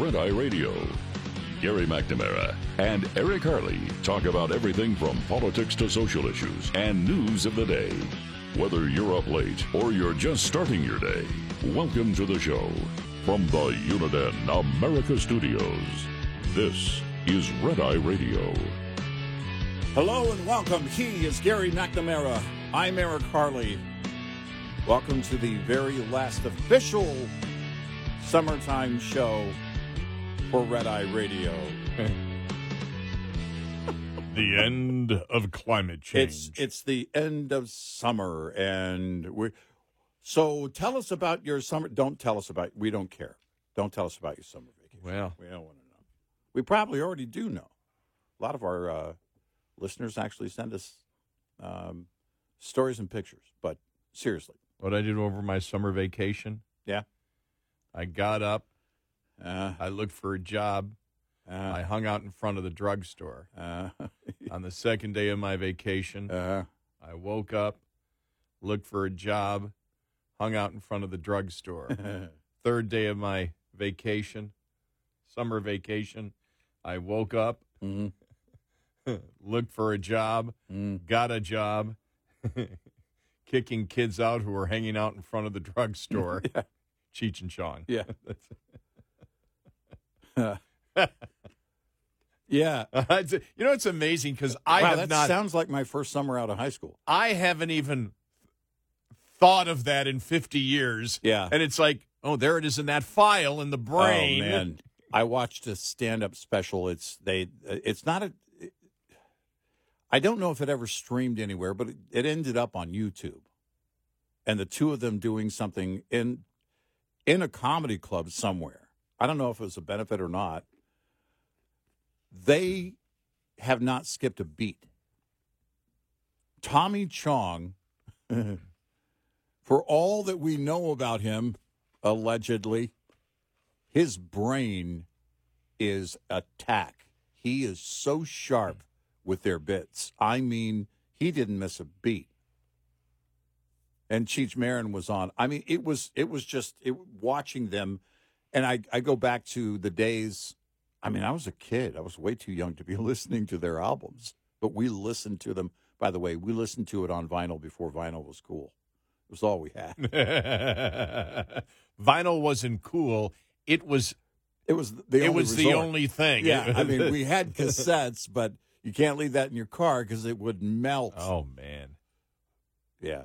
Red Eye Radio. Gary McNamara and Eric Harley talk about everything from politics to social issues and news of the day. Whether you're up late or you're just starting your day, welcome to the show. From the Uniden America Studios, this is Red Eye Radio. Hello and welcome. He is Gary McNamara. I'm Eric Harley. Welcome to the very last official summertime show for Red Eye Radio. the end of climate change. It's it's the end of summer, and we. So tell us about your summer. Don't tell us about. We don't care. Don't tell us about your summer vacation. Well. we don't want to know. We probably already do know. A lot of our uh, listeners actually send us um, stories and pictures. But seriously, what I did over my summer vacation. yeah. I got up, Uh, I looked for a job, uh, I hung out in front of the drugstore. uh, On the second day of my vacation, uh, I woke up, looked for a job, hung out in front of the drugstore. Third day of my vacation, summer vacation, I woke up, mhm, looked for a job, mm. got a job, kicking kids out who were hanging out in front of the drugstore. Yeah. Cheech and Chong. Yeah. yeah. Uh, it's- you know, it's amazing because I wow, have that not, sounds like my first summer out of high school. I haven't even thought of that in 50 years. Yeah. And it's like, oh, there it is in that file in the oh, brain. Oh man, I watched a stand-up special. It's they. It's not a. I don't know if it ever streamed anywhere, but it, it ended up on YouTube, and the two of them doing something in in a comedy club somewhere. I don't know if it was a benefit or not. They have not skipped a beat. Tommy Chong, for all that we know about him, allegedly, his brain is attack. He is so sharp with their bits. I mean, he didn't miss a beat. And Cheech Marin was on. I mean, it was it was just it, watching them, and I I go back to the days. I mean, I was a kid. I was way too young to be listening to their albums, but we listened to them. By the way, we listened to it on vinyl before vinyl was cool. It was all we had. Vinyl wasn't cool. It was. It was the it only was the only thing. Yeah, I mean, we had cassettes, but you can't leave that in your car because it would melt. oh man. Yeah,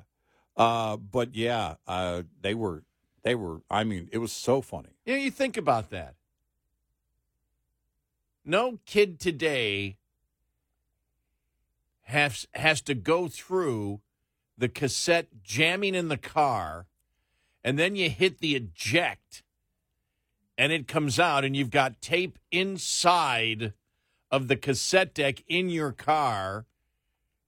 uh, but yeah, uh, they were, they were. I mean, it was so funny. Know, you think about that. No kid today has has to go through the cassette jamming in the car, and then you hit the eject, and it comes out, and you've got tape inside of the cassette deck in your car.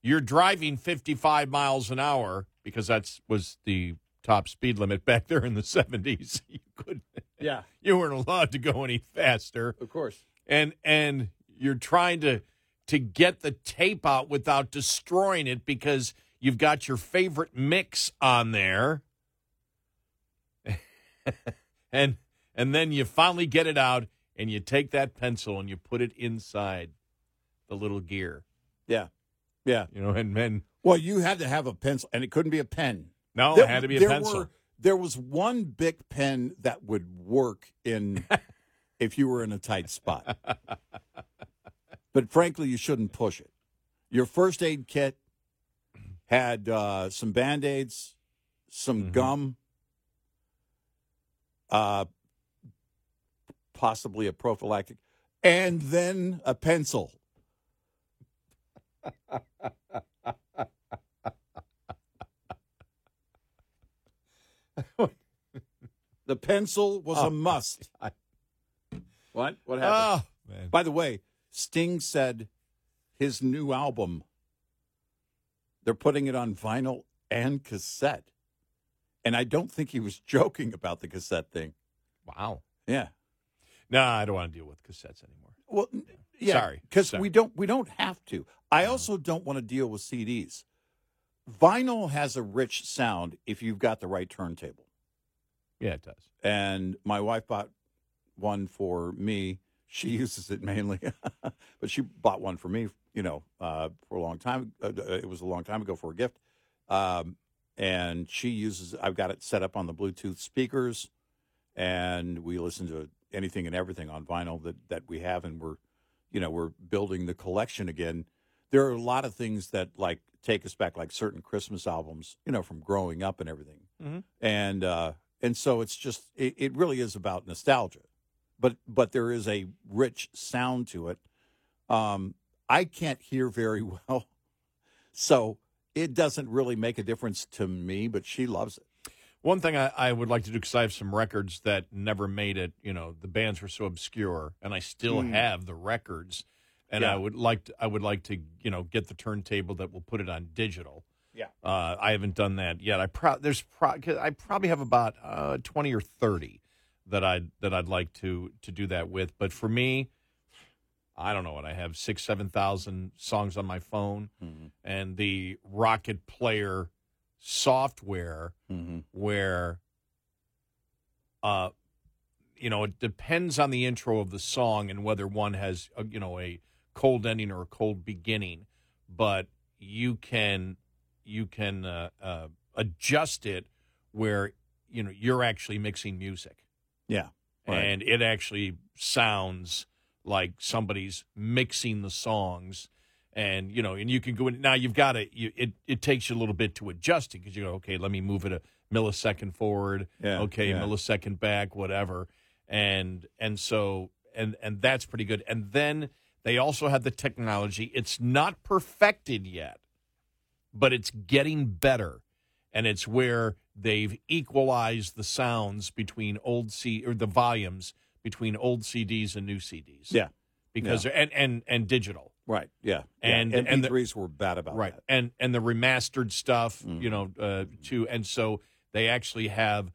You're driving 55 miles an hour because that's was the top speed limit back there in the 70s. You couldn't Yeah, you weren't allowed to go any faster of course. and and you're trying to to get the tape out without destroying it because you've got your favorite mix on there and and then you finally get it out and you take that pencil and you put it inside the little gear Yeah. Yeah. You know, and and Well, you had to have a pencil, and it couldn't be a pen. No, There- it had to be a there pencil. Were, there was one big pen that would work in if you were in a tight spot. but frankly, you shouldn't push it. Your first aid kit had uh, some band aids, some Mhm. gum, uh, possibly a prophylactic, and then a pencil. The pencil was Oh, a must. God. What? What oh, happened? Oh man, By the way, Sting said his new album, they're putting it on vinyl and cassette. And I don't think he was joking about the cassette thing. wow. Yeah. No, I don't want to deal with cassettes anymore. Well, yeah, Sorry. because we don't we don't have to. I also don't want to deal with CDs. Vinyl has a rich sound if you've got the right turntable. Yeah, it does. and my wife bought one for me. She uses it mainly, but she bought one for me. You know, uh, for a long time. Uh, it was a long time ago for a gift, um, and she uses. I've got it set up on the Bluetooth speakers, and we listen to anything and everything on vinyl that that we have, and we're, you know, we're building the collection again. There are a lot of things that like take us back, like certain Christmas albums, you know, from growing up and everything Mhm. and uh, and so it's just it, it really is about nostalgia, but but there is a rich sound to it. Um, I can't hear very well, so it doesn't really make a difference to me. But she loves it. One thing I, I would like to do because I have some records that never made it. You know, the bands were so obscure, and I still Hmm. have the records. And Yeah. I would like to, I would like to you know get the turntable that will put it on digital. Yeah. Uh, I haven't done that yet. I pro- there's pro- I probably have about uh, twenty or thirty that I that I'd like to to do that with. But for me, I don't know what I have six seven thousand songs on my phone, and the Rocket Player software Mm-hmm. where uh you know it depends on the intro of the song and whether one has a, you know a cold ending or a cold beginning but you can you can uh, uh, adjust it where you know you're actually mixing music Yeah, right. and it actually sounds like somebody's mixing the songs and you know and you can go in now you've got to you, it it takes you a little bit to adjust it because you go okay let me move it a millisecond forward Yeah, okay yeah. millisecond back whatever and and so and and that's pretty good and then they also have the technology it's not perfected yet but it's getting better and it's where they've equalized the sounds between old C or the volumes between old CDs and new CDs. Yeah. because they're and and and digital. right. Yeah, And- yeah. and the- MP3s were bad about right that. and and the remastered stuff Mhm. you know uh too and so they actually have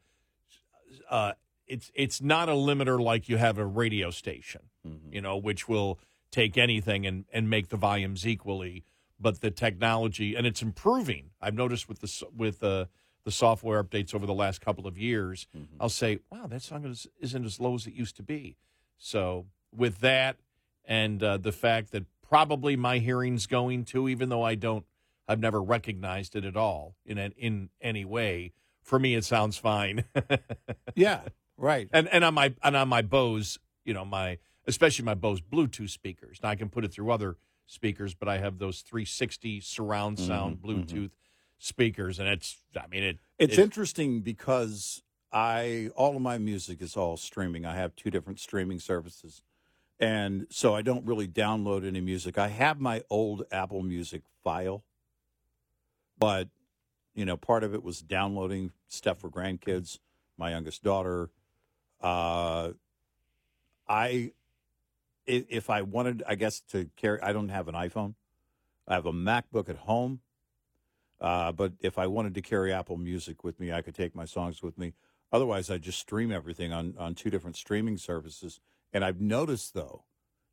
uh it's it's not a limiter like you have a radio station Mhm. you know which will take anything and and make the volumes equally but the technology and it's improving i've noticed with the with uh the software updates over the last couple of years Mm-hmm. i'll say wow that song is, isn't as low as it used to be so with that and uh, the fact that probably my hearing's going to even though i don't i've never recognized it at all in an, in any way for me it sounds fine Yeah, right. and and on my and on my Bose, you know, my especially my Bose Bluetooth speakers. Now I can put it through other speakers, but I have those 360 surround sound Mhm, Bluetooth speakers, and it's I mean it. It's it- interesting because I all of my music is all streaming. I have two different streaming services. And so I don't really download any music. I have my old Apple Music file. But you know, part of it was downloading stuff for grandkids, my youngest daughter. Uh I i- if I wanted I guess to carry I don't have an iPhone. I have a MacBook at home. Uh, but if I wanted to carry Apple Music with me, I could take my songs with me. Otherwise, I just stream everything on, on two different streaming services. And I've noticed, though,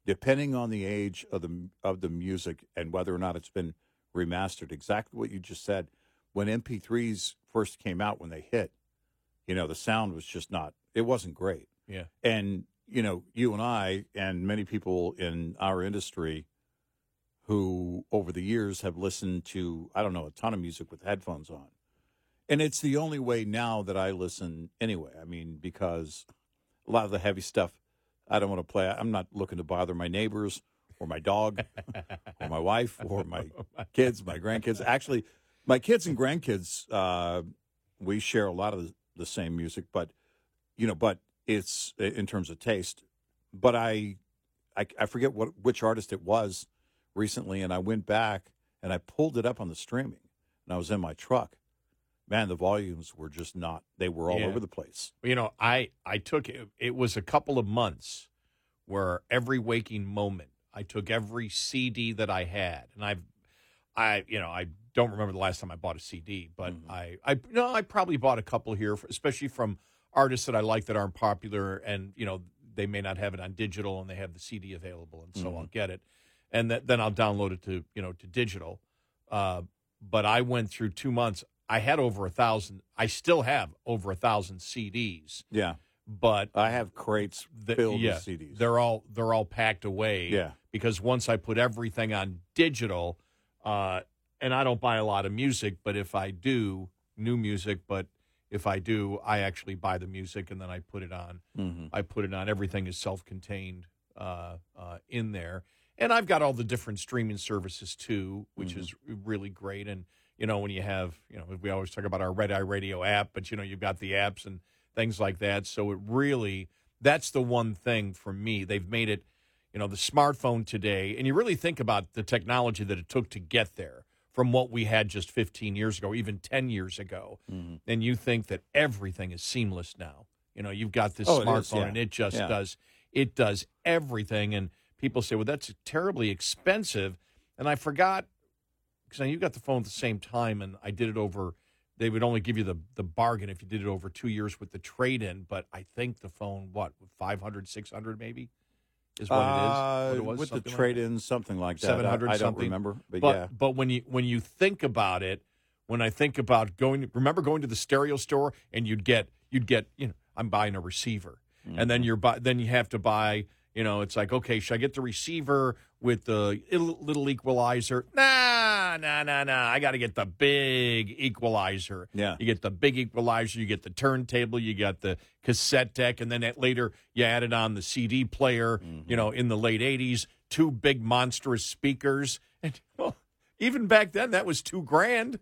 depending on the age of the of the music and whether or not it's been remastered, exactly what you just said. When MP3s first came out, when they hit, you know, the sound was just not. It wasn't great. yeah. And, you know, you and I and many people in our industry who over the years have listened to I don't know a ton of music with headphones on, and it's the only way now that I listen anyway. I mean, because a lot of the heavy stuff I don't want to play. I'm not looking to bother my neighbors or my dog or my wife or my kids, my grandkids. Actually, my kids and grandkids, uh, we share a lot of the, the same music, but you know, but it's in terms of taste. But I, I, I forget what which artist it was recently, and I went back and I pulled it up on the streaming, and I was in my truck. Man, the volumes were just not. They were all Yeah. over the place. You know, I I took it. It was a couple of months where every waking moment, I took every CD that I had, and I've, I you know, I don't remember the last time I bought a CD, but mm-hmm. I I no, I probably bought a couple here, especially from artists that I like that aren't popular, and you know, they may not have it on digital, and they have the CD available, and so I'll get it, and that, then I'll download it to you know to digital. Uh, but I went through two months. I had over a thousand. I still have over a thousand CDs, Yeah, but I have crates the- filled yeah, with CDs. They're all they're all packed away. Yeah. Because once I put everything on digital, uh, and I don't buy a lot of music, but if I do new music, but if I do, I actually buy the music and then I put it on. Mm-hmm. I put it on. Everything is self-contained uh, uh, in there, and I've got all the different streaming services too, which is really great. And you know, when you have, you know, we always talk about our Red Eye Radio app, but you know, you've got the apps and things like that. So it really, that's the one thing for me. They've made it, you know, the smartphone today, and you really think about the technology that it took to get there from what we had just 15 years ago, even 10 years ago. Mm-hmm. And you think that everything is seamless now. You know, you've got this Oh, it is, smartphone yeah. and it just Yeah. does it does everything and people say, "Well, that's terribly expensive." And I forgot because you got the phone at the same time and I did it over they would only give you the the bargain if you did it over 2 years with the trade in, but I think the phone what 500 600 maybe is what it is. What it was, Uh, with the like trade that? in, something like that. 700 I, I don't something. remember, but, but yeah. but when you when you think about it, when I think about going, remember going to the stereo store and you'd get you'd get you know I'm buying a receiver, and Mm-hmm. then you're buy, then you have to buy you know it's like okay should I get the receiver with the little equalizer? Nah nah nah nah I got to get the big equalizer. Yeah. you get the big equalizer, you get the turntable, you got the cassette deck, and then at later you added on the CD player. Mm-hmm. You know in the late '80s, two big monstrous speakers, and well, even back then that was two grand.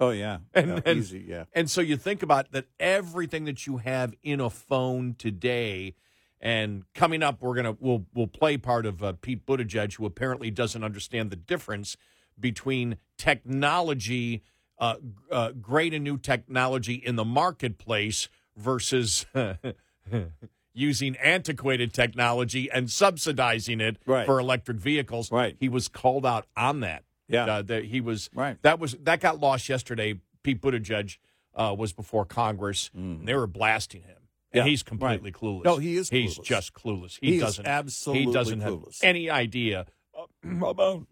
Oh yeah, And- Yeah, and- easy. Yeah, And so you think about that everything that you have in a phone today. And coming up, we're gonna we'll we'll play part of uh, Pete Buttigieg, who apparently doesn't understand the difference between technology, uh, uh, great and new technology in the marketplace versus using antiquated technology and subsidizing it Right. for electric vehicles. Right. He was called out on that. Yeah. Uh, that he was Right. that was that got lost yesterday. Pete Buttigieg uh, was before Congress, and they were blasting him. And Mm. He's completely right. clueless. No, he is He's clueless. just clueless. He, He doesn't absolutely He doesn't clueless. have any idea uh, about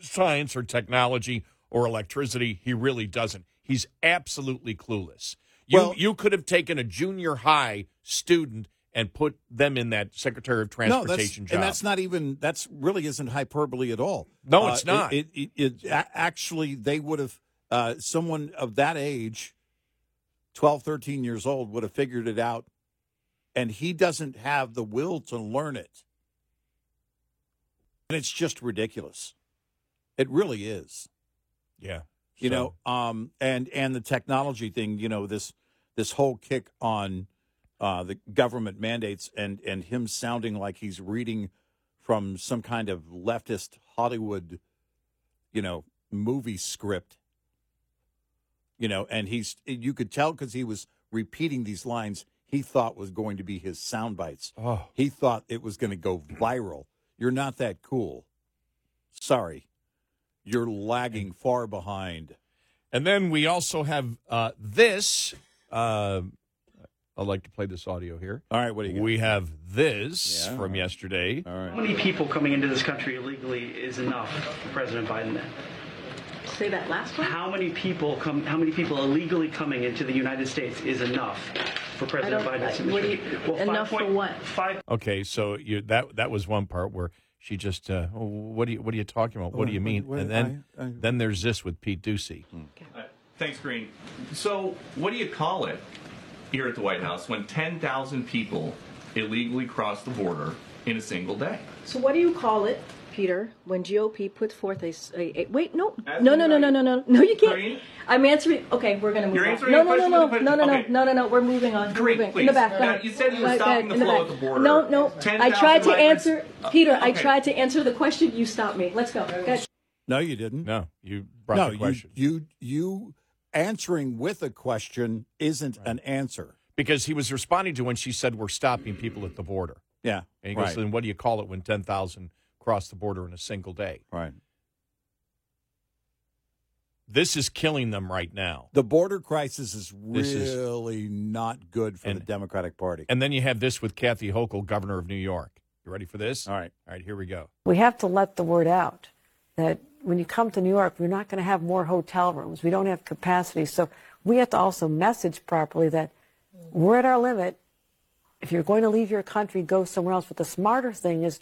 science or technology or electricity. He really doesn't. He's absolutely clueless. You Well- you could have taken a junior high student and put them in that Secretary of no, Transportation job. and that's not even that's really isn't hyperbole at all. No, Uh, it's not. It, it, it, it actually they would have uh, someone of that age, 12, 13 years old, would have figured it out, and he doesn't have the will to learn it, and it's just ridiculous. It really is. yeah. you So- know um and and the technology thing you know this this whole kick on uh the government mandates and and him sounding like he's reading from some kind of leftist hollywood you know movie script you know and he's you could tell because he was repeating these lines he thought was going to be his sound bites Oh. he thought it was going to go viral you're not that cool sorry you're lagging far behind And then we also have uh, this. Uh, I'd like to play this audio here. All right, what do you got? We have this Yeah, from yesterday. All How many people coming into this country illegally is enough for President Biden then? Say that last one. How many people come how many people illegally coming into the United States is enough for President don't- Biden's what do you- administration? enough for what? Five Okay, so you that that was one part where she just, uh, oh, what do you, what are you talking about? What do you mean? What- and then, I- I- then there's this with Pete Doocy. Thanks, Karine. So, what do you call it here at the White House when 10,000 people illegally cross the border in a single day? So what do you call it, Peter, when GOP puts forth a, s- a- a- wait, no, Ask no, no, no, no, no, no, no, you can't. Karine? I'm answering. Okay, we're gonna move You're on. answering no, no, no, no, no, no, no, Okay. no, no, no. We're moving on. We're Karine, moving. please. In the back. Now, you said you were Go ahead, stopping the in flow back. at the border. No, no. I tried to migrants- answer, Uh, Peter. I tried to answer the question. You stopped me. Let's go. Go. No, you didn't. No, you brought no, the you, question. you you you answering with a question isn't an answer. because he was responding to when she said we're stopping people at the border. Yeah, And he goes, right, then what do you call it when 10,000 cross the border in a single day? right. This is killing them right now. The border crisis is This is- really not good for And- the Democratic Party. And then you have this with Kathy Hochul, governor of New York. You ready for this? All right. All right, here we go. We have to let the word out that when you come to New York, we're not going to have more hotel rooms. We don't have capacity. So we have to also message properly that we're at our limit. If you're going to leave your country, go somewhere else. But the smarter thing is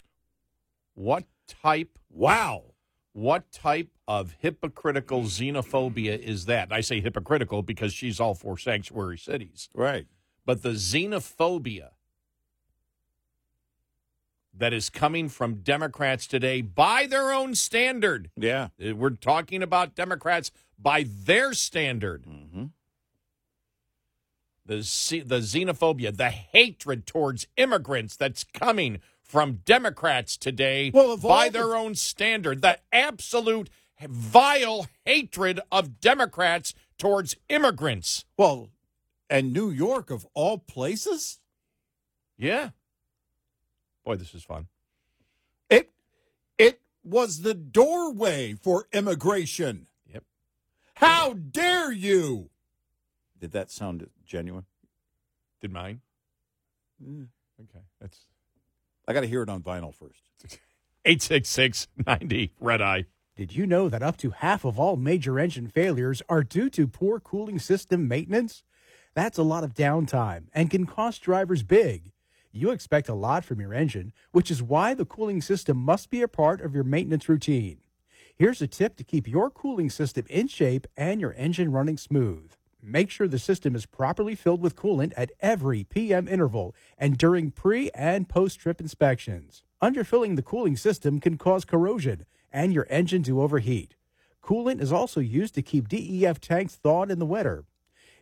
What type, wow, what type of hypocritical xenophobia is that? I say hypocritical because she's all for sanctuary cities. Right. But the xenophobia that is coming from Democrats today by their own standard. Yeah. Uh, We're talking about Democrats by their standard. Mm-hmm. The, the xenophobia, the hatred towards immigrants that's coming from Democrats today Well, by all the- their own standard, the absolute vile hatred of Democrats towards immigrants. Well, and New York of all places, Yeah. Boy, this is fun. it it was the doorway for immigration. Yep. How dare you? Did that sound genuine? Did mine? Mm. Okay. That's I got to hear it on vinyl first. 866 90 Red Eye. Did you know that up to half of all major engine failures are due to poor cooling system maintenance? That's a lot of downtime and can cost drivers big. You expect a lot from your engine, which is why the cooling system must be a part of your maintenance routine. Here's a tip to keep your cooling system in shape and your engine running smooth. Make sure the system is properly filled with coolant at every PM interval and during pre and post trip inspections. Underfilling the cooling system can cause corrosion and your engine to overheat. Coolant is also used to keep DEF tanks thawed in the winter.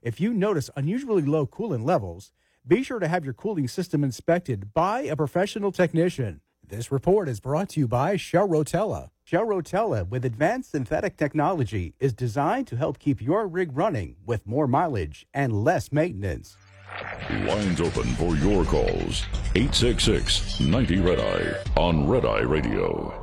If you notice unusually low coolant levels, be sure to have your cooling system inspected by a professional technician. This report is brought to you by Shell Rotella. Shell Rotella, with advanced synthetic technology, is designed to help keep your rig running with more mileage and less maintenance. Lines open for your calls. 866 90 Red Eye on Red Eye Radio.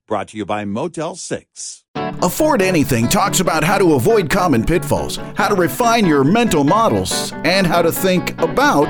Brought to you by Motel 6. Afford Anything talks about how to avoid common pitfalls, how to refine your mental models, and how to think about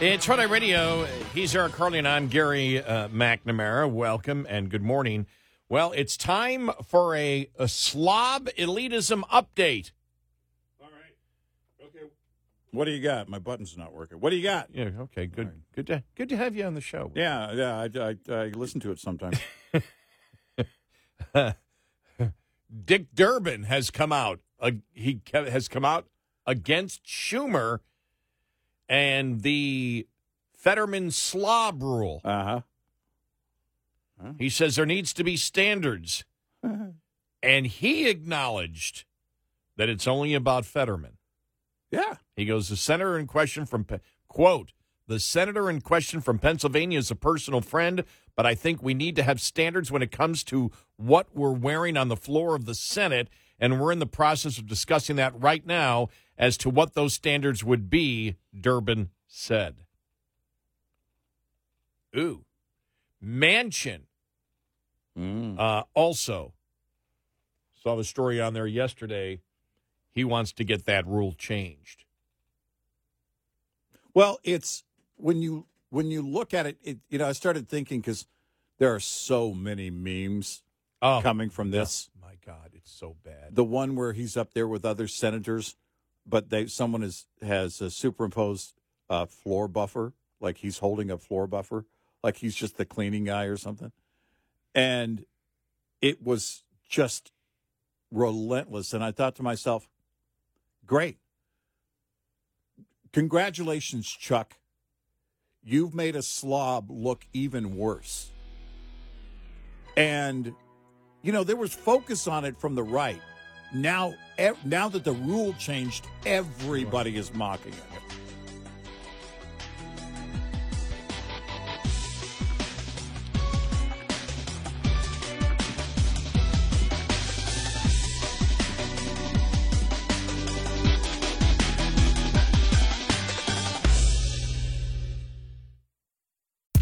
It's Friday Radio. He's Eric Harley and I'm Gary uh, McNamara. Welcome and good morning. Well, it's time for a, a slob elitism update. All right. Okay. What do you got? My button's not working. What do you got? Yeah, okay, good, good to good to have you on the show. Yeah, yeah. I, I, I listen to it sometimes. Dick Durbin has come out. Uh, he has come out against Schumer and the Fetterman slob rule. Uh huh. He says there needs to be standards, and he acknowledged that it's only about Fetterman. Yeah. He goes, the senator in question from, quote, the senator in question from Pennsylvania is a personal friend, but I think we need to have standards when it comes to what we're wearing on the floor of the Senate. And we're in the process of discussing that right now as to what those standards would be, Durbin said. Ooh. Manchin uh, also saw the story on there yesterday. He wants to get that rule changed. Well, it's when you when you look at it, it you know, I started thinking because there are so many memes Oh. coming from this. God, it's so bad. The one where he's up there with other senators, but they someone is has a superimposed uh, floor buffer, like he's holding a floor buffer, like he's just the cleaning guy or something, and it was just relentless. And I thought to myself, great. Congratulations, Chuck. You've made a slob look even worse. And, you know, there was focus on it from the right. Now, now that the rule changed, everybody is mocking it.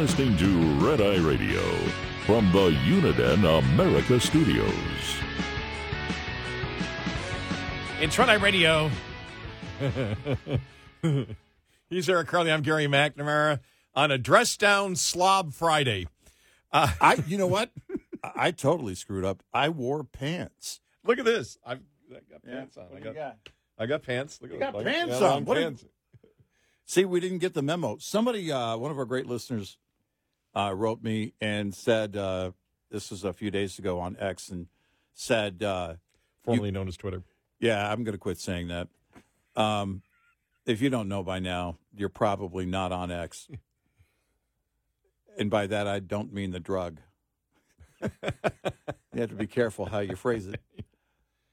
Listening to Red Eye Radio from the Uniden America Studios. It's Red Eye Radio. He's Eric Harley. I'm Gary McNamara on a dress down slob Friday. Uh, I, you know what? I, I totally screwed up. I wore pants. Look at this. I've I got Yeah, pants on. what I do you got, got? I got pants. Look You at got those. I pants got on. long What did- pants. See, we didn't get the memo. Somebody, uh, one of our great listeners, uh, wrote me and said, uh, this was a few days ago on X, and said, uh, Formerly known as Twitter. Yeah, I'm going to quit saying that. Um, if you don't know by now, you're probably not on X. and by that, I don't mean the drug. you have to be careful how you phrase it.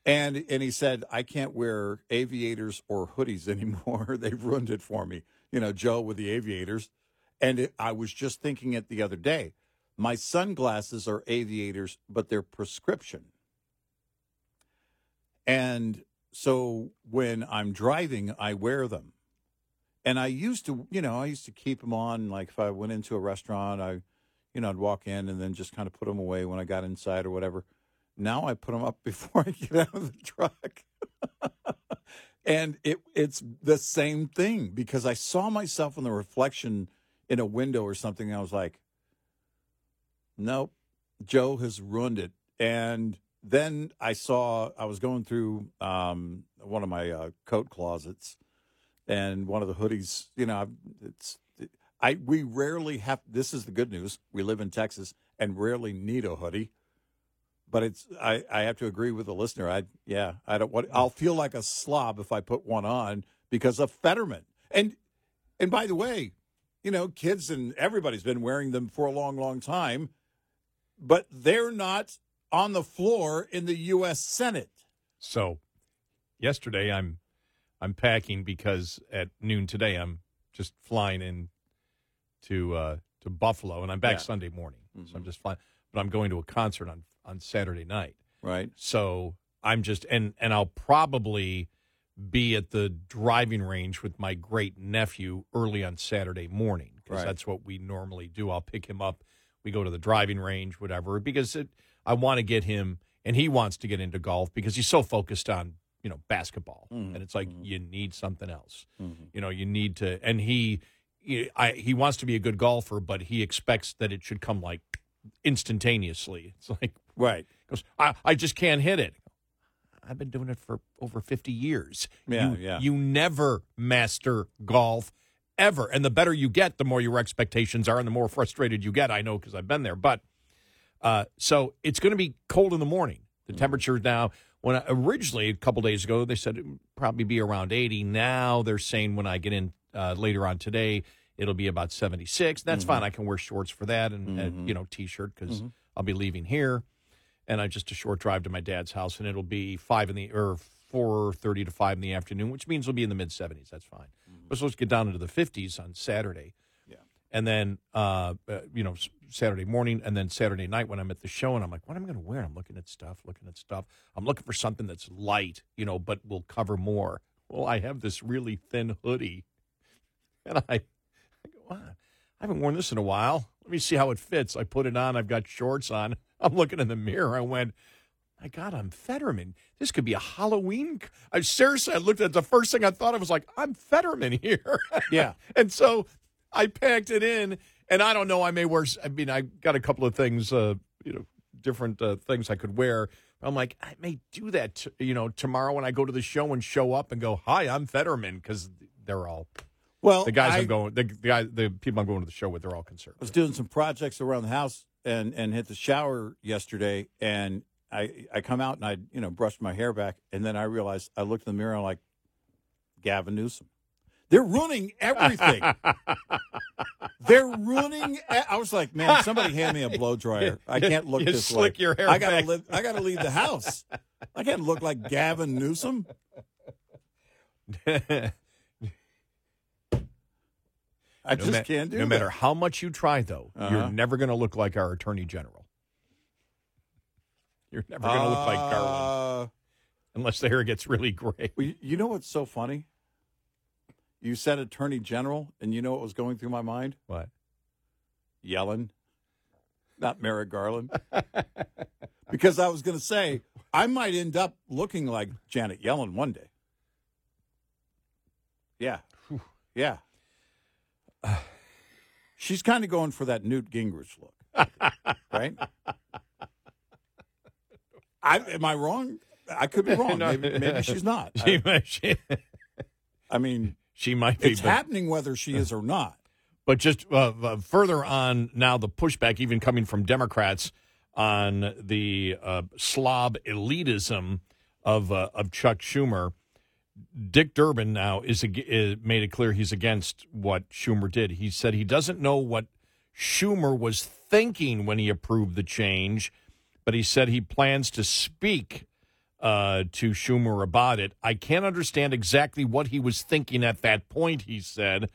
And and he said, I can't wear aviators or hoodies anymore. They've ruined it for me. You know, Joe with the aviators. And it, I was just thinking it the other day. My sunglasses are aviators, but they're prescription. And so when I'm driving, I wear them. And I used to, you know, I used to keep them on. Like if I went into a restaurant, I, you know, I'd walk in and then just kind of put them away when I got inside or whatever. Now I put them up before I get out of the truck. and it it's the same thing because I saw myself in the reflection in a window or something. I was like, nope, Joe has ruined it. And then I saw I was going through um, one of my uh, coat closets, and one of the hoodies. You know, it's I we rarely have. This is the good news. We live in Texas and rarely need a hoodie. But it's I, I have to agree with the listener. I yeah I don't I'll feel like a slob if I put one on because of Fetterman. And and by the way, you know, kids and everybody's been wearing them for a long, long time, but they're not on the floor in the U.S. Senate. So, yesterday I'm I'm packing because at noon today I'm just flying in to uh, to Buffalo, and I'm back Yeah. Sunday morning. So I'm just flying, but I'm going to a concert on on Saturday night. Right. So I'm just and and I'll probably be at the driving range with my great nephew early on Saturday morning because Right. that's what we normally do. I'll pick him up. We go to the driving range, whatever, because it, I want to get him, and he wants to get into golf because he's so focused on you know basketball, mm-hmm. and it's like mm-hmm. you need something else. Mm-hmm. You know, you need to, and he, he, I, he wants to be a good golfer, but he expects that it should come like instantaneously. It's like right. Goes, I, I just can't hit it. I've been doing it for over 50 years. Yeah, you, yeah. You never master golf ever. And the better you get, the more your expectations are and the more frustrated you get. I know because I've been there. But uh, so it's going to be cold in the morning. The Mm-hmm. temperature now, when I, originally a couple days ago, they said it would probably be around 80. Now they're saying when I get in uh, later on today, it'll be about 76. That's Mm-hmm. fine. I can wear shorts for that and, and you know, t shirt because Mm-hmm. I'll be leaving here and I just a short drive to my dad's house, and it'll be five in the or four thirty to five in the afternoon, which means we'll be in the mid seventies. That's fine. We're supposed to get down into the fifties on Saturday, Yeah. and then uh, uh, you know Saturday morning, and then Saturday night when I'm at the show, and I'm like, what am I going to wear? I'm looking at stuff, looking at stuff. I'm looking for something that's light, you know, but will cover more. Well, I have this really thin hoodie, and I, I go, wow, I haven't worn this in a while. Let me see how it fits. I put it on. I've got shorts on. I'm looking in the mirror. I went, my God, I'm Fetterman. This could be a Halloween. I seriously, I looked at the first thing I thought of was like, I'm Fetterman here. Yeah. and so I packed it in, and I don't know. I may wear. I mean, I got a couple of things, uh, you know, different uh, things I could wear. I'm like, I may do that, t- you know, tomorrow when I go to the show and show up and go, "Hi, I'm Fetterman," because they're all. Well, the guys I- I'm going, the, the guy, the people I'm going to the show with, they're all conservative. I was doing some projects around the house and and hit the shower yesterday, and I I come out and I you know brushed my hair back, and then I realized I looked in the mirror and I'm like Gavin Newsom. They're ruining everything. They're ruining. I was like, man, somebody hand me a blow dryer. I can't look You this slick way. your hair I gotta back. live. I gotta leave the house. I can't look like Gavin Newsom. I No just ma- can't do No that. matter how much you try, though, Uh-huh. you're never going to look like our attorney general. You're never going to look like Garland Uh, unless the hair gets really gray. Well, you- you know what's so funny? You said Attorney General, and you know what was going through my mind? What? Yellen, not Merrick Garland. because I was going to say, I might end up looking like Janet Yellen one day. Yeah. Yeah. She's kind of going for that Newt Gingrich look, right? I, am I wrong? I could be wrong. No. Maybe, maybe she's not. She, I, she, I mean, she might be. it's but- happening whether she is or not. But just uh, uh, further on now, the pushback even coming from Democrats on the uh, slob elitism of uh, of Chuck Schumer. Dick Durbin now is, is made it clear he's against what Schumer did. He said he doesn't know what Schumer was thinking when he approved the change, but he said he plans to speak uh, to Schumer about it. I can't understand exactly what he was thinking at that point, he said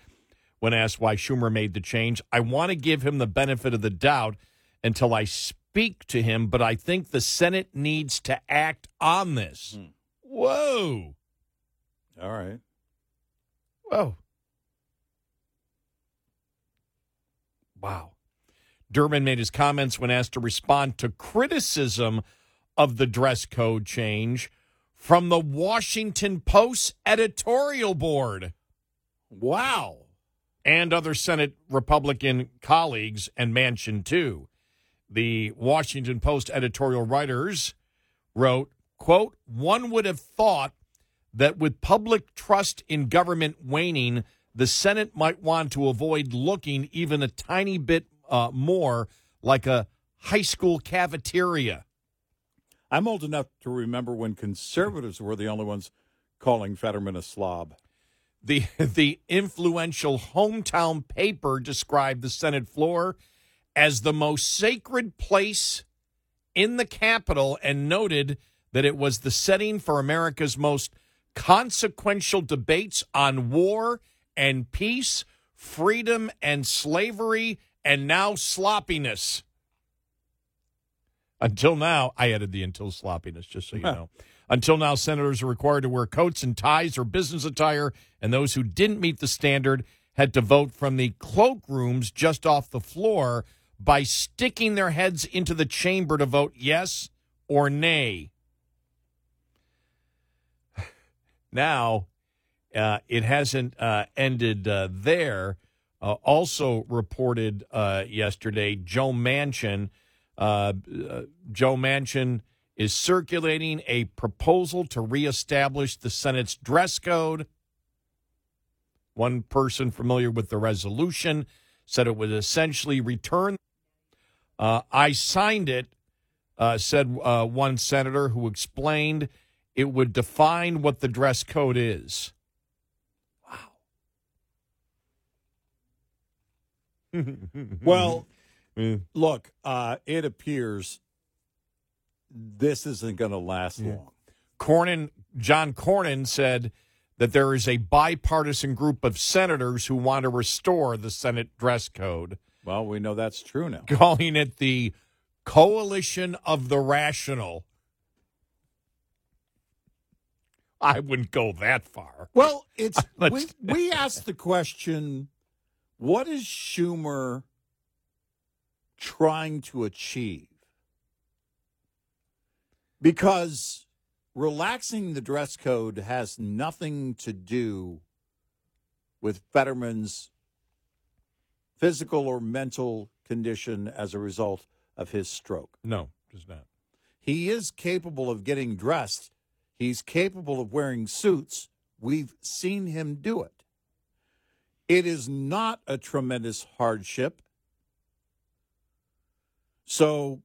when asked why Schumer made the change. I want to give him the benefit of the doubt until I speak to him, but I think the Senate needs to act on this. Whoa. All right. Whoa. Wow. Durbin made his comments when asked to respond to criticism of the dress code change from the Washington Post editorial board. Wow. And other Senate Republican colleagues and Manchin too. The Washington Post editorial writers wrote, quote, one would have thought that with public trust in government waning, the Senate might want to avoid looking even a tiny bit uh, more like a high school cafeteria. I'm old enough to remember when conservatives were the only ones calling Fetterman a slob. the the influential hometown paper described the Senate floor as the most sacred place in the Capitol and noted that it was the setting for America's most consequential debates on war and peace, freedom and slavery, and now sloppiness. Until now, I added the until sloppiness, just so you know. Until now, senators are required to wear coats and ties or business attire, and those who didn't meet the standard had to vote from the cloakrooms just off the floor by sticking their heads into the chamber to vote yes or nay. Now, uh, it hasn't uh, ended uh, there. Uh, also reported uh, yesterday, Joe Manchin. Uh, Joe Manchin is circulating a proposal to reestablish the Senate's dress code. One person familiar with the resolution said it would essentially return. I signed it, said one senator who explained it would define what the dress code is. Wow. well, look, uh, it appears this isn't going to last long. Cornyn, John Cornyn said that there is a bipartisan group of senators who want to restore the Senate dress code. Well, we know that's true now. Calling it the Coalition of the Rational. I wouldn't go that far. Well, it's we, we asked the question what is Schumer trying to achieve? Because relaxing the dress code has nothing to do with Fetterman's physical or mental condition as a result of his stroke. No, does not. He is capable of getting dressed. He's capable of wearing suits. We've seen him do it. It is not a tremendous hardship. So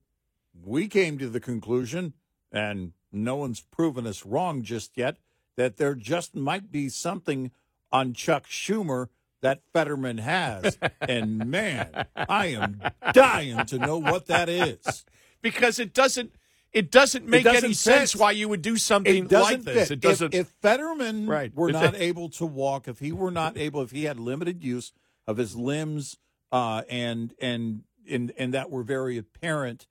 we came to the conclusion, and no one's proven us wrong just yet, that there just might be something on Chuck Schumer that Fetterman has. and man, I am dying to know what that is. Because it doesn't it doesn't make doesn't any sense why you would do something It like this. fit. It doesn't If, if Fetterman Right. were If not it- able to walk, if he were not able, if he had limited use of his limbs, uh, and and and and that were very apparent,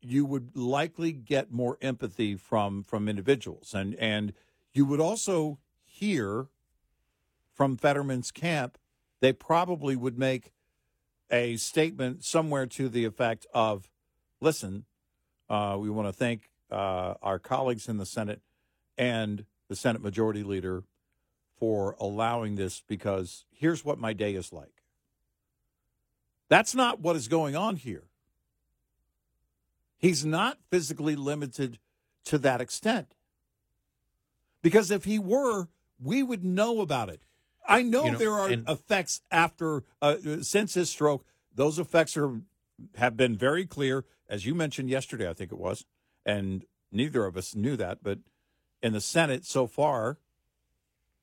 you would likely get more empathy from from individuals, and and you would also hear from Fetterman's camp. They probably would make a statement somewhere to the effect of, "Listen, uh, we want to thank uh, our colleagues in the Senate and the Senate Majority Leader for allowing this because here's what my day is like. That's not what is going on here. He's not physically limited to that extent. Because if he were, we would know about it. I know, You know, there are and- effects after uh, since his stroke. Those effects are have been very clear, as you mentioned yesterday. I think it was, and neither of us knew that. But in the Senate so far,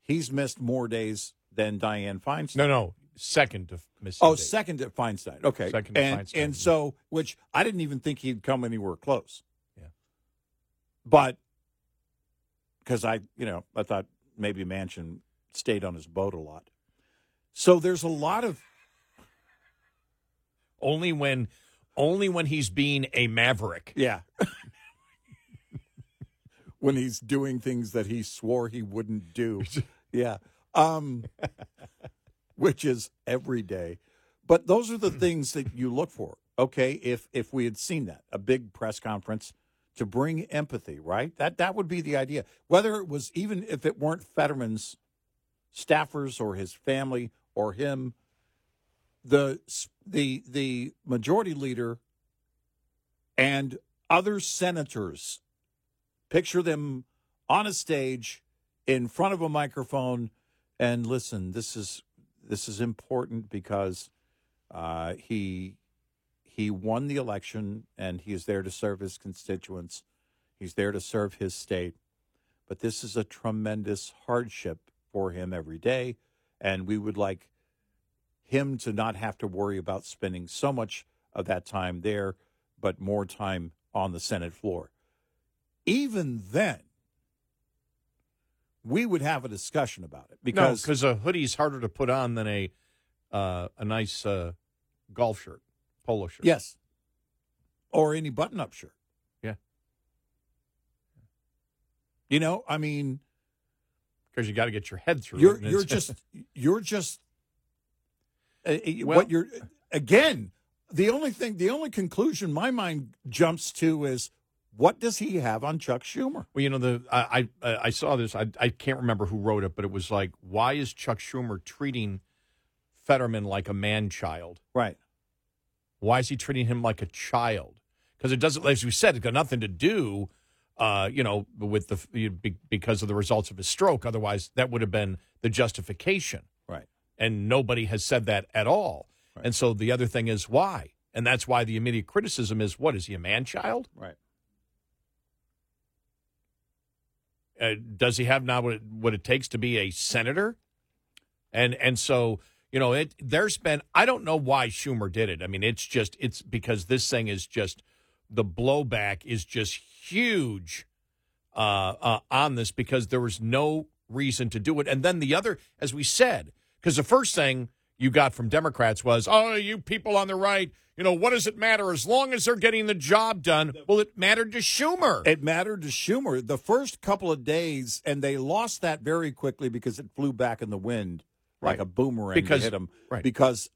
he's missed more days than Dianne Feinstein. No, no. Second to missing. Oh, date. second to Feinstein. Okay, Second to and Feinstein. and so which I didn't even think he'd come anywhere close. Yeah. but because I, you know, I thought maybe Manchin stayed on his boat a lot. So there's a lot of only when only when he's being a maverick. yeah. when he's doing things that he swore he wouldn't do. Yeah. Um which is every day. But those are the things that you look for. Okay, if if we had seen that, a big press conference to bring empathy, right? That that would be the idea. Whether it was even if it weren't Fetterman's staffers or his family or him, the the the majority leader and other senators picture them on a stage in front of a microphone and listen this is this is important because uh, he he won the election and he is there to serve his constituents. He's there to serve his state. But this is a tremendous hardship for him every day, and we would like him to not have to worry about spending so much of that time there, but more time on the Senate floor. Even then, we would have a discussion about it because because a hoodie's harder to put on than a uh, a nice uh, golf shirt, polo shirt. yes, or any button-up shirt. Yeah. You know, I mean, because you got to get your head through. you're it, you're just you're just uh, Well- what you're again. The only thing, the only conclusion my mind jumps to is, what does he have on Chuck Schumer? Well, you know, the I I, I saw this. I I can't remember who wrote it, but it was like, why is Chuck Schumer treating Fetterman like a man child? Right. Why is he treating him like a child? Because it doesn't, as we said, it's got nothing to do, uh, you know, with the because of the results of his stroke. Otherwise, that would have been the justification. Right. And nobody has said that at all. And so the other thing is why, and that's why the immediate criticism is, what is he a man child? Right. uh, does he have now what it, what it takes to be a senator? And and so you know it. There's been I don't know why Schumer did it. I mean, it's just it's because this thing is just the blowback is just huge uh, uh, on this because there was no reason to do it. And then the other, as we said, because the first thing you got from Democrats was, "Oh, you people on the right." You know, what does it matter as long as they're getting the job done? Well, it mattered to Schumer. It mattered to Schumer the first couple of days, and they lost that very quickly because it flew back in the wind like Right. a boomerang Because- to hit him. right. Because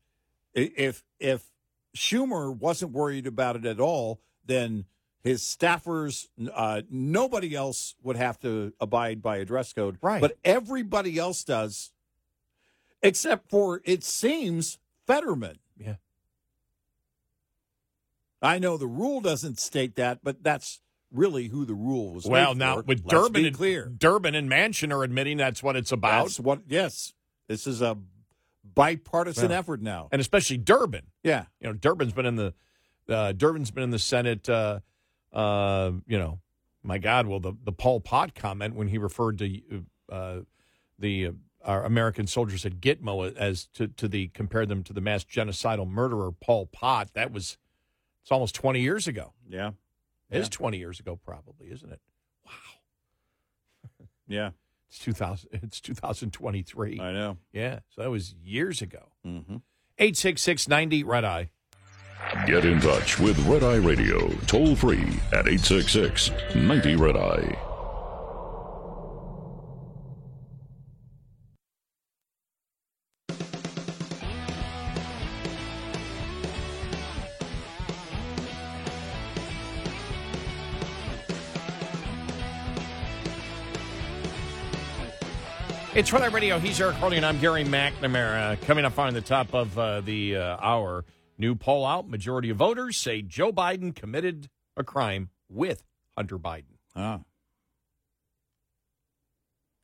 if if Schumer wasn't worried about it at all, then his staffers, uh, nobody else would have to abide by a dress code. Right. But everybody else does, except for it seems Fetterman. Yeah. I know the rule doesn't state that, but that's really who the rule was. Well, now for. with Let's Durbin and clear, Durbin and Manchin are admitting that's what it's about, that's what. Yes, this is a bipartisan Well, effort now. and especially Durbin. Yeah, You know, Durbin's been in the uh, Durbin's been in the Senate. Uh, uh, you know, my God, well, the the Pol Pot comment when he referred to uh, the uh, our American soldiers at Gitmo as to to the compare them to the mass genocidal murderer Pol Pot. That was it's almost twenty years ago. yeah, It is Yeah. twenty years ago, probably, isn't it? Wow. yeah. It's two thousand. It's two thousand twenty three. I know. Yeah, so that was years ago. Mm-hmm. 866 90 Red Eye. Get in touch with Red Eye Radio toll free at 866 90 Red Eye. It's Red Radio. He's Eric Harley, and I'm Gary McNamara. Coming up on the top of uh, the uh, hour, new poll out. Majority of voters say Joe Biden committed a crime with Hunter Biden. Ah.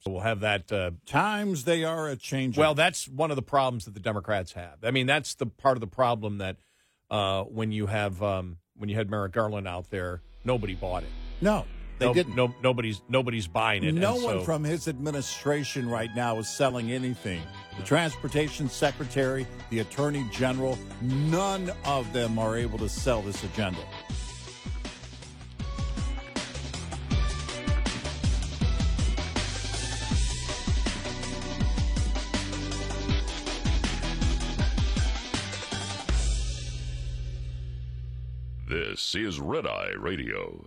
So we'll have that. Uh, Times they are a change. well, that's one of the problems that the Democrats have. I mean, that's the part of the problem that uh, when you have um, when you had Merrick Garland out there, nobody bought it. no, they no, didn't. No, nobody's nobody's buying it. No and one so- from his administration right now is selling anything. The transportation secretary, the attorney general, none of them are able to sell this agenda. This is Red Eye Radio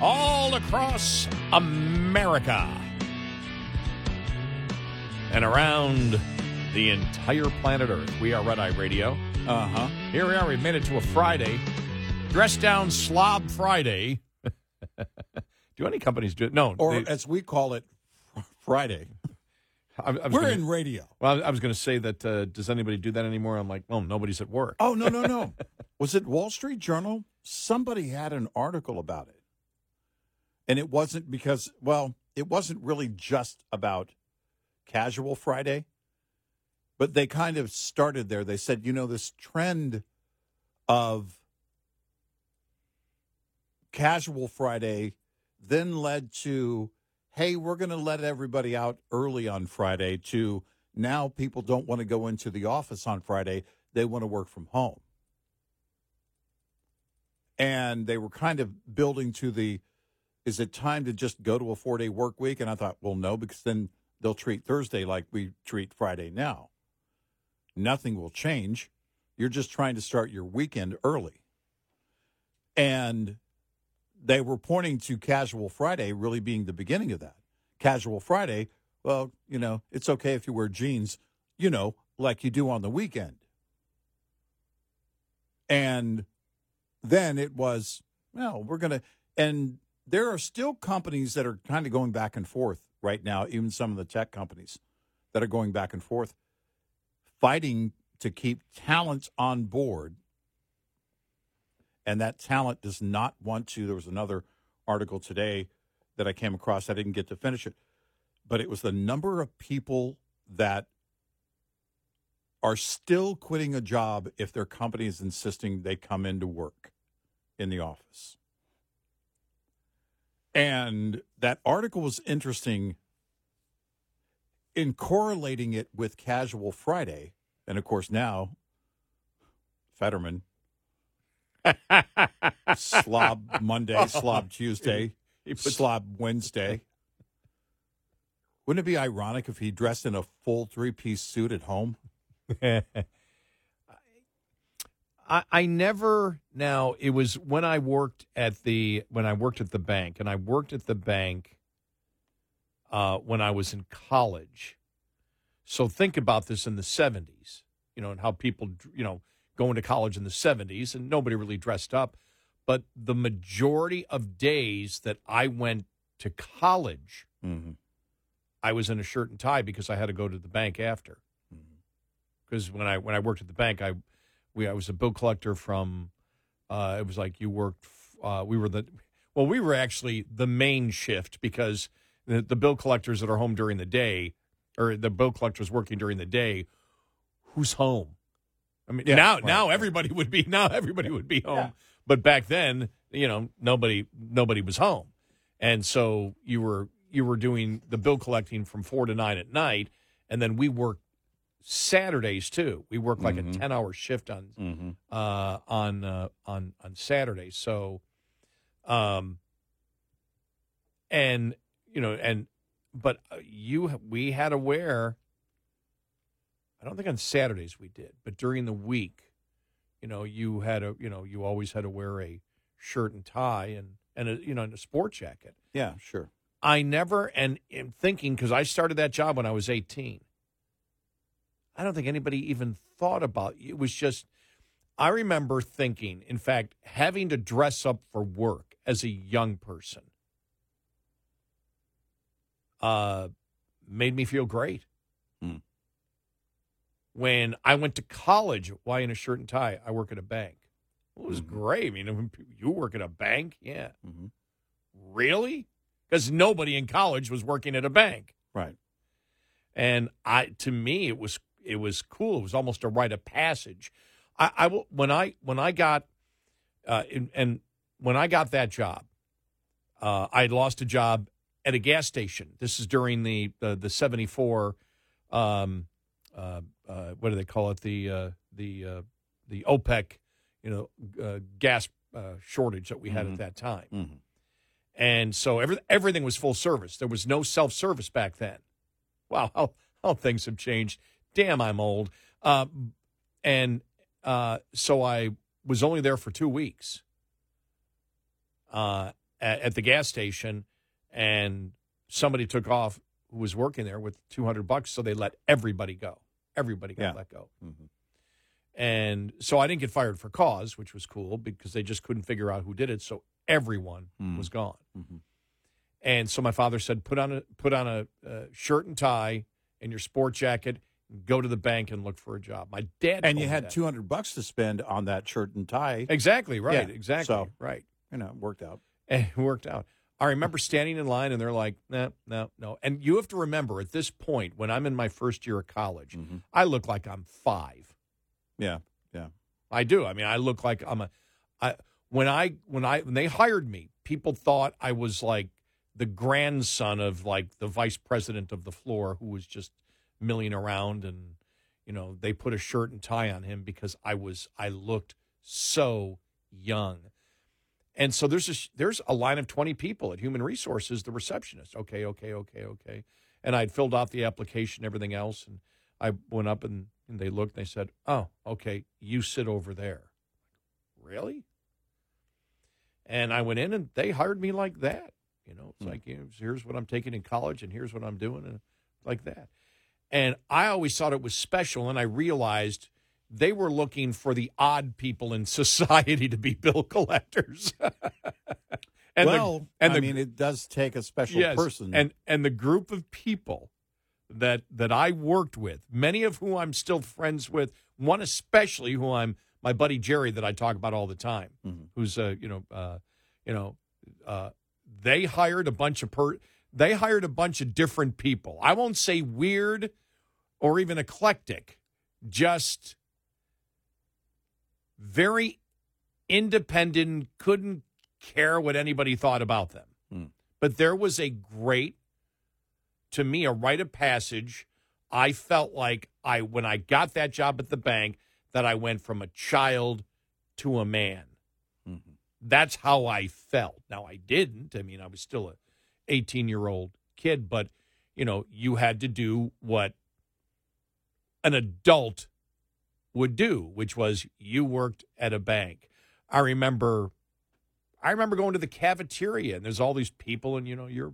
All across America and around the entire planet Earth. We are Red Eye Radio. Uh huh. Here we are. We've made it to a Friday. Dress down slob Friday. do any companies do it? No. Or they- as we call it, Friday. I, I We're gonna- in radio. Well, I was going to say that. Uh, does anybody do that anymore? I'm like, well, nobody's at work. Oh no no no! Was it Wall Street Journal? Somebody had an article about it, and it wasn't because well, it wasn't really just about Casual Friday, but they kind of started there. They said, you know, this trend of Casual Friday then led to, hey, we're going to let everybody out early on Friday. To now, people don't want to go into the office on Friday; they want to work from home and they were kind of building to the is it time to just go to a four day work week? And i thought well no because then they'll treat thursday like we treat friday now. Nothing will change. You're just trying to start your weekend early. And they were pointing to casual friday really being the beginning of that. Casual friday well you know it's okay if you wear jeans you know like you do on the weekend. And then it was, well, we're going to, and there are still companies that are kind of going back and forth right now, even some of the tech companies that are going back and forth, fighting to keep talent on board. And that talent does not want to. There was another article today that I came across. I didn't get to finish it, but it was the number of people that are still quitting a job if their company is insisting they come into work in the office. And that article was interesting in correlating it with Casual Friday. And of course, now, Fetterman, Slob Monday, Slob Tuesday, Slob Wednesday. Wouldn't it be ironic if he dressed in a full three piece suit at home? I, I never now it was when I worked at the when I worked at the bank and I worked at the bank uh, when I was in college. So think about this in the seventies, you know, and how people you know going to college in the seventies and nobody really dressed up, but the majority of days that I went to college, I was in a shirt and tie because I had to go to the bank after. Because when I when I worked at the bank, I we I was a bill collector from. Uh, it was like you worked. Uh, we were the well, we were actually the main shift because the, the bill collectors that are home during the day, or the bill collectors working during the day, who's home? I mean, Yeah, now right, now everybody would be now everybody would be home, but back then, you know, nobody nobody was home, and so you were you were doing the bill collecting from four to nine at night, and then we worked Saturdays too. We work like a ten hour shift on uh, on uh, on on Saturdays. So, um, and you know, and but uh, you we had to wear. I don't think on Saturdays we did, but during the week, you know, you had a you know you always had to wear a shirt and tie and and a you know and a sport jacket. Yeah, sure. I never and am thinking because I started that job when I was 18. I don't think anybody even thought about it. Was just I remember thinking, in fact, having to dress up for work as a young person uh, made me feel great. Hmm. When I went to college, why in a shirt and tie? I work at a bank. It was mm-hmm. great. I mean, when you work at a bank, yeah. Mm-hmm. Really? Because nobody in college was working at a bank. Right. And I, to me, it was it was cool. It was almost a rite of passage. I, I when I when I got uh, in, and when I got that job, uh, I had lost a job at a gas station. This is during the the, the seventy four. Um, uh, uh, what do they call it? The uh, the uh, the OPEC, you know, uh, gas uh, shortage that we had Mhm. at that time. Mm-hmm. And so every, everything was full service. There was no self service back then. Wow, how, how things have changed. Damn, I'm old. Uh, and uh, so I was only there for two weeks uh, at, at the gas station, and somebody took off who was working there with 200 bucks, so they let everybody go. Everybody got Yeah. let go. Mm-hmm. And so I didn't get fired for cause, which was cool because they just couldn't figure out who did it. So everyone Mm. was gone. Mhm. And so my father said, put on a put on a uh, shirt and tie and your sport jacket. Go to the bank and look for a job. My dad and you had two hundred bucks to spend on that shirt and tie. Exactly right. Yeah, Exactly so, right. You know, it worked out. It worked out. I remember standing in line and they're like, no, no, no. And you have to remember at this point, when I'm in my first year of college, mm-hmm. I look like I'm five. Yeah, yeah. I do. I mean, I look like I'm a. I when I when I when they hired me, people thought I was like the grandson of like the vice president of the floor who was just milling around and you know they put a shirt and tie on him because I was I looked so young. And so there's a there's a line of 20 people at Human Resources, the receptionist. Okay, okay, okay, okay. And I'd filled out the application, everything else, and I went up and, and they looked and they said, "Oh, okay, you sit over there." Really? And I went in and they hired me like that. You know, it's hmm. like you know, here's what I'm taking in college and here's what I'm doing and like that. And I always thought it was special, and I realized they were looking for the odd people in society to be bill collectors. and well, the, and I the, mean, it does take a special yes, person. and and the group of people that that I worked with, many of whom I'm still friends with, one especially who I'm my buddy Jerry that I talk about all the time, Mm-hmm. who's uh, you know uh, you know uh, they hired a bunch of per they hired a bunch of different people. I won't say weird or even eclectic, just very independent, couldn't care what anybody thought about them. Hmm. But there was a great, to me, a rite of passage. I felt like I, when I got that job at the bank, that I went from a child to a man. Mm-hmm. That's how I felt. Now I didn't. I mean, I was still a 18 year old kid, but you know, you had to do what an adult would do, which was you worked at a bank. I remember I remember going to the cafeteria and there's all these people and you know, you're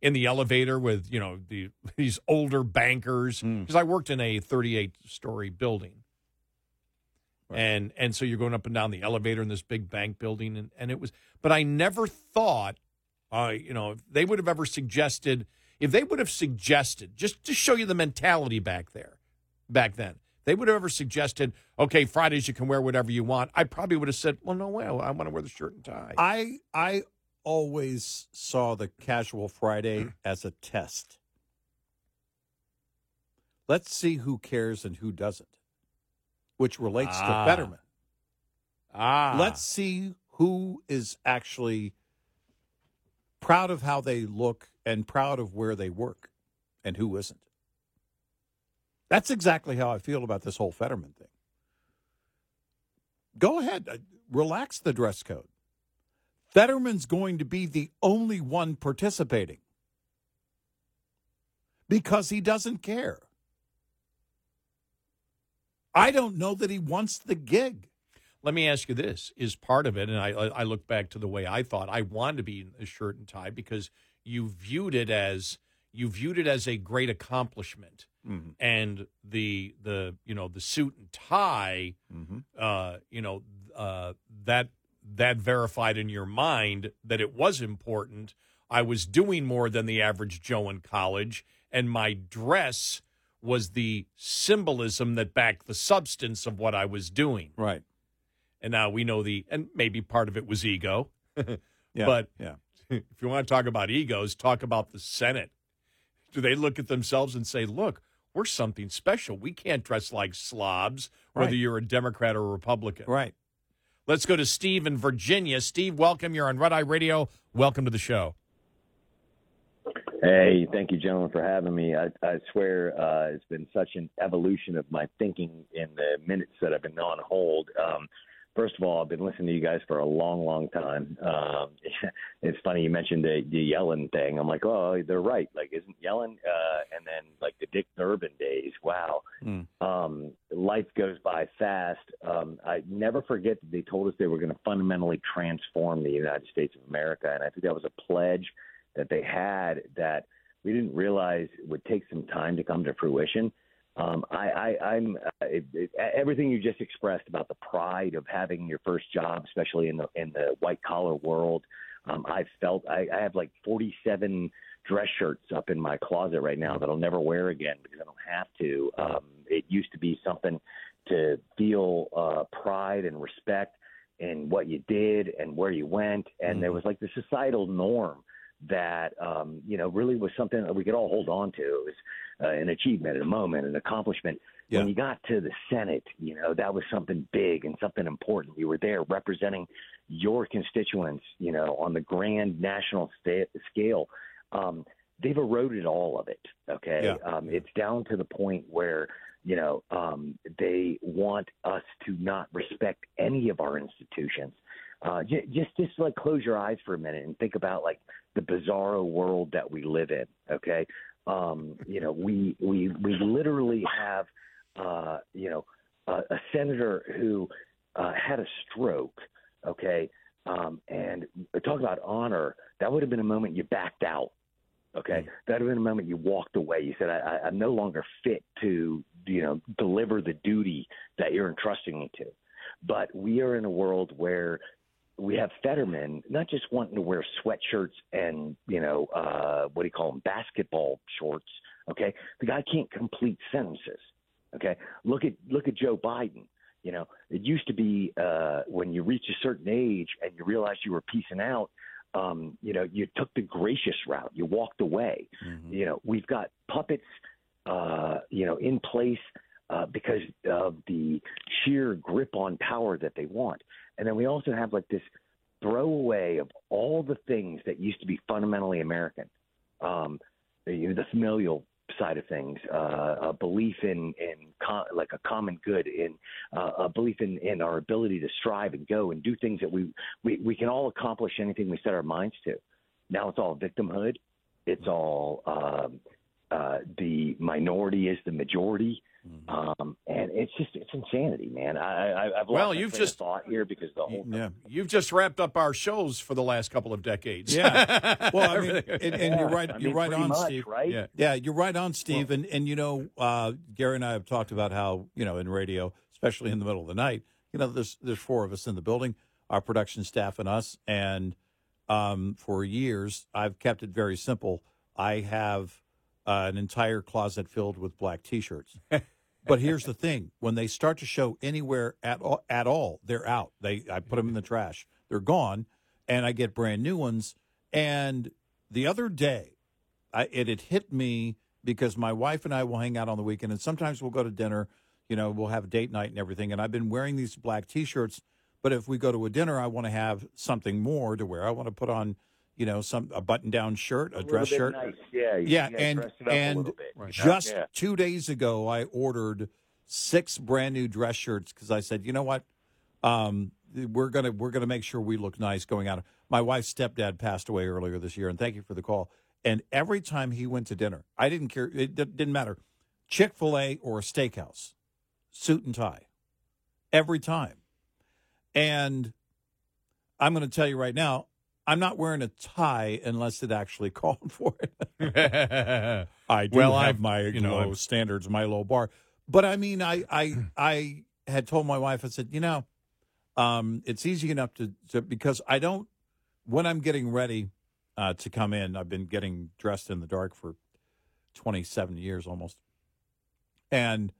in the elevator with, you know, the these older bankers hmm. because I worked in a 38 story building. And and so you're going up and down the elevator in this big bank building and, and it was but I never thought uh, you know, if they would have ever suggested if they would have suggested just to show you the mentality back there back then they would have ever suggested okay fridays you can wear whatever you want i probably would have said well no way i want to wear the shirt and tie I I always saw the casual Friday as a test. Let's see who cares and who doesn't, which relates Ah. to Fetterman. ah Let's see who is actually proud of how they look and proud of where they work and who isn't. That's exactly how I feel about this whole Fetterman thing. Go ahead, uh, relax the dress code. Fetterman's going to be the only one participating because he doesn't care. I don't know that he wants the gig. Let me ask you this is part of it and i i look back to the way i thought i wanted to be in a shirt and tie because you viewed it as you viewed it as a great accomplishment. And the the you know the suit and tie uh you know uh that that verified in your mind that it was important. I was doing more than the average joe in college and my dress was the symbolism that backed the substance of what i was doing. Right. And now we know the and maybe part of it was ego Yeah, but yeah. if you want to talk about egos talk about the senate do they look at themselves and say look we're something special we can't dress like slobs whether Right. you're a democrat or a republican Right. let's go to steve in virginia steve welcome you're on red eye radio welcome to the show Hey, thank you, gentlemen, for having me. I, I swear uh, it's been such an evolution of my thinking in the minutes that I've been on hold. Um, first of all, I've been listening to you guys for a long, long time. Um, it's funny you mentioned the, the Yellen thing. I'm like, oh, they're right. Like, isn't Yellen? Uh, and then like the Dick Durbin days. Wow. Um, life goes by fast. Um, I never forget that they told us they were going to fundamentally transform the United States of America, and I think that was a pledge that they had that we didn't realize would take some time to come to fruition. Um, I, I, I'm uh, it, it, everything you just expressed about the pride of having your first job, especially in the in the white collar world. Um, I felt I, I have like 47 dress shirts up in my closet right now that I'll never wear again because I don't have to. Um, it used to be something to feel uh, pride and respect in what you did and where you went, and there was like the societal norm that um, you know really was something that we could all hold on to. It was uh, an achievement, a moment, an accomplishment. When you got to the Senate, you know that was something big and something important. You were there representing your constituents, you know, on the grand national sta- scale. Um, they've eroded all of it. Okay, Yeah. um, it's down to the point where you know um, they want us to not respect any of our institutions. Uh, j- just just like close your eyes for a minute and think about like the bizarro world that we live in. Okay, um, you know we we we literally have uh, you know a, a senator who uh, had a stroke. Okay, um, and talk about honor. That would have been a moment you backed out. Okay, that would have been a moment you walked away. You said, I, I, "I'm no longer fit to, you know, deliver the duty that you're entrusting me to." But we are in a world where we have Fetterman not just wanting to wear sweatshirts and you know uh, what do you call them basketball shorts. Okay, the guy can't complete sentences. Okay, look at look at Joe Biden. You know, it used to be uh, when you reach a certain age and you realized you were piecing out. Um, you know, you took the gracious route. You walked away. You know, we've got puppets. Uh, you know, in place uh, because of the sheer grip on power that they want. And then we also have like this throwaway of all the things that used to be fundamentally American. Um, know, the familial side of things, uh, a belief in in co- like a common good, in uh, a belief in in our ability to strive and go and do things that we we we can all accomplish anything we set our minds to. Now it's all victimhood. It's all um, uh, the minority is the majority, um, and it's just it's insanity, man. I, I I've lost Well, you've just- thought here because the whole Yeah. You've just wrapped up our shows for the last couple of decades. Yeah. Well, I mean, Everything. and, and you're right. I you're right on, much, Steve. right? Yeah. Yeah, you're right on, Steve. and and you know, uh, Gary and I have talked about how you know in radio, especially in the middle of the night, you know, there's there's four of us in the building, our production staff and us, and um, for years I've kept it very simple. I have uh, an entire closet filled with black T-shirts. but here's the thing: when they start to show anywhere at all, at all, they're out. They I put them in the trash. They're gone, and I get brand new ones. And the other day, I, it had hit me because my wife and I will hang out on the weekend, and sometimes we'll go to dinner. You know, we'll have a date night and everything. And I've been wearing these black T-shirts, but if we go to a dinner, I want to have something more to wear. I want to put on, you know, some a button-down shirt, a, little dress shirt. nice. Yeah, you- yeah, yeah, and dress it up and little bit. just Yeah. two days ago, I ordered six brand new dress shirts because I said, you know what, um, we're gonna we're gonna make sure we look nice going out. My wife's stepdad passed away earlier this year, and thank you for the call. And every time he went to dinner, I didn't care; it d- didn't matter, Chick Fil A or a steakhouse, suit and tie, every time. And I'm going to tell you right now, I'm not wearing a tie unless it actually called for it. I do Well, have I've- my you know, low I've- standards, my low bar. But I mean, I I I had told my wife, I said, you know, um, it's easy enough to, to because I don't when I'm getting ready uh, to come in. I've been getting dressed in the dark for 27 years almost, and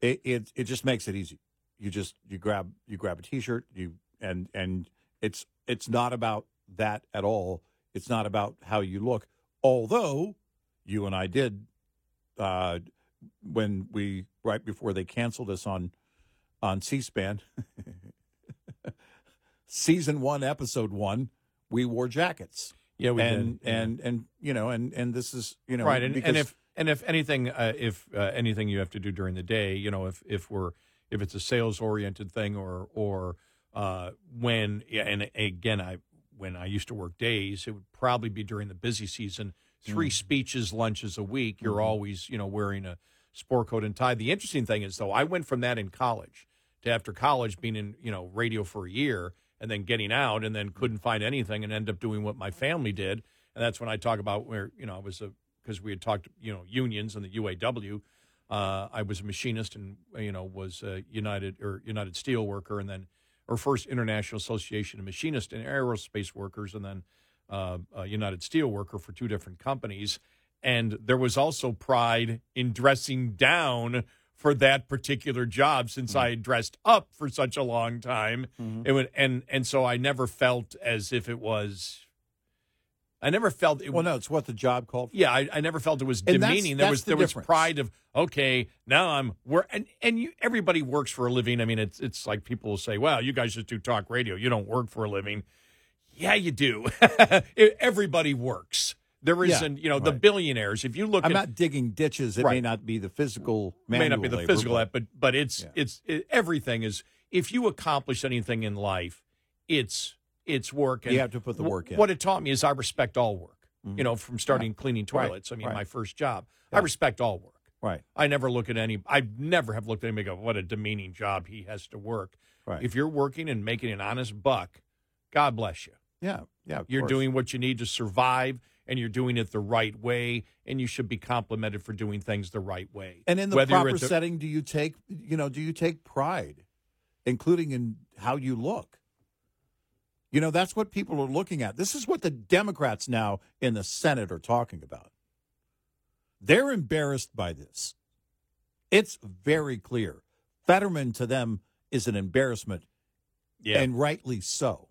it it, it just makes it easy. You just you grab you grab a t-shirt you and and it's it's not about that at all. It's not about how you look. Although you and I did uh, when we right before they canceled us on on C-SPAN, season one, episode one, we wore jackets. Yeah, we and, did, yeah. And and you know, and and this is you know right and, because and if and if anything uh, if uh, anything you have to do during the day you know if if we're if it's a sales oriented thing or or uh, when yeah, and again i when i used to work days it would probably be during the busy season three Mm. speeches lunches a week you're Mhm. always you know wearing a sport coat and tie the interesting thing is though i went from that in college to after college being in you know radio for a year and then getting out and then couldn't find anything and end up doing what my family did and that's when i talk about where you know i was a because we had talked you know unions and the uaw uh, i was a machinist and you know was a united or united steel worker and then or first International Association of Machinists and Aerospace Workers, and then uh, uh, United Steelworker for two different companies. And there was also pride in dressing down for that particular job since I had dressed up for such a long time. Mhm. It would, and and so I never felt as if it was. I never felt it. Well, no, it's what the job called. For. Yeah, I, I never felt it was And that's- demeaning. there was the there was pride of okay, now I'm we're and and you, everybody works for a living. I mean, it's it's like people will say, "Well, you guys just do talk radio. You don't work for a living." Yeah, you do. everybody works. There Yeah, isn't, you know, the billionaires. If you look I'm at not digging ditches. It may not be the physical. may not be the labor, physical, but- but but it's it's it, everything is. If you accomplish anything in life, it's it's work. And You have to put the work in. What it taught me is I respect all work. Mhm. You know, from starting cleaning Right. toilets. I mean, Right. my first job. I respect all work. Right. I never look at any. I never have looked at anybody and go, "What a demeaning job he has to work." Right. If you're working and making an honest buck, God bless you. Yeah, yeah. You're course. doing what you need to survive, and you're doing it the right way, and you should be complimented for doing things the right way. And in the Whether proper the- setting, do you take you know do you take pride, including in how you look? You know that's what people are looking at. This is what the Democrats now in the Senate are talking about. They're embarrassed by this. It's very clear. Fetterman to them is an embarrassment, Yeah. and rightly so.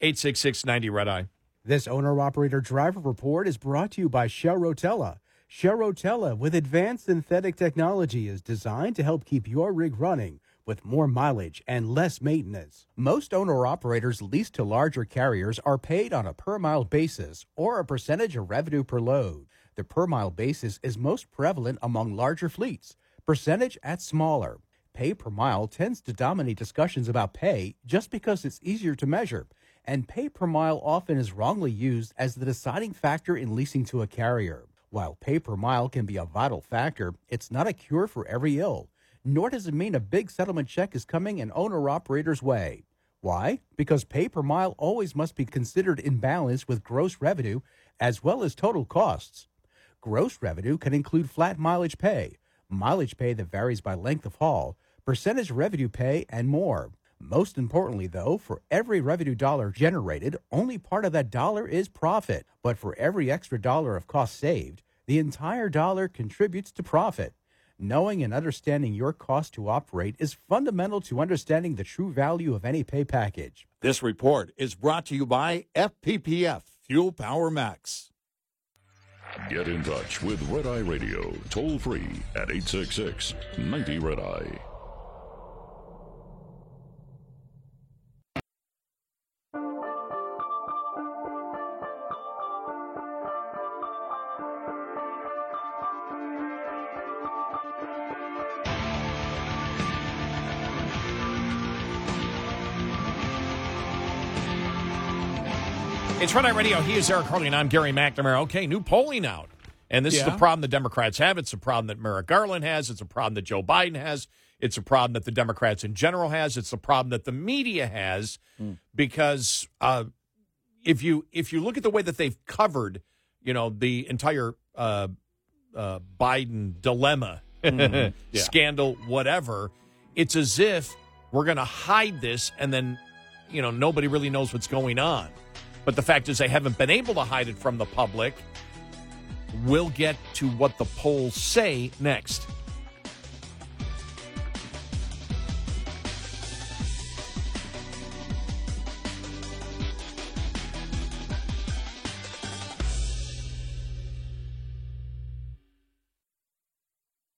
86690 Red Eye. This owner operator driver report is brought to you by Shell Rotella. Shell Rotella with advanced synthetic technology is designed to help keep your rig running with more mileage and less maintenance. Most owner operators leased to larger carriers are paid on a per mile basis or a percentage of revenue per load. The per mile basis is most prevalent among larger fleets, percentage at smaller. Pay per mile tends to dominate discussions about pay just because it's easier to measure, and pay per mile often is wrongly used as the deciding factor in leasing to a carrier. While pay per mile can be a vital factor, it's not a cure for every ill, nor does it mean a big settlement check is coming an owner operator's way. Why? Because pay per mile always must be considered in balance with gross revenue as well as total costs. Gross revenue can include flat mileage pay, mileage pay that varies by length of haul, percentage revenue pay, and more. Most importantly, though, for every revenue dollar generated, only part of that dollar is profit. But for every extra dollar of cost saved, the entire dollar contributes to profit. Knowing and understanding your cost to operate is fundamental to understanding the true value of any pay package. This report is brought to you by FPPF Fuel Power Max. Get in touch with Red Eye Radio toll free at 866 90 Red Eye. It's Red Eye Radio. He is Eric Harley, and I'm Gary McNamara. Okay, new polling out. And this is the problem the Democrats have. It's a problem that Merrick Garland has. It's a problem that Joe Biden has. It's a problem that the Democrats in general has. It's a problem that the media has because uh, if you if you look at the way that they've covered, you know, the entire uh, uh, Biden dilemma, Mhm. Yeah. scandal, whatever, it's as if we're going to hide this and then, you know, nobody really knows what's going on. But the fact is, they haven't been able to hide it from the public. We'll get to what the polls say next.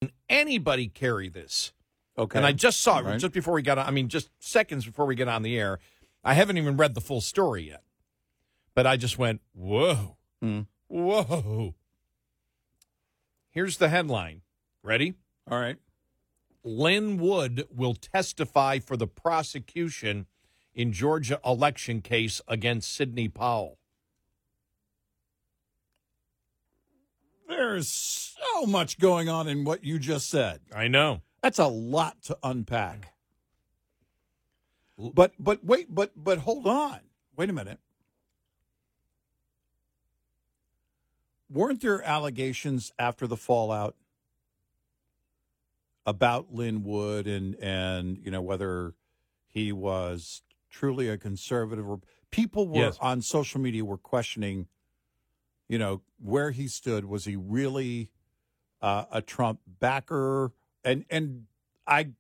Can anybody carry this? Okay. And I just saw it Right. just before we got on. I mean, just seconds before we get on the air. I haven't even read the full story yet. But I just went, whoa, hmm. whoa. Here's the headline. Ready? All right. Lin Wood will testify for the prosecution in Georgia election case against Sidney Powell. There's so much going on in what you just said. I know. That's a lot to unpack. But but wait, but but hold on. Wait a minute. Weren't there allegations after the fallout about Lin Wood and and you know whether he was truly a conservative. Or people were Yes. on social media were questioning, you know, where he stood. Was he really uh, a Trump backer? And and I,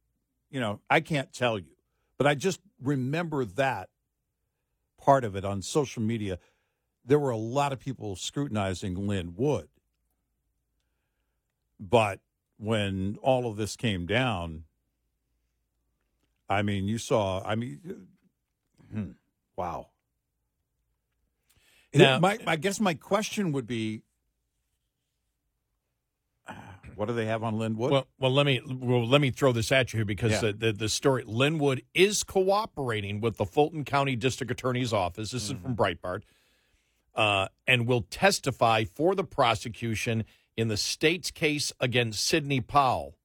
you know, I can't tell you, but I just remember that part of it on social media. There were a lot of people scrutinizing Lin Wood, but when all of this came down, I mean, you saw. I mean, hmm, wow. Now- my, I guess my question would be, what do they have on Lin Wood? Well, well, let me well, let me throw this at you here because Yeah. the, the the story Lin Wood is cooperating with the Fulton County District Attorney's Office. This is from Breitbart, uh, and will testify for the prosecution in the state's case against Sidney Powell.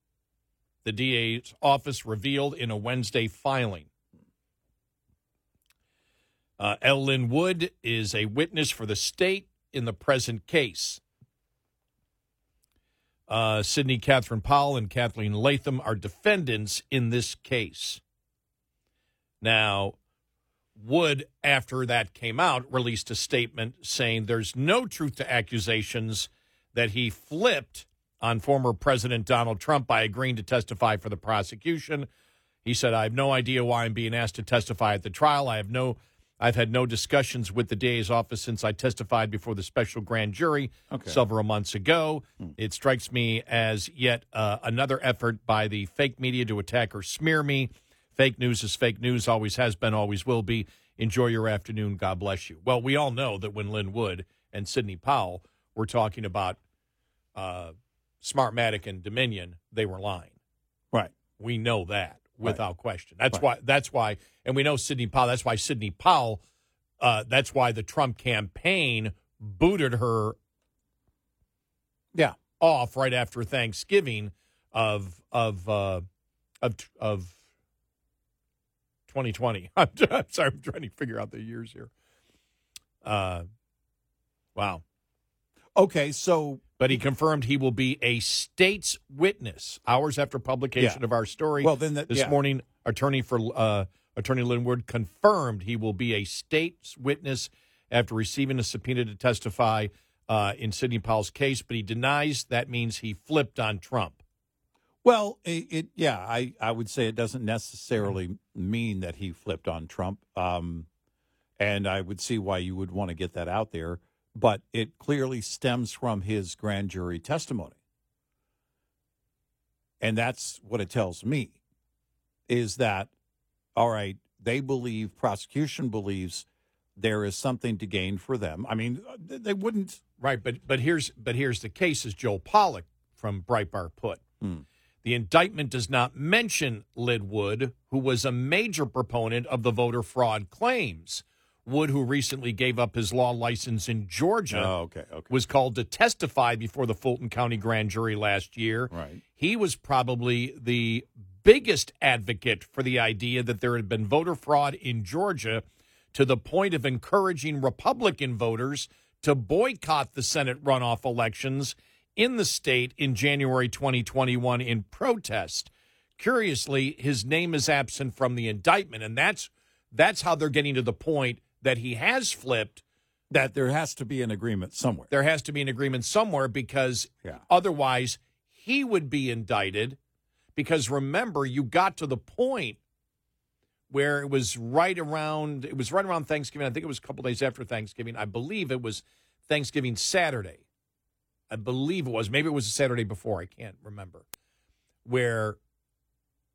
The DA's office revealed in a Wednesday filing. Uh, Wood is a witness for the state in the present case. Uh, Sidney Catherine Powell and Kathleen Latham are defendants in this case. Now, Wood, after that came out, released a statement saying there's no truth to accusations that he flipped on former President Donald Trump by agreeing to testify for the prosecution. He said, I have no idea why I'm being asked to testify at the trial. I have no I've had no discussions with the DA's office since I testified before the special grand jury Okay. several months ago. It strikes me as yet uh, another effort by the fake media to attack or smear me. Fake news is fake news, always has been, always will be. Enjoy your afternoon. God bless you. Well, we all know that when Lin Wood and Sidney Powell were talking about uh, Smartmatic and Dominion, they were lying. Right. We know that without question. That's why. That's why, and we know Sidney Powell. That's why Sidney Powell. Uh, that's why the Trump campaign booted her. Yeah. Off right after Thanksgiving of of uh, of of 2020. I'm, I'm sorry. I'm trying to figure out the years here. Uh, wow. Okay, so but he confirmed he will be a state's witness hours after publication Yeah. of our story. Well, then that- this yeah. morning, attorney for uh, attorney Lin Wood confirmed he will be a state's witness after receiving a subpoena to testify uh, in Sidney Powell's case. But he denies that means he flipped on Trump. Well, it, it yeah, I, I would say it doesn't necessarily mean that he flipped on Trump. Um, and I would see why you would want to get that out there, but it clearly stems from his grand jury testimony. And that's what it tells me is that, all right, they believe, prosecution believes there is something to gain for them. I mean, uh, they wouldn't. Right, but but here's but here's the case, as Joel Pollak from Breitbart put. Hmm. The indictment does not mention Lin Wood, who was a major proponent of the voter fraud claims. Wood, who recently gave up his law license in Georgia, Oh, okay, okay. was called to testify before the Fulton County grand jury last year. Right. He was probably the biggest advocate for the idea that there had been voter fraud in Georgia to the point of encouraging Republican voters to boycott the Senate runoff elections in the state in January 2021 in protest. Curiously, his name is absent from the indictment, and that's that's how they're getting to the point that he has flipped. That there has to be an agreement somewhere. There has to be an agreement somewhere because Yeah. otherwise he would be indicted. Because remember, you got to the point where it was right around it was right around Thanksgiving. I think it was a couple days after Thanksgiving. I believe it was Thanksgiving Saturday. I believe it was. Maybe it was a Saturday before. I can't remember. Where,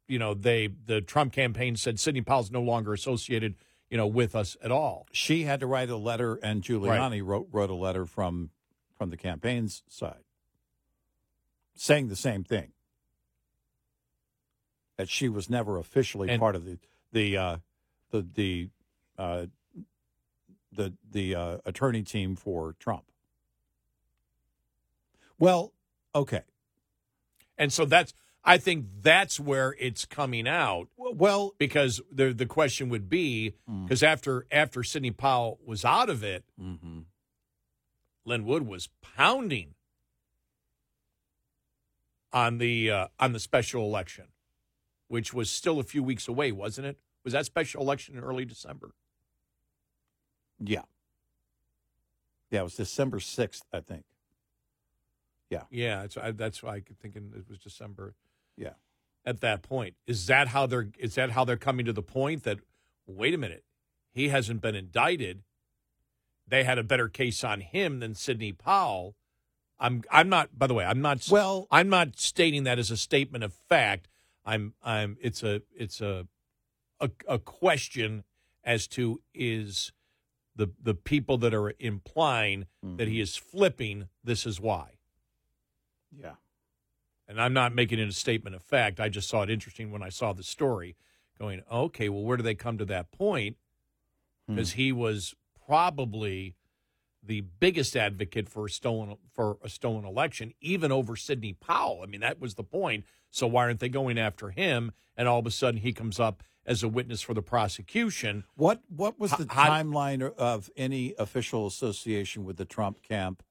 you know, they the Trump campaign said Sidney Powell's no longer associated, you know, with us at all. She had to write a letter, and Giuliani wrote wrote a letter from from the campaign's side, saying the same thing that she was never officially And- part of the the uh, the the uh, the the uh, attorney team for Trump. Well, okay. And so that's I think that's where it's coming out. Well, because the the question would be because after after Sidney Powell was out of it, Mm-hmm. Lin Wood was pounding on the uh, on the special election, which was still a few weeks away, wasn't it? Was that special election in early December? Yeah. Yeah, it was December 6th, I think. Yeah. Yeah, that's I, that's why I keep thinking it was December. Yeah. At that point, is that how they're is that how they're coming to the point that wait a minute, he hasn't been indicted. They had a better case on him than Sidney Powell. I'm I'm not. By the way, I'm not. Well, I'm not stating that as a statement of fact. I'm I'm. It's a it's a a, a question as to is the the people that are implying that he mm-hmm. is flipping. This is why. Yeah. And I'm not making it a statement of fact. I just saw it interesting when I saw the story, going, okay, well, where do they come to that point? Hmm. Because he was probably the biggest advocate for a stolen for a stolen election, even over Sidney Powell. I mean, that was the point. So why aren't they going after him? And all of a sudden, he comes up as a witness for the prosecution. What what was the How- timeline of any official association with the Trump camp?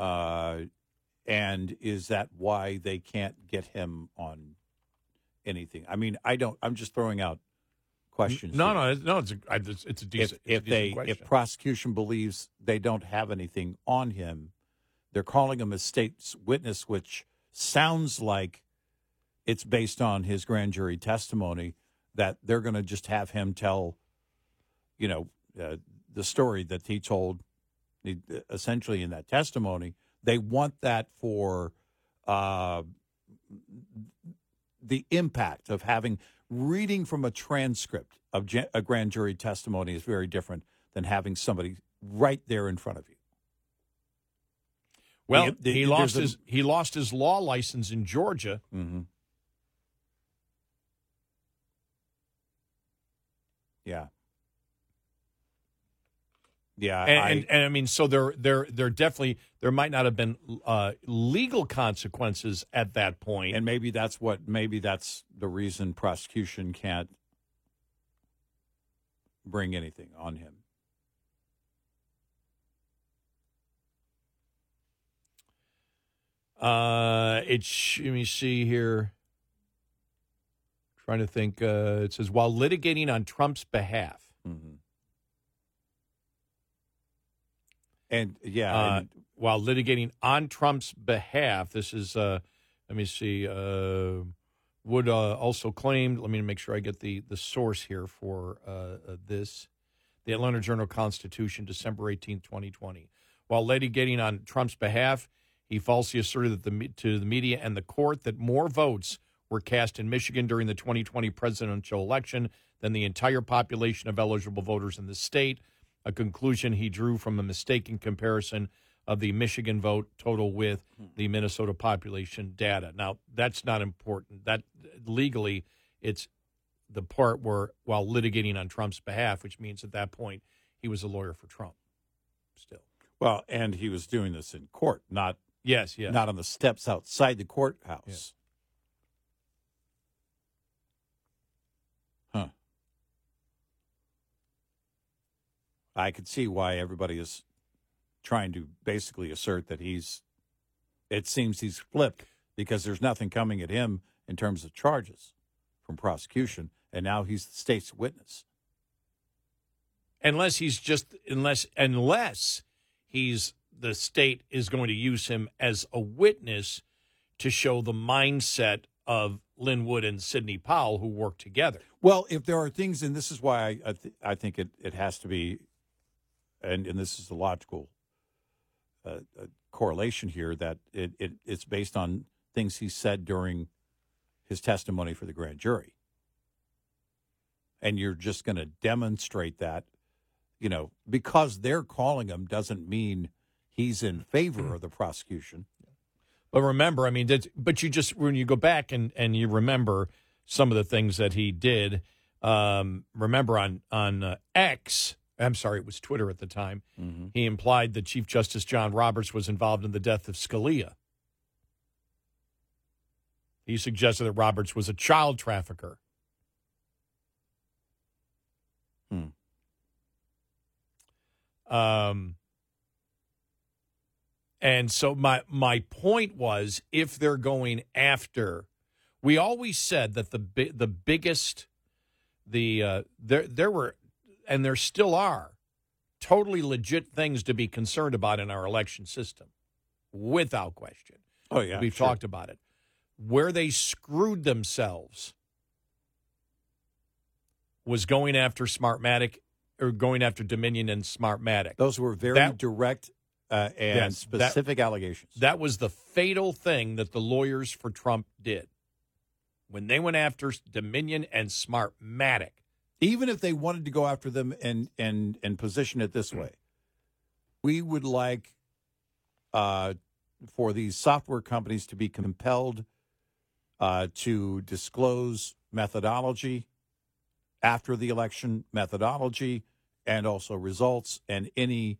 Uh, and is that why they can't get him on anything? I mean, I don't. I'm just throwing out questions. No, no, no. It's a, it's, it's a if, decent. if it's a decent they question. if prosecution believes they don't have anything on him, they're calling him a state's witness, which sounds like it's based on his grand jury testimony that they're going to just have him tell, you know, uh, the story that he told, essentially in that testimony. They want that for uh, the impact of having reading from a transcript of a grand jury testimony is very different than having somebody right there in front of you. well, The- the- he lost a- his he lost his law license in Georgia. Mm-hmm. Yeah. Yeah, and, I, and, and I mean, so there, there, there definitely there might not have been uh, legal consequences at that and maybe that's what maybe that's the reason prosecution can't bring anything on him. Uh, it's let me see here. Trying to think. Uh, it says while litigating on Trump's behalf. Mm-hmm. And yeah, uh, and- while litigating on Trump's behalf. This is, uh, let me see, uh, Wood uh, also claimed, let me make sure I get the, the source here for uh, uh, this. The Atlanta Journal Constitution, December 18, 2020. While litigating on Trump's behalf, he falsely asserted that the, to the media and the court that more votes were cast in Michigan during the 2020 presidential election than the entire population of eligible voters in the state, a conclusion he drew from a mistaken comparison of the Michigan vote total with hmm. the Minnesota population data. Now, that's not important. That legally, it's the part where while litigating on Trump's behalf, which means at that point he was a lawyer for Trump. Still, well, and he was doing this in court, not yes, yes, not on the steps outside the courthouse. Huh. I could see why everybody is trying to basically assert that he's. It seems he's flipped because there's nothing coming at him in terms of charges from prosecution, and now he's the state's witness. unless he's just unless unless he's the state is going to use him as a witness to show the mindset of Lin Wood and Sidney Powell who work together. Well, if there are things, and this is why I I, th- I think it, it has to be, and and this is the logical uh, uh, correlation here that it, it it's based on things he said during his testimony for the grand jury, and you're just going to demonstrate that, you know, because they're calling him doesn't mean he's in favor of the prosecution. But remember, I mean, that's, but you just when you go back and and you remember some of the things that he did. Um, remember on on uh, X, I'm sorry, it was Twitter at the time. He implied that Chief Justice John Roberts was involved in the death of Scalia. He suggested that Roberts was a child trafficker. Hmm. Um, and so my my point was, if they're going after We always said that the the biggest the uh, there there were and there still are totally legit things to be concerned about in our election system, without question. Oh, yeah, we've sure. talked about it. Where they screwed themselves was going after Smartmatic or going after Dominion and Smartmatic. Those were very That- direct uh, and Yes, that- specific allegations. That was the fatal thing that the lawyers for Trump did when they went after Dominion and Smartmatic. Even if they wanted to go after them and and and position it this way, we would like uh, for these software companies to be compelled uh, to disclose methodology after the election, methodology, and also results and any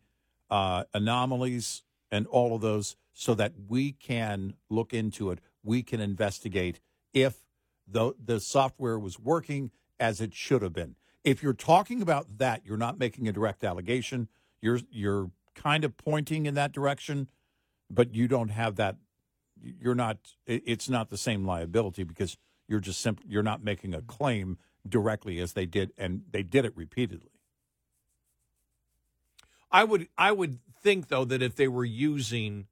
uh, anomalies and all of those, so that we can look into it. We can investigate if the the software was working as it should have been. If you're talking about that, you're not making a direct allegation. You're you're kind of pointing in that direction, but you don't have that. You're not. It's not the same liability because you're just simply you're not making a claim directly as they did, and they did it repeatedly. I would I would think though that if they were using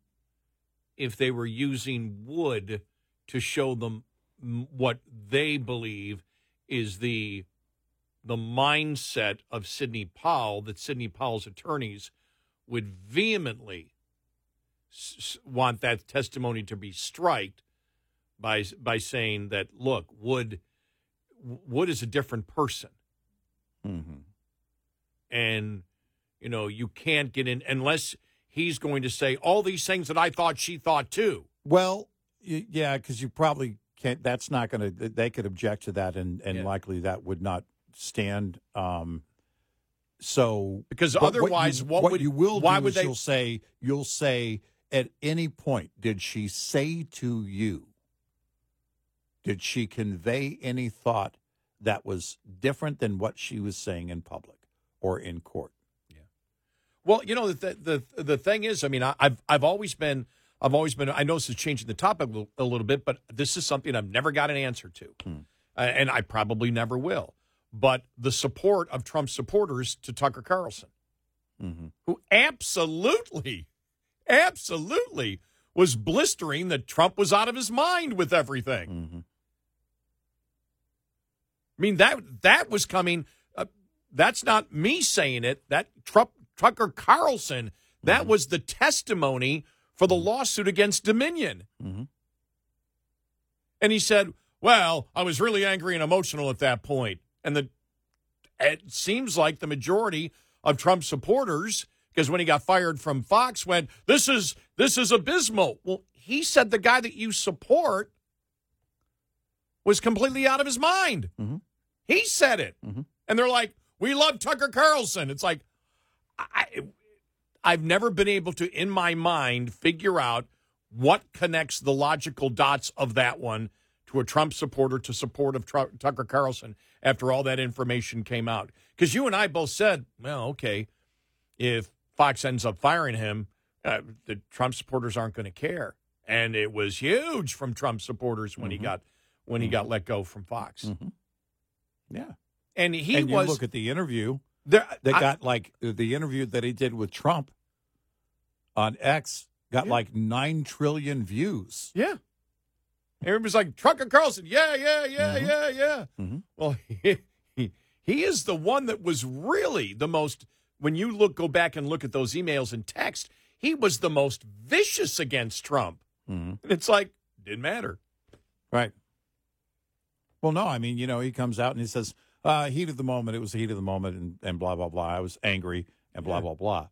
if they were using wood to show them what they believe is the the mindset of Sidney Powell that Sidney Powell's attorneys would vehemently s- want that testimony to be striked by by saying that look Wood Wood is a different person Mm-hmm. and you know you can't get in unless he's going to say all these things that I thought she thought too. Well, y- yeah, because you probably can't. That's not going to. They could object to that, and and likely that would not stand. Um, so Because otherwise, you, what would- you will? why do would is they- You'll say. You'll say. At any point, did she say to you? Did she convey any thought that was different than what she was saying in public or in court? Yeah. Well, you know the the the thing is, I mean, I, I've I've always been I've always been. I know this is changing the topic a little, bit, but this is something I've never got an answer to, uh, and I probably never will. But the support of Trump supporters to Tucker Carlson, who absolutely, absolutely was blistering that Trump was out of his mind with everything. I mean that that was coming. Uh, that's not me saying it. That Trump Tucker Carlson. That was the testimony for the lawsuit against Dominion. Mm-hmm. And he said, "Well, I was really angry and emotional at that point." And the it seems like the majority of Trump supporters, because when he got fired from Fox, went, "This is this is abysmal." Well, he said the guy that you support was completely out of his mind. Mm-hmm. He said it, mm-hmm. and they're like, "We love Tucker Carlson." It's like, I, I've never been able to, in my mind, figure out what connects the logical dots of that one to a Trump supporter to support of Tucker Carlson after all that information came out. Because you and I both said, well, okay, if Fox ends up firing him, uh, the Trump supporters aren't going to care. And it was huge from Trump supporters when he mm-hmm. got when he got mm-hmm. let go from Fox. Mm-hmm. Yeah. And he and was look at the interview There- that I- got like the interview that he did with Trump on X got like nine trillion views. Yeah. Everybody's like, Tucker Carlson, yeah, yeah, yeah, Mm-hmm. yeah, yeah. Well, he, he, he is the one that was really the most, when you look, go back and look at those emails and text, he was the most vicious against Trump. And it's like, didn't matter. Right. Well, no, I mean, you know, he comes out and he says, uh, heat of the moment, it was the heat of the moment, and, and blah, blah, blah. I was angry and blah, Yeah. blah, blah.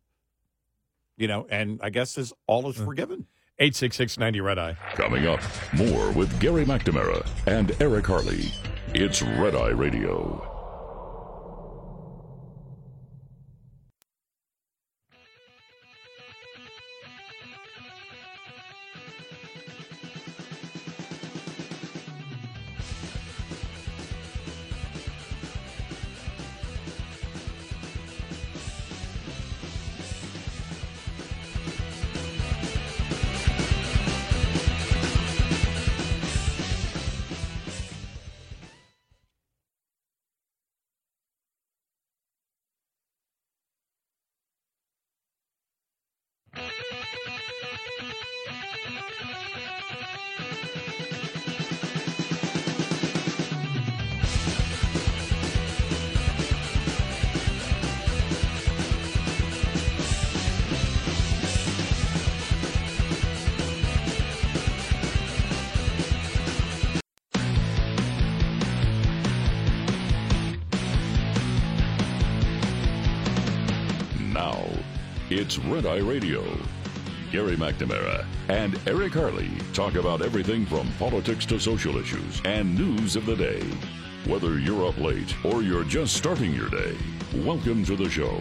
You know, and I guess is all is forgiven. Eight six six ninety Red Eye. Coming up, more with Gary McNamara and Eric Harley. It's Red Eye Radio. McNamara and Eric Harley talk about everything from politics to social issues and news of the day. Whether you're up late or you're just starting your day, welcome to the show.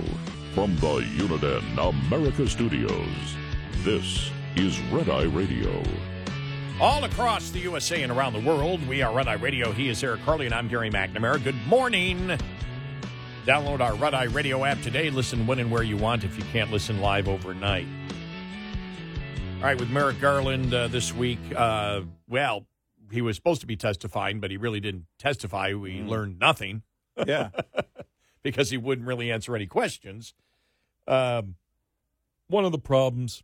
From the Uniden America Studios, this is Red Eye Radio. All across the USA and around the world, we are Red Eye Radio. He is Eric Harley, and I'm Gary McNamara. Good morning. Download our Red Eye Radio app today. Listen when and where you want if you can't listen live overnight. All right, with Merrick Garland uh, this week, uh, well, he was supposed to be testifying, but he really didn't testify. We learned nothing. Yeah. because he wouldn't really answer any questions. Um, one of the problems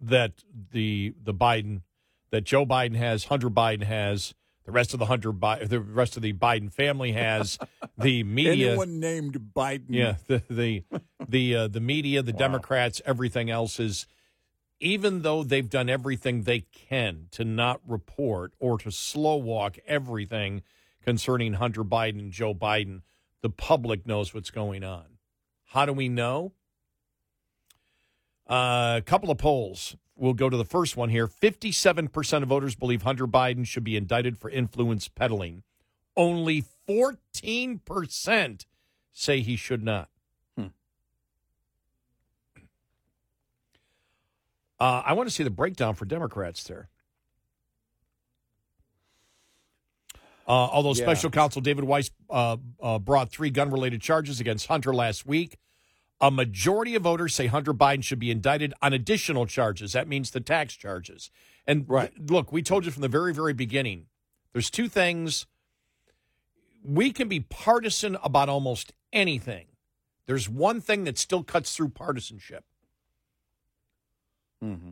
that the the Biden that Joe Biden has, Hunter Biden has, the rest of the Hunter Bi- the rest of the Biden family has, the media Anyone named Biden? yeah, the the the uh, the media, the Democrats, everything else is even though they've done everything they can to not report or to slow walk everything concerning Hunter Biden and Joe Biden, the public knows what's going on. How do we know? Uh, a couple of polls. We'll go to the first one here. 57% of voters believe Hunter Biden should be indicted for influence peddling. Only 14% say he should not. Uh, I want to see the breakdown for Democrats there. Uh, although Yeah. special counsel David Weiss uh, uh, brought three gun related charges against Hunter last week, a majority of voters say Hunter Biden should be indicted on additional charges. That means the tax charges. And right. look, we told you from the very, very beginning there's two things. We can be partisan about almost anything. There's one thing that still cuts through partisanship Mm-hmm.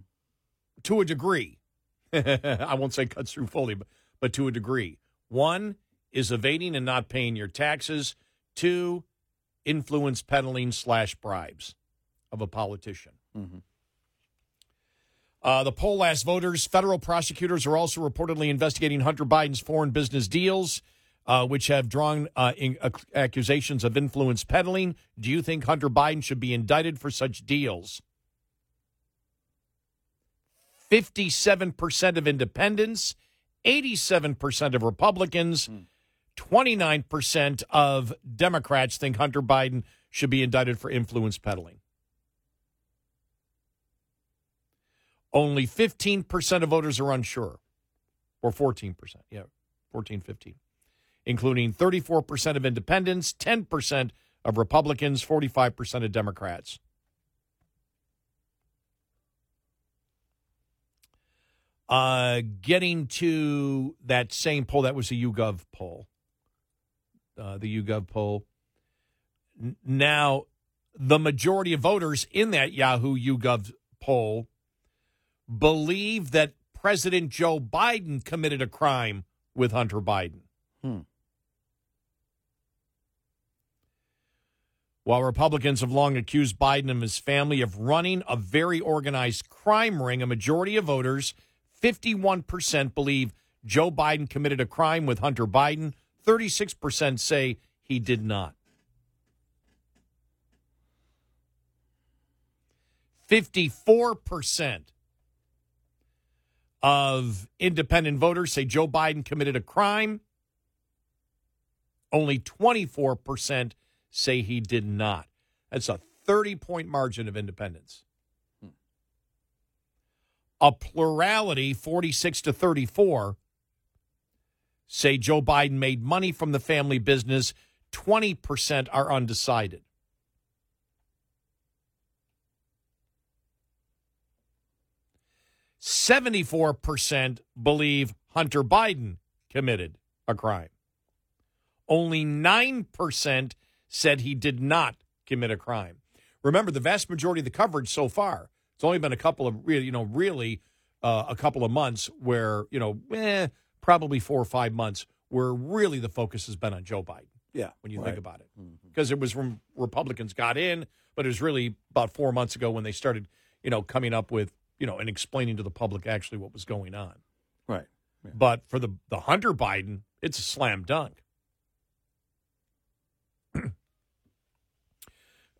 to a degree. I won't say cuts through fully, but, but to a degree. One is evading and not paying your taxes. Two, influence peddling slash bribes of a politician. Mm-hmm. Uh, the poll asked voters. Federal prosecutors are also reportedly investigating Hunter Biden's foreign business deals, uh, which have drawn uh, in, ac- accusations of influence peddling. Do you think Hunter Biden should be indicted for such deals? 57% of independents, 87% of Republicans, hmm. 29% of Democrats think Hunter Biden should be indicted for influence peddling. Only 15% of voters are unsure, or 14%. Yeah, 14, 15, including 34% of independents, 10% of Republicans, 45% of Democrats. Uh, getting to that same poll, that was a YouGov poll. Uh, the YouGov poll. N- now, the majority of voters in that Yahoo YouGov poll believe that President Joe Biden committed a crime with Hunter Biden. Hmm. While Republicans have long accused Biden and his family of running a very organized crime ring, a majority of voters, 51%, believe Joe Biden committed a crime with Hunter Biden. 36% say he did not. 54% of independent voters say Joe Biden committed a crime. Only 24% say he did not. That's a 30 point margin of independence. A plurality, 46 to 34, say Joe Biden made money from the family business. 20% are undecided. Seventy-four percent believe Hunter Biden committed a crime. Only nine percent said he did not commit a crime. Remember, the vast majority of the coverage so far, it's only been a couple of really, you know, really uh, a couple of months where, you know, eh, probably four or five months where really the focus has been on Joe Biden. Yeah, when you right. think about it, because it was when Republicans got in, but it was really about four months ago when they started, you know, coming up with, you know, and explaining to the public actually what was going on. Right. But for the the Hunter Biden, it's a slam dunk.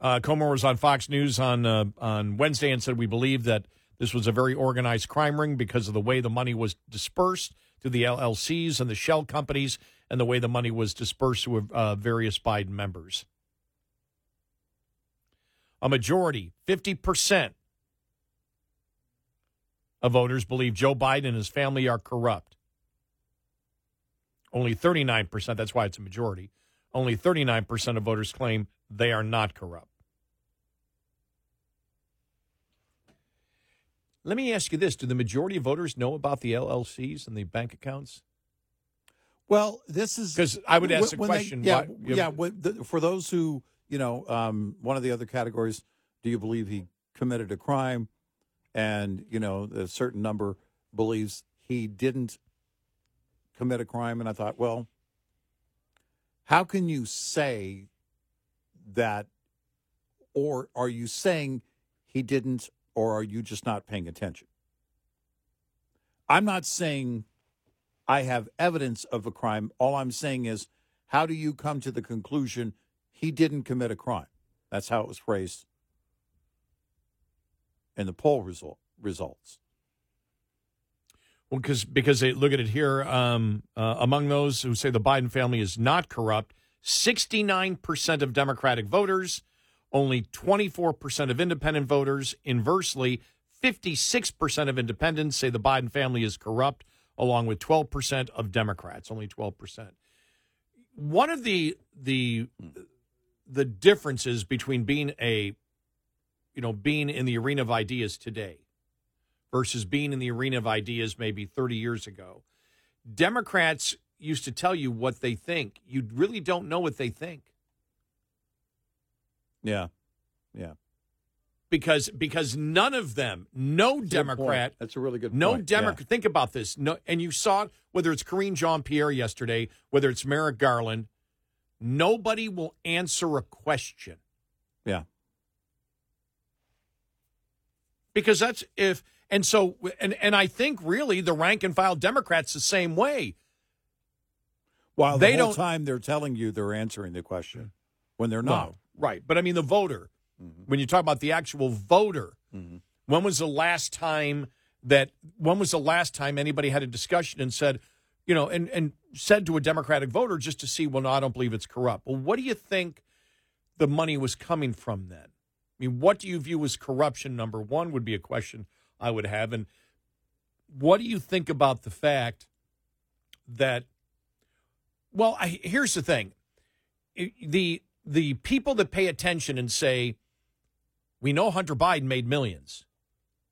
Uh, Comer was on Fox News on uh, on Wednesday and said we believe that this was a very organized crime ring because of the way the money was dispersed to the LLCs and the shell companies, and the way the money was dispersed to uh, various Biden members. A majority, fifty percent, of voters believe Joe Biden and his family are corrupt. Only 39%, that's why it's a majority, only 39% of voters claim they are not corrupt. Let me ask you this Do the majority of voters know about the LLCs and the bank accounts? Well, this is because I would ask the when they- question. yeah, why- yeah. the, for those who you know, um, one of the other categories, do you believe he committed a crime? And you know, a certain number believes he didn't commit a crime. And I thought, well, how can you say that, or are you saying he didn't, or are you just not paying attention? I'm not saying I have evidence of a crime. All I'm saying is, how do you come to the conclusion he didn't commit a crime? That's how it was phrased in the poll result results. Well, because because they look at it here. Um, uh, among those who say the Biden family is not corrupt, sixty nine percent of Democratic voters, only twenty four percent of Independent voters. Inversely, fifty six percent of Independents say the Biden family is corrupt, along with twelve percent of Democrats. Only twelve percent. One of the the the differences between being a you know being in the arena of ideas today versus being in the arena of ideas maybe 30 years ago. Democrats used to tell you what they think. You really don't know what they think Yeah, yeah. because because none of them, no Good Democrat. That's a really good no point. Democrat. Think about this. No, and you saw it whether it's Karine Jean Pierre yesterday, whether it's Merrick Garland. Nobody will answer a question Yeah. because that's if and so and and I think really the rank and file Democrats the same way. While They the whole don't- time they're telling you they're answering the question when they're not. No, right. But I mean, the voter, Mm-hmm. when you talk about the actual voter, when was the last time that, when was the last time anybody had a discussion and said, you know, and, and said to a Democratic voter just to see, well, no, I don't believe it's corrupt. Well, what do you think the money was coming from then? I mean, what do you view as corruption? Number one would be a question I would have. And what do you think about the fact that, well, I, here's the thing the the people that pay attention and say, we know Hunter Biden made millions.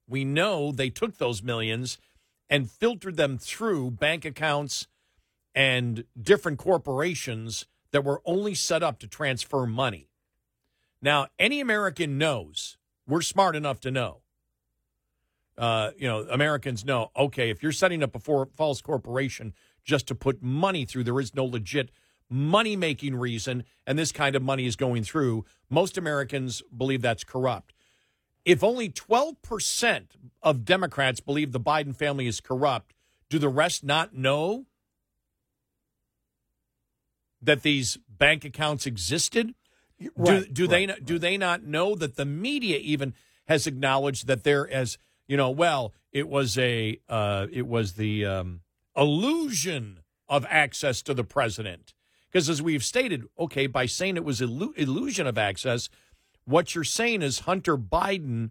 We know they took those millions and filtered them through bank accounts and different corporations that were only set up to transfer money. Now, any American knows, we're smart enough to know. Uh, you know, Americans know, okay, if you're setting up a for, false corporation just to put money through, there is no legit money making reason, and this kind of money is going through. Most Americans believe that's corrupt. If only 12% of Democrats believe the Biden family is corrupt, do the rest not know that these bank accounts existed? do Right, they right, not, do they not know that the media even has acknowledged that there as you know well it was a uh, it was the um, illusion of access to the president because as we've stated okay by saying it was illu- illusion of access what you're saying is Hunter Biden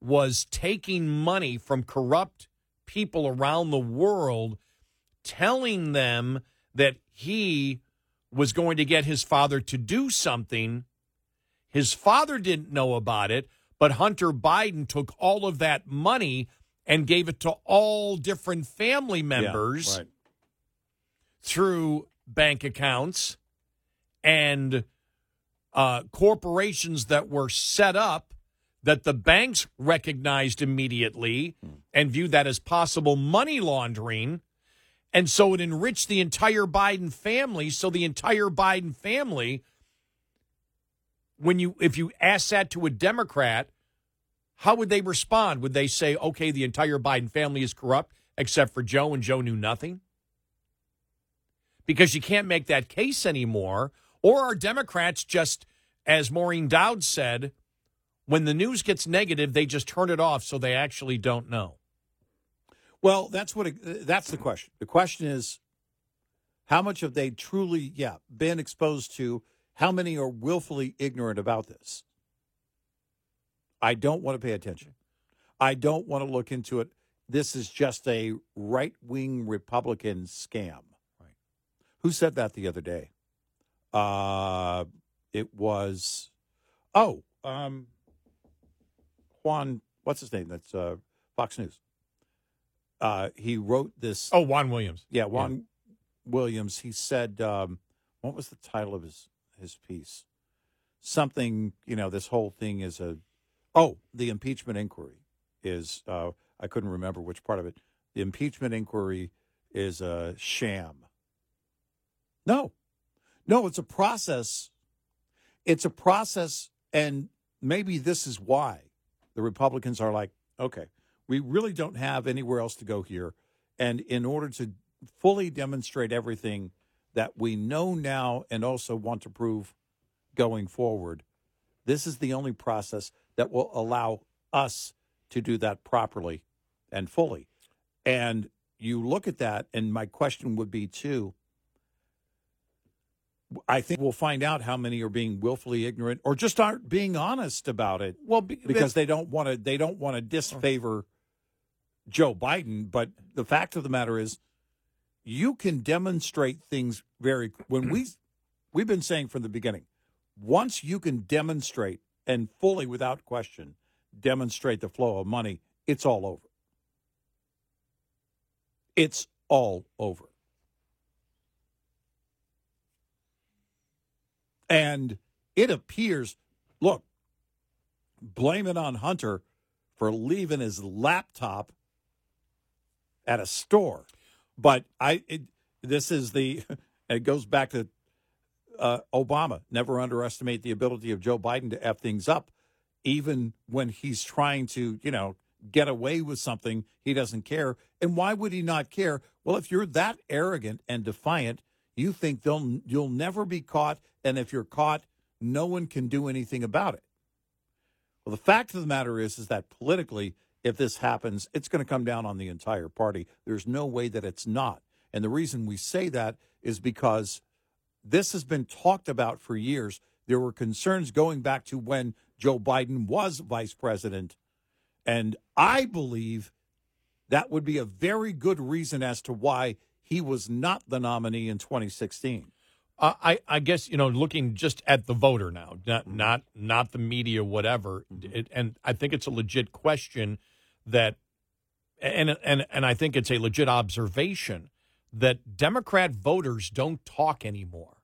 was taking money from corrupt people around the world telling them that he was going to get his father to do something. His father didn't know about it, but Hunter Biden took all of that money and gave it to all different family members right. through bank accounts and uh, corporations that were set up that the banks recognized immediately and viewed that as possible money laundering. And so it enriched the entire Biden family. So the entire Biden family, when you if you ask that to a Democrat, how would they respond? Would they say, okay, the entire Biden family is corrupt except for Joe and Joe knew nothing? Because you can't make that case anymore. Or are Democrats just as Maureen Dowd said, when the news gets negative, they just turn it off so they actually don't know. Well, that's what it, that's the question. The question is how much have they truly, yeah, been exposed to? How many are willfully ignorant about this? I don't want to pay attention. I don't want to look into it. This is just a right wing Republican scam. Right. Who said that the other day? Uh, it was, oh, um, Juan, what's his name? That's uh, Fox News. Uh, he wrote this. Oh, Juan Williams. Yeah, Juan Williams. He said, um, what was the title of his his piece? Something, you know, this whole thing is a. Oh, the impeachment inquiry is. Uh, I couldn't remember which part of it. The impeachment inquiry is a sham. No, no, it's a process. It's a process, and maybe this is why the Republicans are like, okay, we really don't have anywhere else to go here. And in order to fully demonstrate everything that we know now and also want to prove going forward, this is the only process that will allow us to do that properly and fully. And you look at that, and my question would be too I think we'll find out how many are being willfully ignorant or just aren't being honest about it. Well, because they don't want to they don't want to oh. disfavor Joe Biden, but the fact of the matter is you can demonstrate things very when we we've been saying from the beginning. Once you can demonstrate and fully without question demonstrate the flow of money, it's all over. It's all over. And it appears, look, blame it on Hunter for leaving his laptop at a store. But I, it, this is the, it goes back to uh, Obama. Never underestimate the ability of Joe Biden to F things up, even when he's trying to, you know, get away with something, he doesn't care. And why would he not care? Well, if you're that arrogant and defiant, you think they'll you'll never be caught, and if you're caught, no one can do anything about it. Well, the fact of the matter is, is that politically, if this happens, it's going to come down on the entire party. There's no way that it's not. And the reason we say that is because this has been talked about for years. There were concerns going back to when Joe Biden was vice president. And I believe that would be a very good reason as to why he was not the nominee in 2016. Uh, I, I guess you know, looking just at the voter now, not not not the media, whatever. It, and I think it's a legit question that, and and and I think it's a legit observation that Democrat voters don't talk anymore.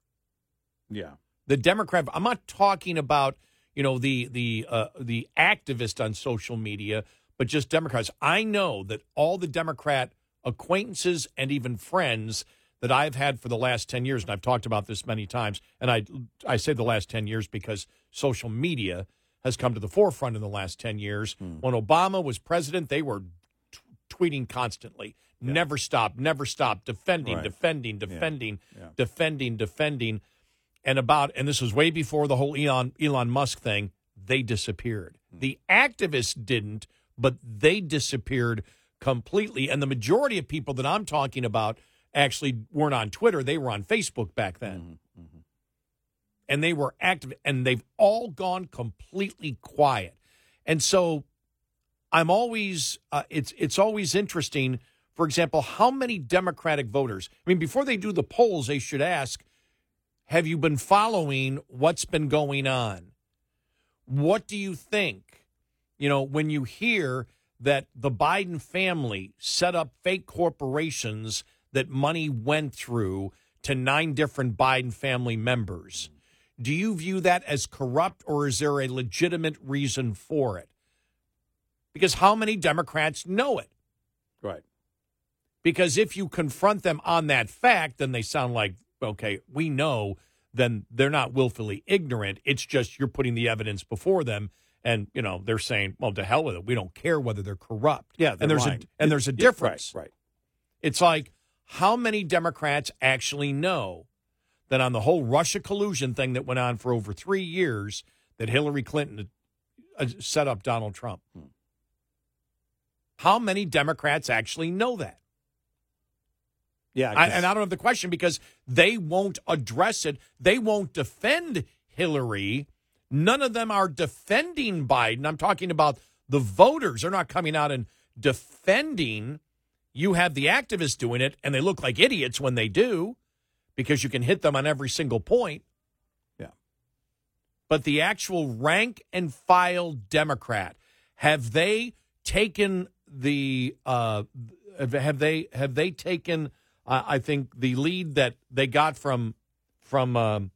Yeah, the Democrat. I'm not talking about you know the the uh, the activist on social media, but just Democrats. I know that all the Democrat acquaintances and even friends that I've had for the last 10 years, and I've talked about this many times, and I, I say the last 10 years because social media has come to the forefront in the last 10 years. Hmm. When Obama was president, they were t- tweeting constantly, never stop, never stop, defending, Right. defending, defending, Yeah. defending, defending. And about, and this was way before the whole Elon, Elon Musk thing, they disappeared. Hmm. The activists didn't, but they disappeared completely. And the majority of people that I'm talking about actually weren't on Twitter, they were on Facebook back then. And they were active, and they've all gone completely quiet. And so I'm always, uh, it's, it's always interesting. For example, how many Democratic voters? I mean, before they do the polls, they should ask, have you been following what's been going on? What do you think? You know, when you hear that the Biden family set up fake corporations that money went through to nine different Biden family members, do you view that as corrupt or is there a legitimate reason for it? Because how many Democrats know it? Right. Because if you confront them on that fact, then they sound like, okay, we know, then they're not willfully ignorant. It's just you're putting the evidence before them. And, you know, they're saying, well, to hell with it. We don't care whether they're corrupt. Yeah, they're and there's lying. a and there's a Yeah, right, difference. right. It's like how many Democrats actually know than on the whole Russia collusion thing that went on for over three years that Hillary Clinton uh, set up Donald Trump. How many Democrats actually know that? Yeah, I, and I don't have the question because they won't address it. They won't defend Hillary. None of them are defending Biden. I'm talking about the voters. They're not coming out and defending. You have the activists doing it, and they look like idiots when they do because you can hit them on every single point. Yeah. But the actual rank and file Democrat, have they taken the uh have they have they taken uh, I think the lead that they got from from um,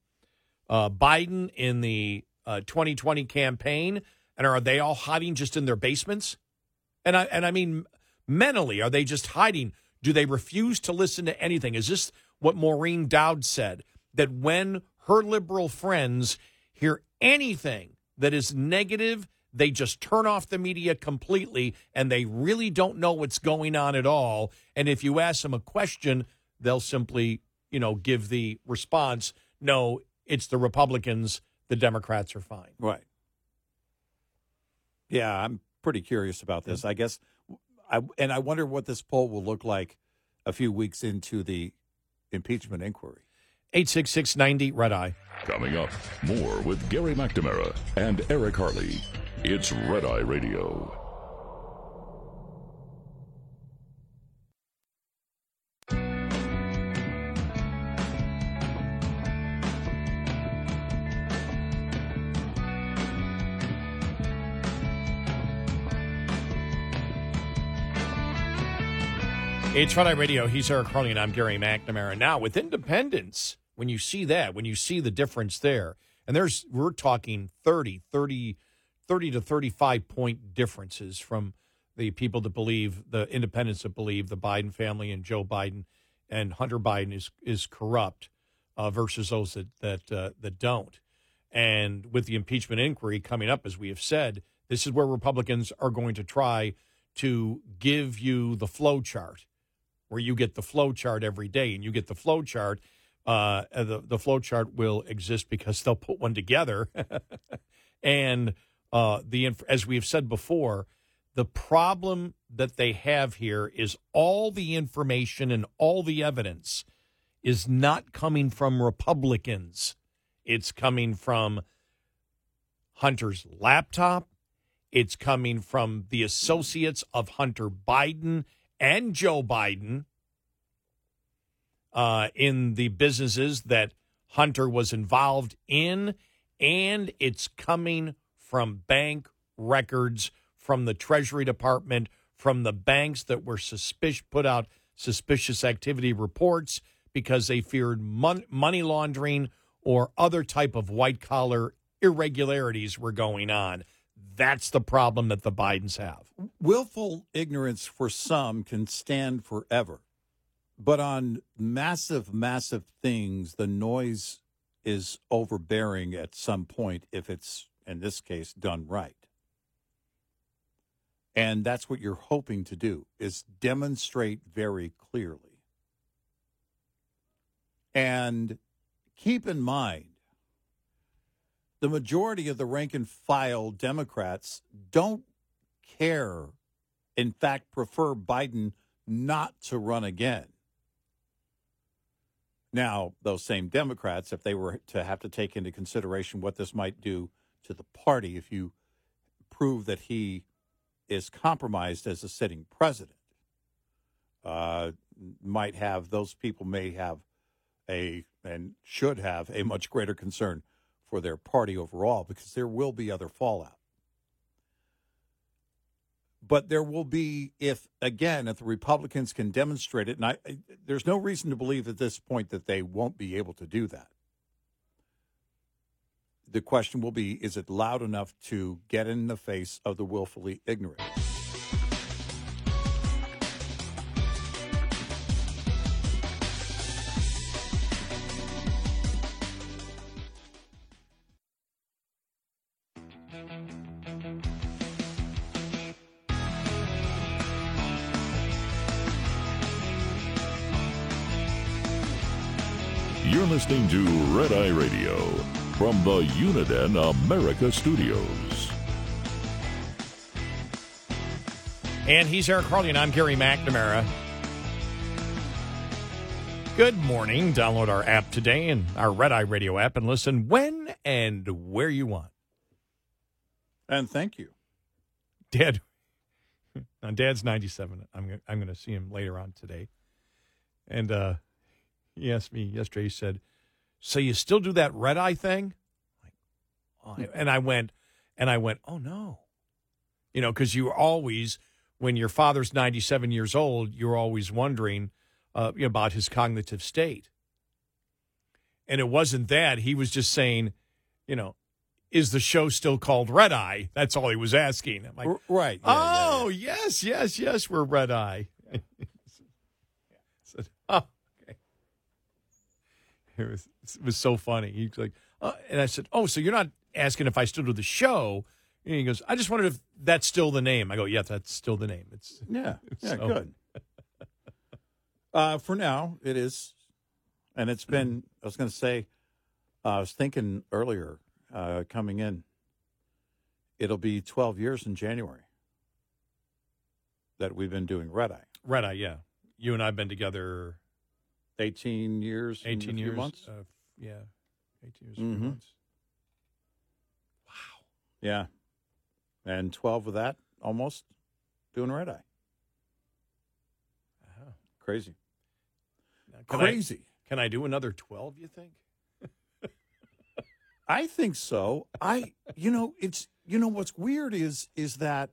uh, Biden in the uh, 2020 campaign, and are they all hiding just in their basements? And I and I mean mentally, are they just hiding? Do they refuse to listen to anything? Is this what Maureen Dowd said? That when her liberal friends hear anything that is negative, they just turn off the media completely and they really don't know what's going on at all. And if you ask them a question, they'll simply, you know, give the response, no, it's the Republicans, the Democrats are fine. Right. Yeah, I'm pretty curious about this. I guess, I, and I wonder what this poll will look like a few weeks into the impeachment inquiry. 86690 Red Eye. Coming up, more with Gary McNamara and Eric Harley. It's Red Eye Radio. It's Red Eye Radio. He's Eric Harley, and I'm Gary McNamara. Now, with independence, when you see that, when you see the difference there, and there's, we're talking 30, 30, 30 to 35 point differences from the people that believe, the independents that believe the Biden family and Joe Biden and Hunter Biden is, is corrupt uh, versus those that, that, uh, that don't. And with the impeachment inquiry coming up, as we have said, this is where Republicans are going to try to give you the flow chart where you get the flow chart every day and you get the flow chart. Uh, the, the flow chart will exist because they'll put one together. and uh, the as we have said before, the problem that they have here is all the information and all the evidence is not coming from Republicans. It's coming from Hunter's laptop. It's coming from the associates of Hunter Biden and Joe Biden uh, in the businesses that Hunter was involved in, and it's coming from bank records, from the Treasury Department, from the banks that were suspicious, put out suspicious activity reports because they feared mon- money laundering or other type of white collar irregularities were going on. That's the problem that the Bidens have. Willful ignorance for some can stand forever. But on massive, massive things, the noise is overbearing at some point if it's, in this case, done right. And that's what you're hoping to do is demonstrate very clearly. And keep in mind, the majority of the rank and file Democrats don't care, in fact, prefer Biden not to run again. Now, those same Democrats, if they were to have to take into consideration what this might do to the party, if you prove that he is compromised as a sitting president, uh, might have those people may have a and should have a much greater concern for their party overall because there will be other fallout. But there will be, if again, if the Republicans can demonstrate it, and I, there's no reason to believe at this point that they won't be able to do that. The question will be is it loud enough to get in the face of the willfully ignorant? Listening to Red Eye Radio from the Uniden America Studios. And he's Eric Harley, and I'm Gary McNamara. Good morning. Download our app today and our Red Eye Radio app and listen when and where you want. And thank you. Dad, now Dad's 97. I'm, gonna- I'm going to see him later on today. And uh, he asked me yesterday, he said, So you still do that red eye thing? Like, oh, and I went, and I went, Oh no. You know, because you always, when your father's 97 years old, you're always wondering uh, about his cognitive state. And it wasn't that. He was just saying, you know, is the show still called Red Eye? That's all he was asking. I'm like, R- right. yeah, yeah, oh, yes, yes, yes, we're Red Eye. Said, oh. It was, it was so funny. He's like, uh, and I said, oh, so you're not asking if I still do the show? And he goes, I just wondered if that's still the name. I go, yeah, that's still the name. It's Yeah, yeah, So- good. Uh, for now, it is, and it's been. I was going to say, uh, I was thinking earlier, uh, coming in. It'll be twelve years in January that we've been doing Red Eye. Red Eye, yeah. You and I've been together Eighteen years, and a 18 few years. months. Uh, yeah, 18 years, and a few Mhm. months. Yeah, and twelve of that almost doing Red Eye. Uh-huh. Crazy, Can I- crazy. can I do another 12, you think? I think so. I, you know, it's, you know, what's weird is, is that,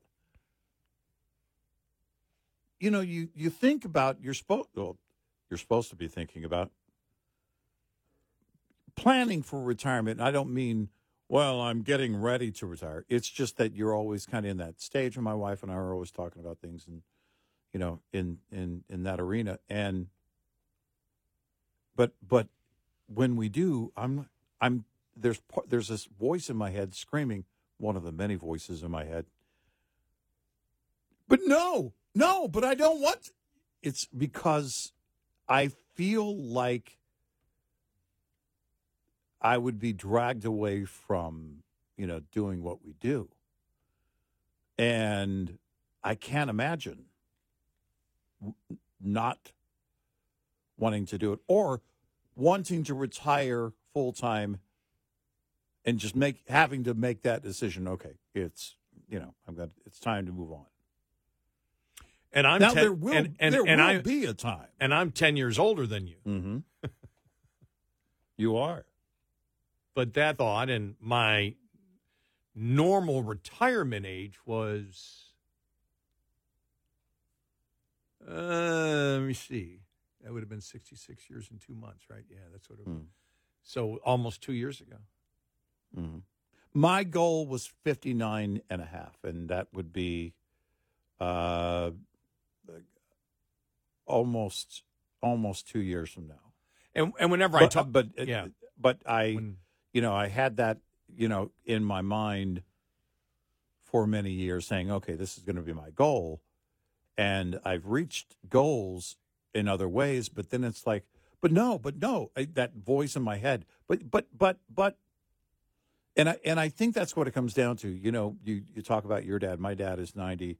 you know, you, you think about, you're supposed, well, you're supposed to be thinking about planning for retirement. I don't mean, well, I'm getting ready to retire. It's just that you're always kind of in that stage. And my wife and I are always talking about things and, you know, in, in, in that arena. And, but, but when we do, I'm, I'm, there's there's this voice in my head screaming, one of the many voices in my head. But no, no, but I don't want. It's because I feel like I would be dragged away from, you know, doing what we do. And I can't imagine not wanting to do it or wanting to retire full time and just make having to make that decision. Okay, it's you know going. to It's time to move on. And I'm now ten- there will and, and, there and will I, be a time. and I'm 10 years older than you. Mm-hmm. you are. But that thought and my normal retirement age was uh, let me see. That would have been 66 years and 2 months, right? Yeah, that's what it was. So almost 2 years ago. Mm-hmm. My goal was 59 and a half, and that would be uh, almost almost two years from now. And and whenever I But- talk but uh, yeah. but I, you know, I had that, you know, in my mind for many years, saying, okay, this is going to be my goal, and I've reached goals in other ways, but then it's like, but no, but no, I, that voice in my head, but but but but. And I and I think that's what it comes down to. You know, you, you talk about your dad. My dad is ninety,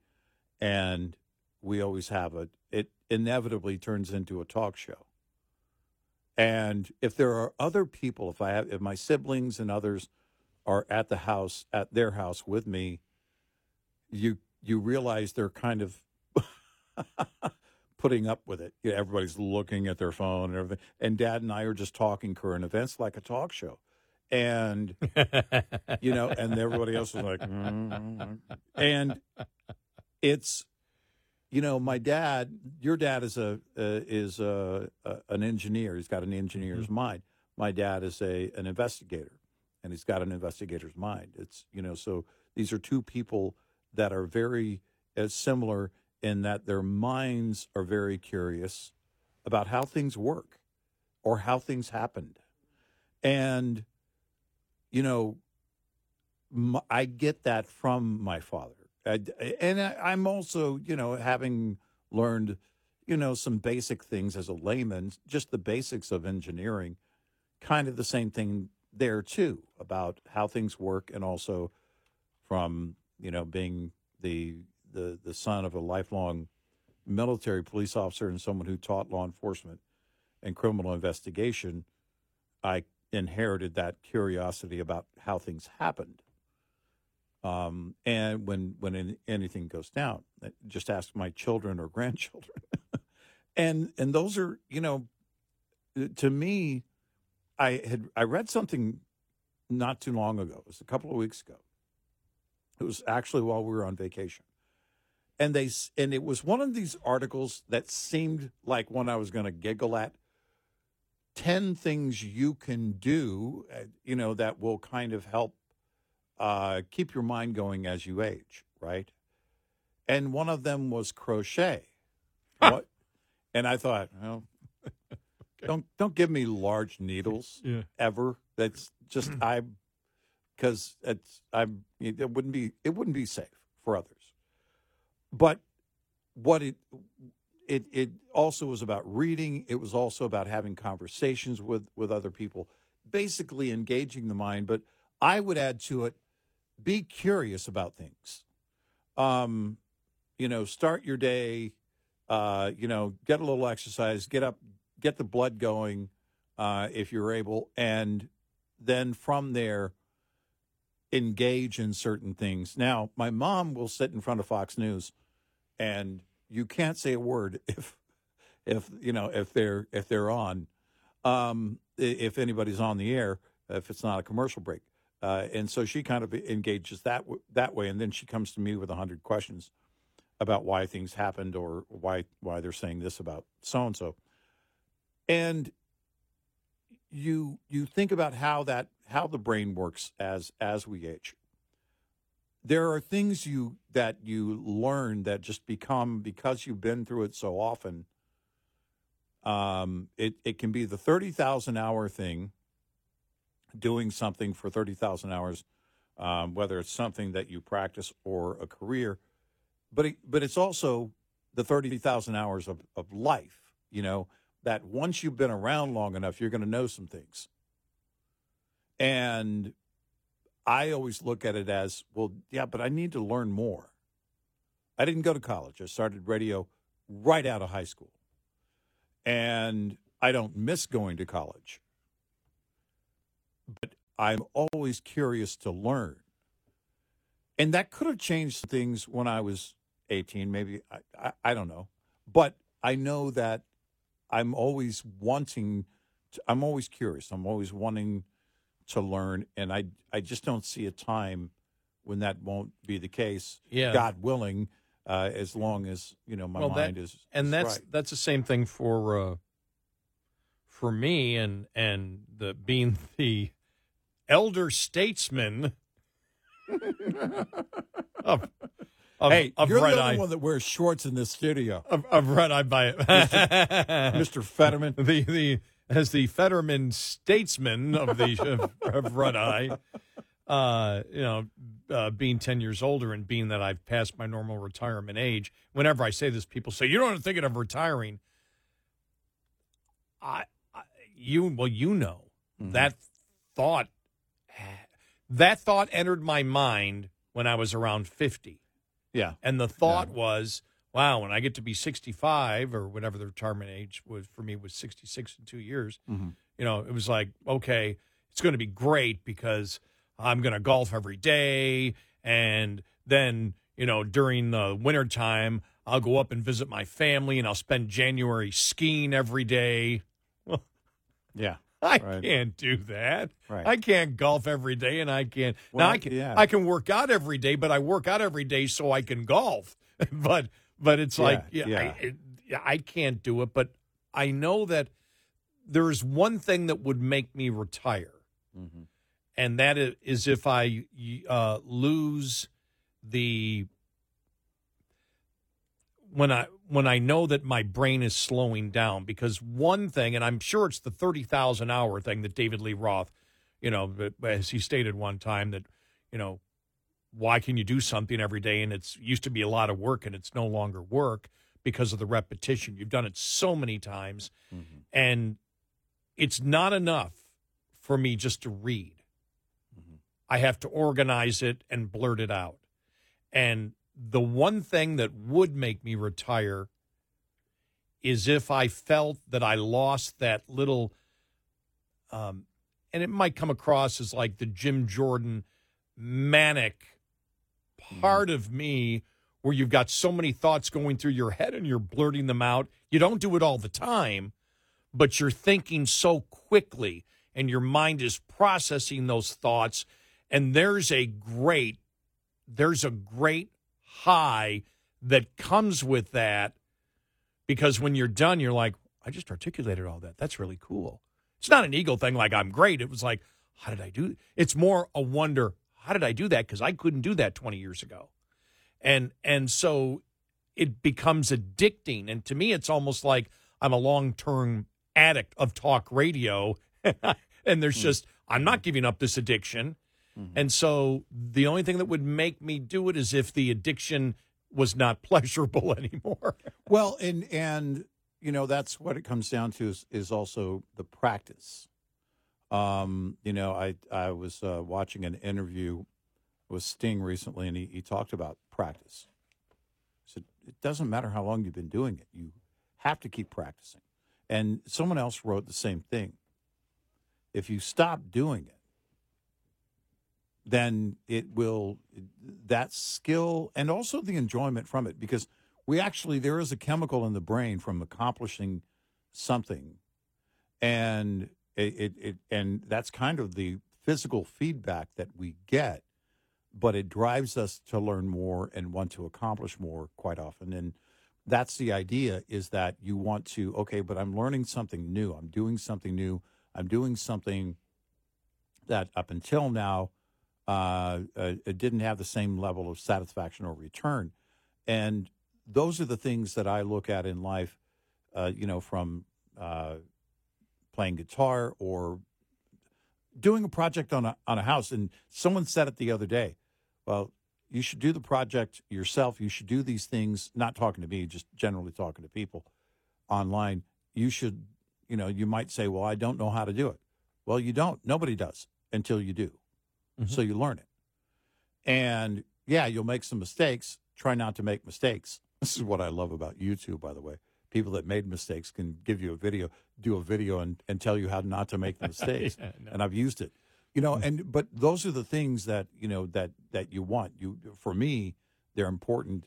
and we always have a. It inevitably turns into a talk show. And if there are other people, if I have, if my siblings and others are at the house, at their house with me, you you realize they're kind of putting up with it. You know, everybody's looking at their phone and everything. And Dad and I are just talking current events like a talk show, and you know, and everybody else is like, "Mm." and it's you know, my dad, your dad is a uh, is a, a an engineer. He's got an engineer's mind. My dad is a an investigator, and he's got an investigator's mind. It's you know, so these are two people that are very uh, similar in that their minds are very curious about how things work or how things happened, and you know, I get that from my father. Uh, I, and I, I'm also, you know, having learned, you know, some basic things as a layman, just the basics of engineering. kind of the same thing there too about how things work, and also from you know being the the the son of a lifelong military police officer and someone who taught law enforcement and criminal investigation, I inherited that curiosity about how things happened. Um, and when when anything goes down, just ask my children or grandchildren. and and those are you know, to me, I had I read something not too long ago. It was a couple of weeks ago. It was actually while we were on vacation, and they and it was one of these articles that seemed like one I was going to giggle at. Ten things you can do, uh, you know, that will kind of help uh, keep your mind going as you age, right? And one of them was crochet. What? And I thought, well, don't don't give me large needles Yeah. ever. That's just I, because it's I'm it wouldn't be it wouldn't be safe for others. But what it it it also was about reading. It was also about having conversations with with other people, basically engaging the mind. But I would add to it, be curious about things. Um, you know, start your day. Uh, you know, get a little exercise, get up, get the blood going, uh, if you're able, and then from there, engage in certain things. Now, my mom will sit in front of Fox News, and you can't say a word if, if you know, if they're if they're on, um, if anybody's on the air, if it's not a commercial break. Uh, and so she kind of engages that w- that way, and then she comes to me with a hundred questions about why things happened or why why they're saying this about so and so. And you you think about how that how the brain works as as we age. There are things you that you learn that just become because you've been through it so often. Um, it it can be the thirty thousand hour thing. Doing something for thirty thousand hours, um, whether it's something that you practice or a career, but it, but it's also the 30,000 hours of, of life, you know, that once you've been around long enough, you're going to know some things. And I always look at it as, well, yeah, but I need to learn more. I didn't go to college. I started radio right out of high school. And I don't miss going to college. But I'm always curious to learn. And that could have changed things when I was 18, maybe. I, I, I don't know. But I know that I'm always wanting, to, I'm always curious. I'm always wanting to learn. And I, I just don't see a time when that won't be the case. Yeah. God willing, uh, as long as, you know, my Well, that- mind is. and that's right. that's the same thing for uh, for me and and the being the elder statesman of, of, hey, of you're red the eye one that wears shorts in this studio. of, of red eye by Mr. Mr. Fetterman. the the as the Fetterman statesman of the of, of red eye. Uh, you know, uh, being ten years older and being that I've passed my normal retirement age. Whenever I say this, people say you don't thinking of retiring. I, I you well, you know that thought that thought entered my mind when I was around fifty. Yeah. And the thought was, wow, when I get to be 65 or whatever the retirement age was for me was 66 in two years, Mhm. you know, it was like, okay, it's going to be great because I'm going to golf every day. And then, you know, during the wintertime, I'll go up and visit my family and I'll spend January skiing every day. Yeah. I Right. can't do that. Right. I can't golf every day, and I can't. Well, now I can. yeah. I can work out every day, but I work out every day so I can golf. but but it's like Yeah, yeah, yeah. I, it, I can't do it. But I know that there's one thing that would make me retire, Mhm. and that is if I uh, lose the when I when I know that my brain is slowing down because one thing, and I'm sure it's the thirty thousand hour thing that David Lee Roth, you know, as he stated one time that, you know, why can you do something every day and it's used to be a lot of work and it's no longer work because of the repetition. You've done it so many times, mm-hmm. and it's not enough for me just to read. Mm-hmm. I have to organize it and blurt it out. And the one thing that would make me retire is if I felt that I lost that little, um, and it might come across as like the Jim Jordan manic part of me where you've got so many thoughts going through your head and you're blurting them out. You don't do it all the time, but you're thinking so quickly and your mind is processing those thoughts. And there's a great, there's a great high that comes with that because when you're done, you're like, I just articulated all that. That's really cool. It's not an ego thing like I'm great. It was like, how did I do? It's more a wonder, how did I do that? Because I couldn't do that 20 years ago. And and so it becomes addicting. And to me, it's almost like I'm a long term addict of talk radio. and there's hmm. just, I'm not giving up this addiction. And so the only thing that would make me do it is if the addiction was not pleasurable anymore. Well, and and you know that's what it comes down to is, is also the practice. Um, you know, I I was uh, watching an interview with Sting recently, and he, he talked about practice. He said it doesn't matter how long you've been doing it; you have to keep practicing. And someone else wrote the same thing. If you stop doing it, then it will that skill and also the enjoyment from it because we actually there is a chemical in the brain from accomplishing something. And it, it, it and that's kind of the physical feedback that we get but it drives us to learn more and want to accomplish more quite often. And that's the idea is that you want to okay but i'm learning something new. I'm doing something new. I'm doing something that up until now uh, uh, it didn't have the same level of satisfaction or return. And those are the things that I look at in life, uh, you know, from uh, playing guitar or doing a project on a, on a house. And someone said it the other day. Well, you should do the project yourself. You should do these things, not talking to me, just generally talking to people online. You should, you know, you might say, well, I don't know how to do it. Well, you don't. Nobody does until you do. So you learn it. And yeah, you'll make some mistakes. Try not to make mistakes. This is what I love about YouTube, by the way. People that made mistakes can give you a video, do a video, and, and tell you how not to make the mistakes. Yeah, no. And I've used it. You know, and but those are the things that you know that that you want. You for me, they're important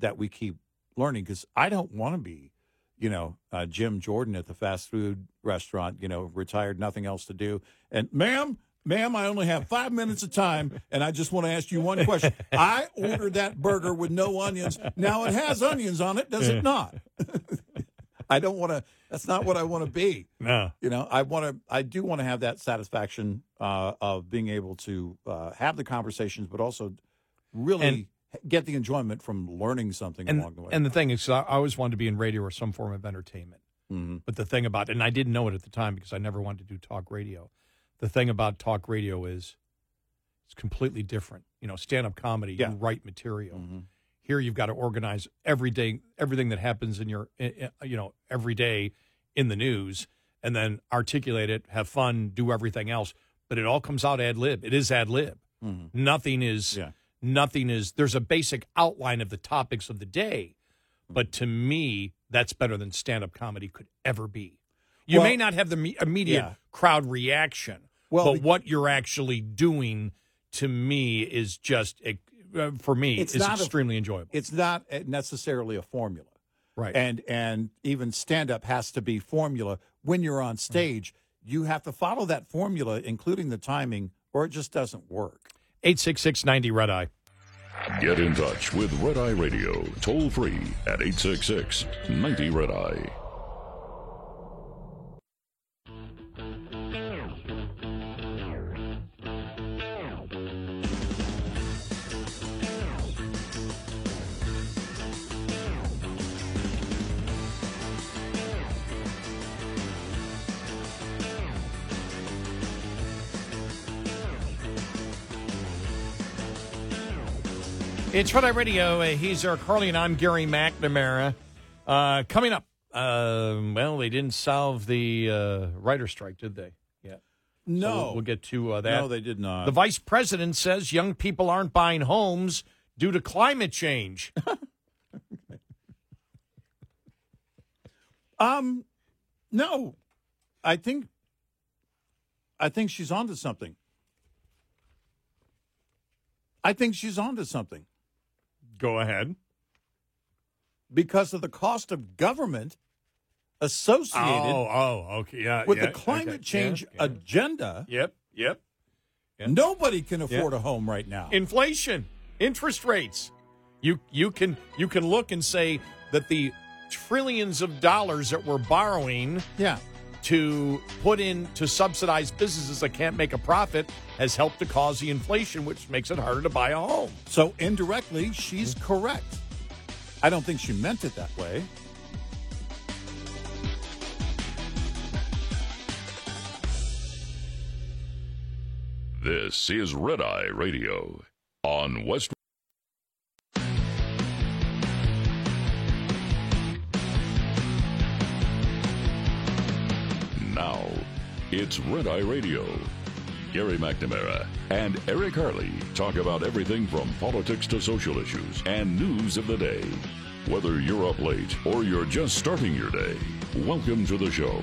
that we keep learning because I don't want to be, you know, uh, Jim Jordan at the fast food restaurant. You know, retired, nothing else to do, and ma'am, Ma'am, I only have five minutes of time, and I just want to ask you one question. I ordered that burger with no onions. Now it has onions on it, does it not? I don't want to. That's not what I want to be. No. You know, I want to. I do want to have that satisfaction uh, of being able to uh, have the conversations, but also really get the enjoyment from learning something and, along the way. and the thing is, I I always wanted to be in radio or some form of entertainment. Mm-hmm. But the thing about, and I didn't know it at the time because I never wanted to do talk radio. The thing about talk radio is it's completely different. You know, stand up comedy, Yeah. you write material. Mm-hmm. Here you've got to organize every day, everything that happens in your, you know, every day in the news, and then articulate it, have fun, do everything else. But it all comes out ad lib. It is ad lib. Mhm. Nothing is. Yeah. Nothing is. There's a basic outline of the topics of the day, Mm-hmm. but to me, that's better than stand up comedy could ever be. You Well- may not have the immediate Yeah. crowd reaction, Well, but what you're actually doing to me is just eh, uh, for me It's is not a- extremely enjoyable. it's not uh, necessarily a formula. Right. And and even stand up has to be formula. When you're on stage, you have to follow that formula, including the timing, or it just doesn't work. 866 90 Red Eye. Get in touch with Red Eye Radio toll free at 866 90 Red Eye. It's Red Eye Radio. Uh, he's Eric Harley, and I'm Gary McNamara. Uh, coming up, uh, well, they didn't solve the uh, writer strike, did they? Yeah. No. we'll, we'll get to uh, that. No, they did not. The vice president says young people aren't buying homes due to climate change. Um, no, I think, I think she's onto something. I think she's onto something Go ahead. because of the cost of government associated Oh, oh, okay, yeah, with yeah, the climate okay, change yeah, agenda. Yep, yep. Nobody can afford a home right now. Inflation, interest rates. You you can you can look and say that the trillions of dollars that we're borrowing yeah. To put in to subsidize businesses that can't make a profit has helped to cause the inflation, which makes it harder to buy a home. So indirectly, she's correct. I don't think she meant it that way. This is Red Eye Radio on West. It's Red Eye Radio. Gary McNamara and Eric Harley talk about everything from politics to social issues and news of the day. Whether you're up late or you're just starting your day, welcome to the show.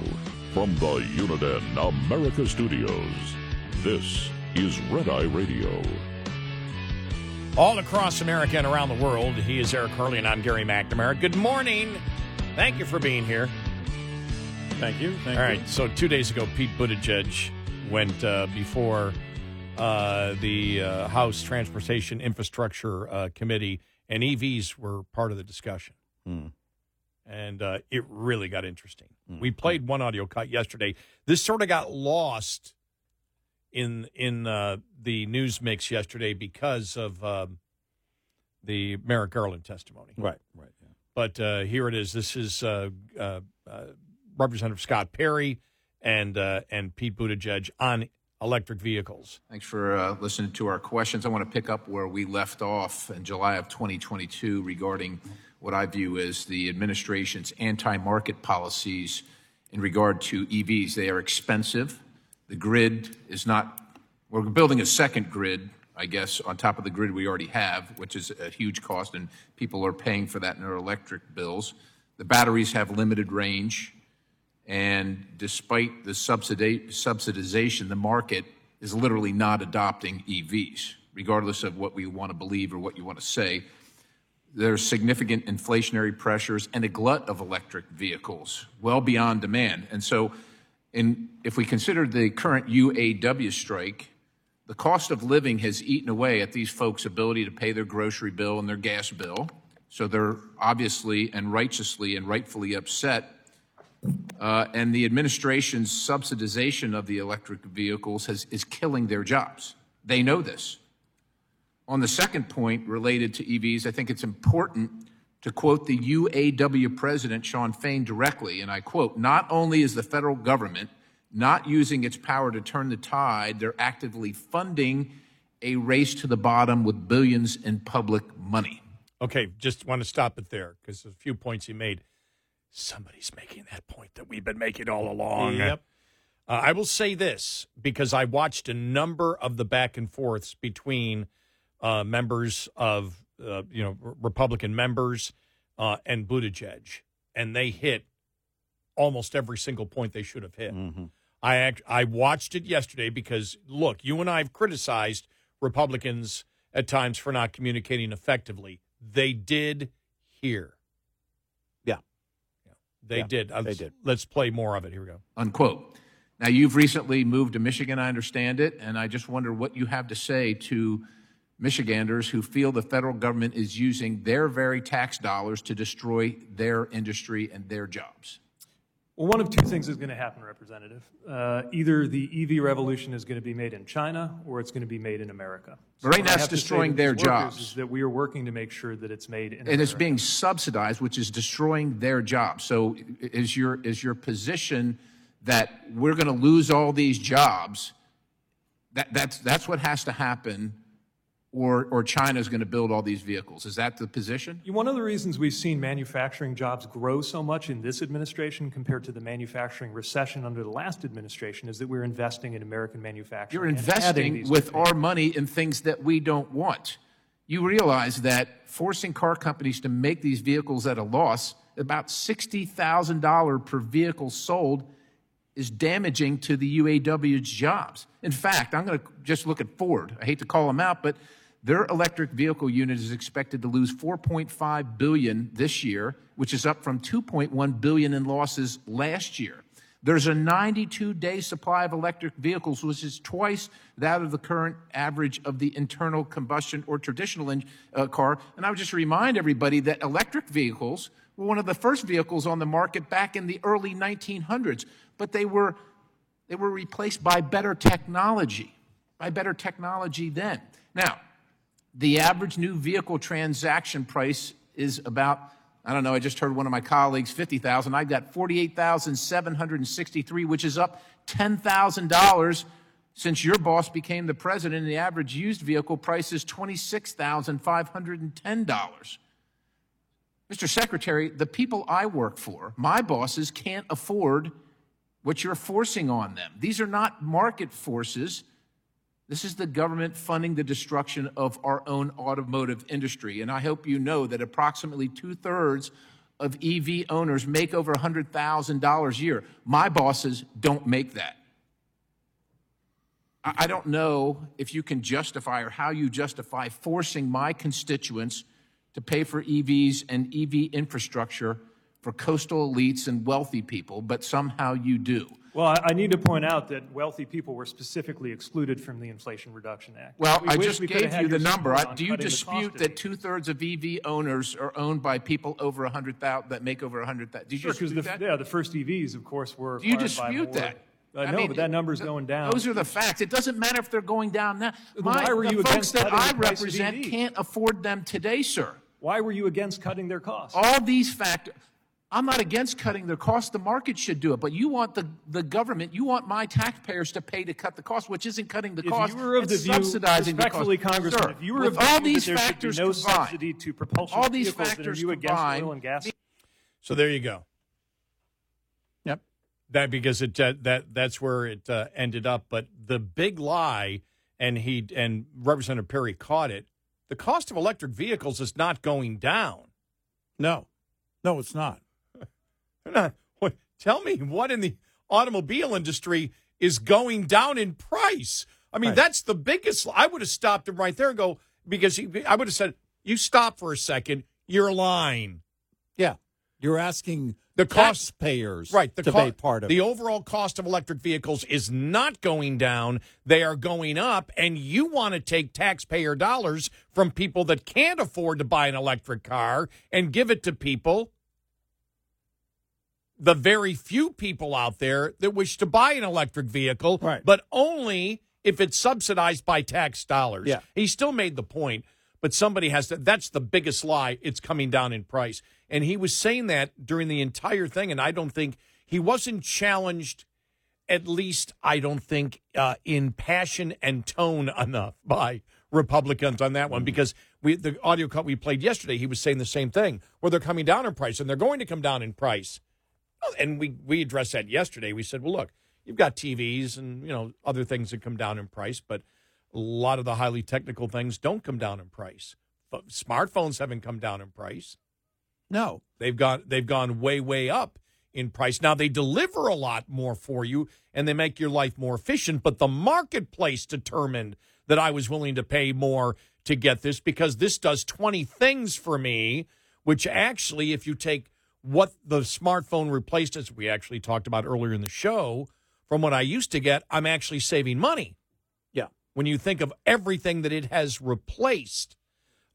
From the Uniden America Studios, this is Red Eye Radio. All across America and around the world, he is Eric Harley and I'm Gary McNamara. Good morning. Thank you for being here. Thank you. Thank All you. right. So two days ago, Pete Buttigieg went uh, before uh, the uh, House Transportation Infrastructure uh, Committee, and EVs were part of the discussion. Hmm. And uh, it really got interesting. We played one audio cut yesterday. This sort of got lost in in uh, the news mix yesterday because of um, the Merrick Garland testimony. Right, right. But uh, here it is. This is uh, uh, uh, Representative Scott Perry and uh, and Pete Buttigieg on electric vehicles. Thanks for uh, listening to our questions. I want to pick up where we left off in July of 2022 regarding what I view as the administration's anti market policies in regard to EVs. They are expensive. The grid is not, we're building a second grid, I guess, on top of the grid we already have, which is a huge cost, and people are paying for that in their electric bills. The batteries have limited range. And despite the subsidization, the market is literally not adopting EVs, regardless of what we want to believe or what you want to say. There's significant inflationary pressures and a glut of electric vehicles, well beyond demand. And so, in, if we consider the current UAW strike, the cost of living has eaten away at these folks' ability to pay their grocery bill and their gas bill. So they're obviously and righteously and rightfully upset uh, and the administration's subsidization of the electric vehicles has, is killing their jobs. They know this. On the second point related to EVs, I think it's important to quote the UAW president, Shawn Fain, directly, and I quote Not only is the federal government not using its power to turn the tide, they're actively funding a race to the bottom with billions in public money. Okay, just want to stop it there because a few points he made. Somebody's making that point that we've been making all along. Yep. Uh, I will say this because I watched a number of the back and forths between uh, members of, uh, you know, Republican members uh, and Buttigieg, and they hit almost every single point they should have hit. I act, I watched it yesterday because look, you and I have criticized Republicans at times for not communicating effectively. They did here. Yeah. They Yeah, did. Uh, they let's- did. Let's play more of it. Here we go. unquote. Now, you've recently moved to Michigan, I understand it, and I just wonder what you have to say to Michiganders who feel the federal government is using their very tax dollars to destroy their industry and their jobs. Well, one of two things is going to happen, Representative. Uh, either the EV revolution is going to be made in China or it's going to be made in America. But right now it's have to say destroying their jobs. Is that we are working to make sure that it's made in and America. it's being subsidized, which is destroying their jobs. So, is your is your position that we're going to lose all these jobs? That that's that's what has to happen or, or China is going to build all these vehicles. Is that the position? One of the reasons we've seen manufacturing jobs grow so much in this administration compared to the manufacturing recession under the last administration is that we're investing in American manufacturing. You're investing with our money in things that we don't want. You realize that forcing car companies to make these vehicles at a loss, about $60,000 per vehicle sold, is damaging to the UAW's jobs. In fact, I'm going to just look at Ford. I hate to call them out, but their electric vehicle unit is expected to lose 4.5 billion this year, which is up from 2.1 billion in losses last year. There's a 92 day supply of electric vehicles, which is twice that of the current average of the internal combustion or traditional en- uh, car. And I would just remind everybody that electric vehicles were one of the first vehicles on the market back in the early 1900s, but they were, they were replaced by better technology, by better technology then. Now, the average new vehicle transaction price is about I don't know, I just heard one of my colleagues 50,000. I've got 48,763, which is up $10,000 since your boss became the president. The average used vehicle price is $26,510. Mr. Secretary, the people I work for, my bosses can't afford what you're forcing on them. These are not market forces. This is the government funding the destruction of our own automotive industry. And I hope you know that approximately two thirds of EV owners make over $100,000 a year. My bosses don't make that. I I don't know if you can justify or how you justify forcing my constituents to pay for EVs and EV infrastructure for coastal elites and wealthy people, but somehow you do. Well, I, need to point out that wealthy people were specifically excluded from the Inflation Reduction Act. Well, We I just we gave you the number. I- Do you the dispute that two thirds of EV owners are owned by people over a hundred thousand that make over a hundred thousand? Do you Sure, dispute the, that? yeah, the first EVs, of course, were. Do you dispute that? I I know, mean, but that number's th- going down. Those are the facts. It doesn't matter if they're going down now. My, why were the you folks against that I the represent can't afford them today, sir. Why were you against cutting their costs? All these factors. I'm not against cutting their costs. The market should do it. But you want the, the government, you want my taxpayers to pay to cut the cost, which isn't cutting the If cost. you were of the it's view, subsidizing the cost. Congressman, Sir, if you were with of the all view these that there should be factors no combined, subsidy to propulsion all these vehicles, then are factors you against combined, oil and gas? So there you go. Yep. That because it uh, that that's where it uh, ended up. But the big lie, and he and Representative Perry caught it. The cost of electric vehicles is not going down. No, no, it's not. They're not. What, tell me what in the automobile industry is going down in price? I mean, Right. that's the biggest. I would have stopped him right there and go because he, I would have said, "You stop for a second. You're lying." Yeah, you're asking the cost taxpayers right the to co- pay part of it. the it. overall cost of electric vehicles is not going down they are going up and you want to take taxpayer dollars from people that can't afford to buy an electric car and give it to people the very few people out there that wish to buy an electric vehicle Right. but only if it's subsidized by tax dollars. Yeah. he still made the point but somebody has to that's the biggest lie. It's coming down in price. And he was saying that during the entire thing and i don't think he wasn't challenged at least i don't think uh, in passion and tone enough by republicans on that one. Because we the audio cut we played yesterday he was saying the same thing. Where they're coming down in price and they're going to come down in price and we we addressed that yesterday. We said, well, look, you've got TVs and you know other things that come down in price, but a lot of the highly technical things don't come down in price. But smartphones haven't come down in price. No, They've gone they've gone way way up in price. Now they deliver a lot more for you and they make your life more efficient, but the marketplace determined that I was willing to pay more to get this because this does 20 things for me, which actually if you take what the smartphone replaced as we actually talked about earlier in the show from what I used to get, I'm actually saving money. Yeah. When you think of everything that it has replaced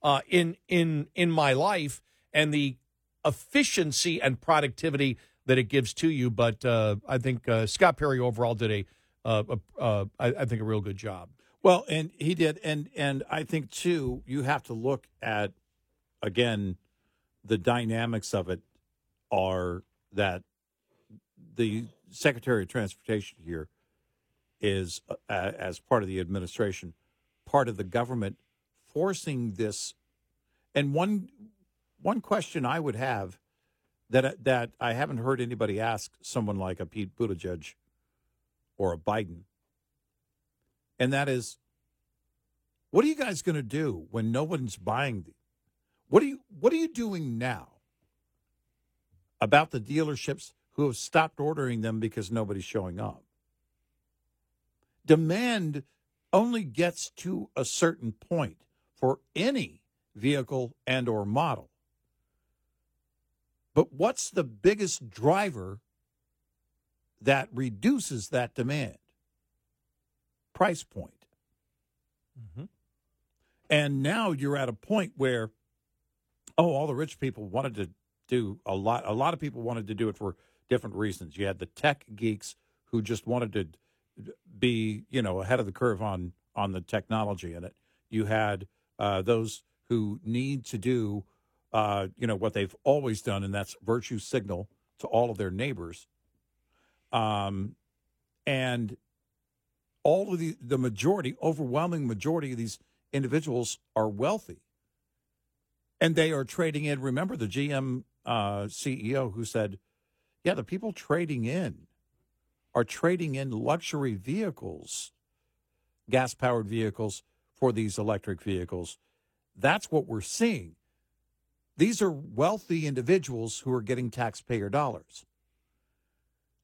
uh, in in in my life and the efficiency and productivity that it gives to you. But uh, I think uh, Scott Perry overall did a, uh, a uh, I, I think a real good job. Well, and he did, and and I think too, you have to look at again the dynamics of it are that the Secretary of Transportation here is uh, as part of the administration, part of the government forcing this. And one one question I would have that that I haven't heard anybody ask someone like a Pete Buttigieg or a Biden, and that is, what are you guys going to do when no one's buying the? What are you What are you doing now about the dealerships who have stopped ordering them because nobody's showing up? Demand only gets to a certain point for any vehicle and or model. But what's the biggest driver that reduces that demand? Price point. Mm-hmm. And now you're at a point where, oh, all the rich people wanted to do a lot. A lot of people wanted to do it for different reasons. You had the tech geeks who just wanted to be, you know, ahead of the curve on on the technology in it. You had uh, those who need to do, uh, you know, what they've always done, and that's virtue signal to all of their neighbors. Um, and all of the the majority, overwhelming majority of these individuals are wealthy, and they are trading in. Remember the GM uh, CEO who said, "Yeah, the people trading in are trading in luxury vehicles." gas powered vehicles for these electric vehicles. That's what we're seeing. These are wealthy individuals who are getting taxpayer dollars.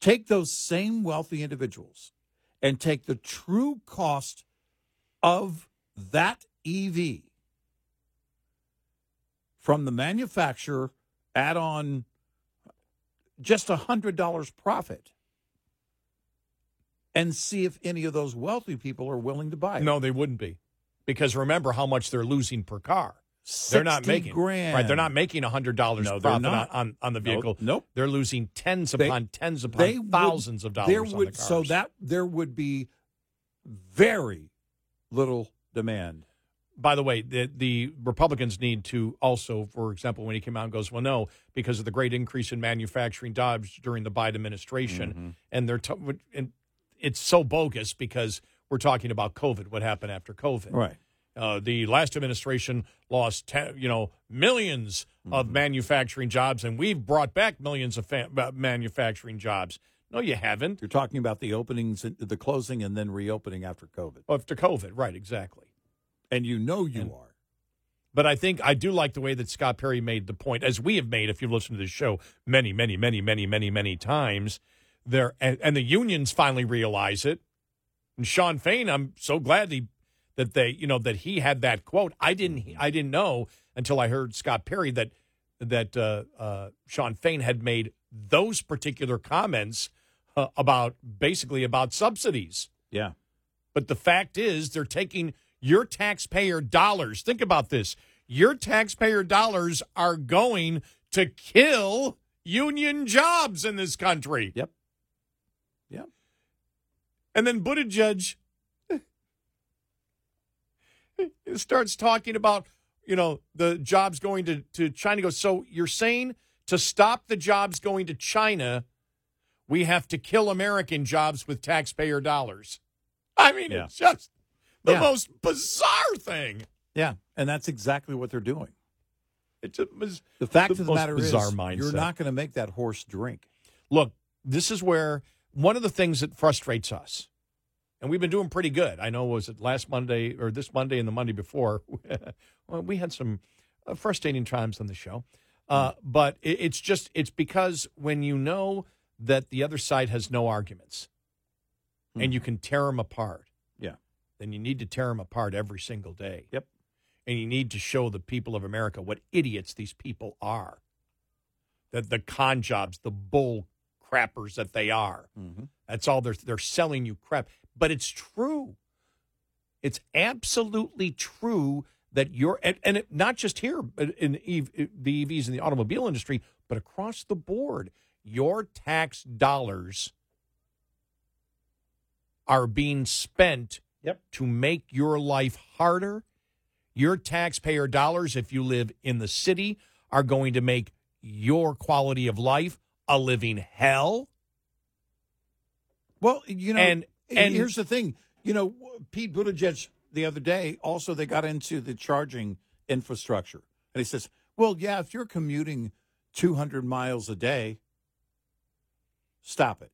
Take those same wealthy individuals and take the true cost of that EV from the manufacturer, add on just a $100 profit and see if any of those wealthy people are willing to buy it. No, they wouldn't be, because remember how much they're losing per car. They're not making grand. right. They're not making hundred dollars No, they're profit on, not. on on the vehicle. nope. They're losing tens They- upon tens upon they would- thousands of dollars there on would, the. So that there would be very little demand. By the way, the, the Republicans need to also, for example, when he came out and goes, well, no, because of the great increase in manufacturing jobs during the Biden administration, Mm-hmm. and they're t- and it's so bogus because we're talking about COVID, what happened after COVID, Right. Uh, the last administration lost, ten, you know, 1000000s of Mm-hmm. manufacturing jobs, and we've brought back millions of fa- uh, manufacturing jobs. No, you haven't. You're talking about the openings, the closing, and then reopening after COVID. After COVID, right? Exactly. And you know you And- are. But I think I do like the way that Scott Perry made the point, as we have made, if you've listened to this show many, many, many, many, many, many times. There and, and the unions finally realize it. And Shawn Fain, I'm so glad he, that they, you know, that he had that quote. I didn't, I didn't know until I heard Scott Perry that that uh, uh, Shawn Fain had made those particular comments uh, about basically about subsidies. Yeah. But the fact is, they're taking your taxpayer dollars. Think about this. Your taxpayer dollars are going to kill union jobs in this country. Yep. Yep. And then Buttigieg eh, starts talking about, you know, the jobs going to, to China. Goes, so you're saying to stop the jobs going to China, we have to kill American jobs with taxpayer dollars. I mean, Yeah. it's just the Yeah. most bizarre thing. Yeah. And that's exactly what they're doing. It's a, The fact the of the matter is, bizarre you're not going to make that horse drink. Look, this is where one of the things that frustrates us, and we've been doing pretty good. I know, was it last Monday or this Monday and the Monday before? well, we had some uh, frustrating times on the show, uh, but it, it's just it's because when you know that the other side has no arguments, and you can tear them apart. Then you need to tear them apart every single day. Yep. And you need to show the people of America what idiots these people are. The the con jobs, the bull crappers that they are. Mm-hmm. That's all they're they're selling you crap. But it's true. It's absolutely true that you're and, and it, not just here in EV, the EVs in the automobile industry, but across the board, your tax dollars are being spent Yep. to make your life harder. Your taxpayer dollars, if you live in the city, are going to make your quality of life a living hell. Well, you know, And- and, here's the thing. You know, Pete Buttigieg the other day, also they got into the charging infrastructure. And he says, well, yeah, if you're commuting 200 miles a day, stop it.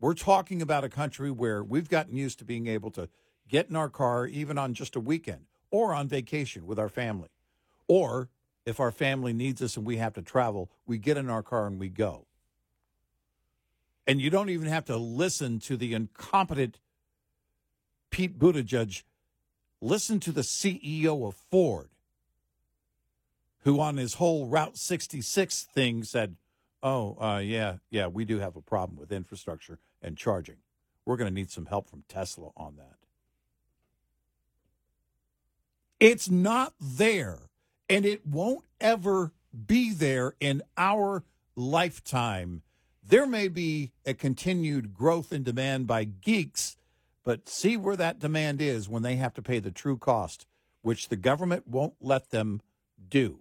We're talking about a country where we've gotten used to being able to get in our car even on just a weekend or on vacation with our family. Or if our family needs us and we have to travel, we get in our car and we go. And you don't even have to listen to the incompetent Pete Buttigieg. Listen to the CEO of Ford, who on his whole Route 66 thing said, Oh, uh, yeah, yeah, we do have a problem with infrastructure and charging. We're going to need some help from Tesla on that. It's not there, and it won't ever be there in our lifetime. There may be a continued growth in demand by geeks, but see where that demand is when they have to pay the true cost, which the government won't let them do.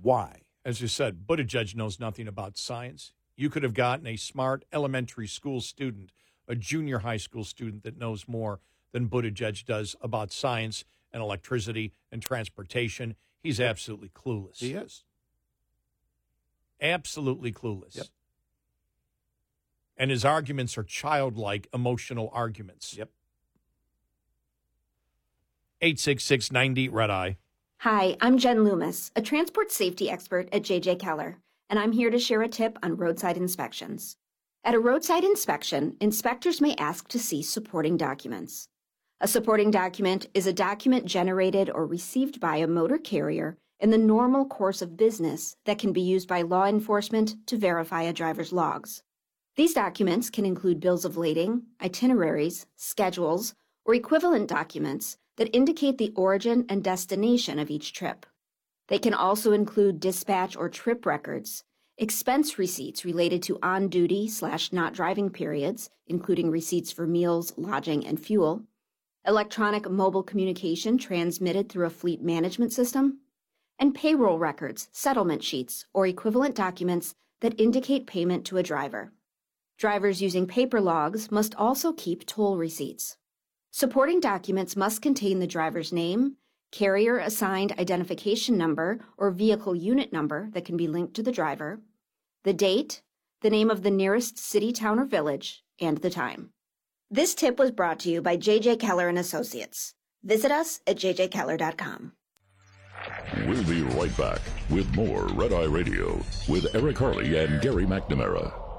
Why? As you said, Buttigieg knows nothing about science. You could have gotten a smart elementary school student, a junior high school student that knows more than Buttigieg does about science and electricity and transportation. He's absolutely clueless. He is. Absolutely clueless. Yep. And his arguments are childlike, emotional arguments. Yep. 86690 Red Eye. Hi, I'm Jen Loomis, a transport safety expert at JJ Keller, and I'm here to share a tip on roadside inspections. At a roadside inspection, inspectors may ask to see supporting documents. A supporting document is a document generated or received by a motor carrier in the normal course of business that can be used by law enforcement to verify a driver's logs. These documents can include bills of lading, itineraries, schedules, or equivalent documents that indicate the origin and destination of each trip. They can also include dispatch or trip records, expense receipts related to on duty slash not driving periods, including receipts for meals, lodging, and fuel, electronic mobile communication transmitted through a fleet management system, and payroll records, settlement sheets, or equivalent documents that indicate payment to a driver. Drivers using paper logs must also keep toll receipts. Supporting documents must contain the driver's name, carrier assigned identification number or vehicle unit number that can be linked to the driver, the date, the name of the nearest city, town, or village, and the time. This tip was brought to you by JJ Keller and Associates. Visit us at jjkeller.com. We'll be right back with more Red Eye Radio with Eric Harley and Gary McNamara.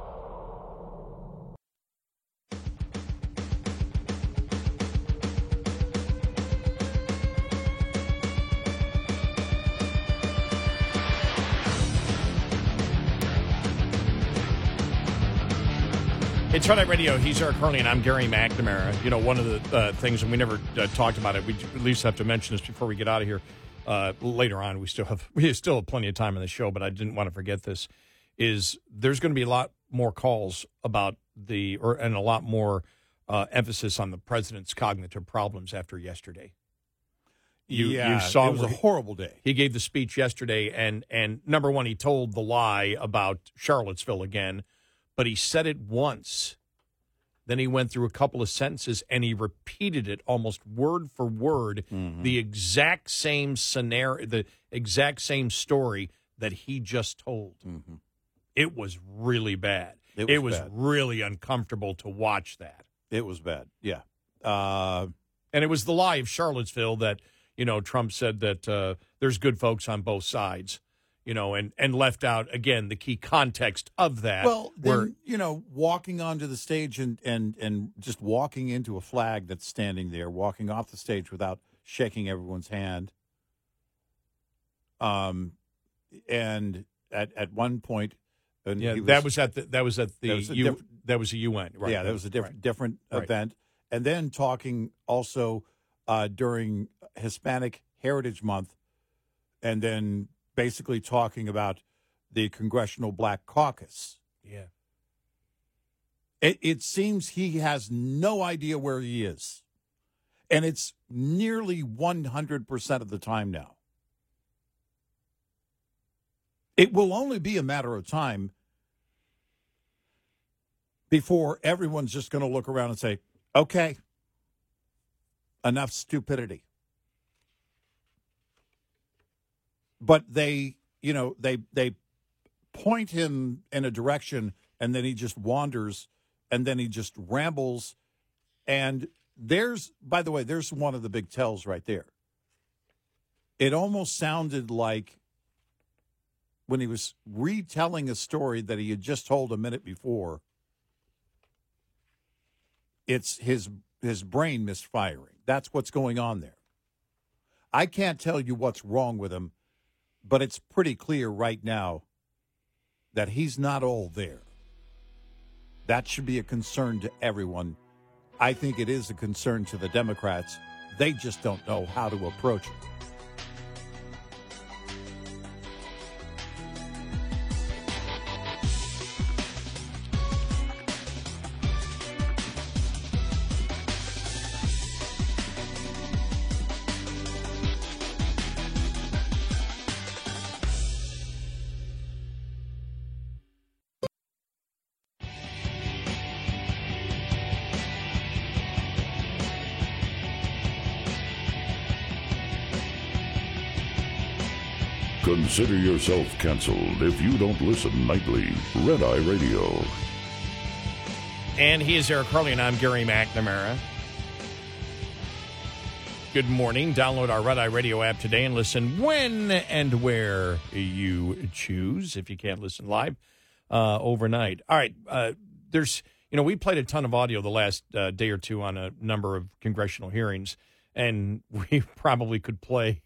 Eye Radio. He's Eric Harley, and I'm Gary McNamara. You know, one of the uh, things, and we never uh, talked about it. We at least have to mention this before we get out of here. Uh, later on, we still have we still have plenty of time in the show, but I didn't want to forget this. Is there's going to be a lot more calls about the or and a lot more uh, emphasis on the president's cognitive problems after yesterday. You, Yeah, you saw it was a horrible day. He gave the speech yesterday, and and number one, he told the lie about Charlottesville again, but he said it once. Then he went through a couple of sentences and he repeated it almost word for word, Mm-hmm. the exact same scenario, the exact same story that he just told. It was really bad. Mm-hmm. It It was was, bad. really uncomfortable to watch that. It was bad. Yeah. Uh, and it was the lie of Charlottesville that you know Trump said that uh, there's good folks on both sides, you know, and and left out again the key context of that. Well, then, where you know, walking onto the stage and, and, and just walking into a flag that's standing there, walking off the stage without shaking everyone's hand. Um, and at, at one point, and yeah, he that was at the that was at the that was a U, diff- that was a UN, right? Yeah, that was a different Right. different Right. event. And then talking also uh, during Hispanic Heritage Month, and then basically talking about the Congressional Black Caucus. Yeah. It, it seems he has no idea where he is. And it's nearly 100% of the time now. It will only be a matter of time before everyone's just going to look around and say, okay, enough stupidity. But they, you know, they they point him in a direction and then he just wanders and then he just rambles and there's by the way, there's one of the big tells right there. It almost sounded like when he was retelling a story that he had just told a minute before it's his his brain misfiring. That's what's going on there. I can't tell you what's wrong with him, but it's pretty clear right now that he's not all there. That should be a concern to everyone. I think it is a concern to the Democrats. They just don't know how to approach it. Consider yourself canceled if you don't listen nightly. Red Eye Radio. And he is Eric Harley, and I'm Gary McNamara. Good morning. Download our Red Eye Radio app today and listen when and where you choose if you can't listen live uh, overnight. All right. Uh, there's, you know, we played a ton of audio the last uh, day or two on a number of congressional hearings, and we probably could play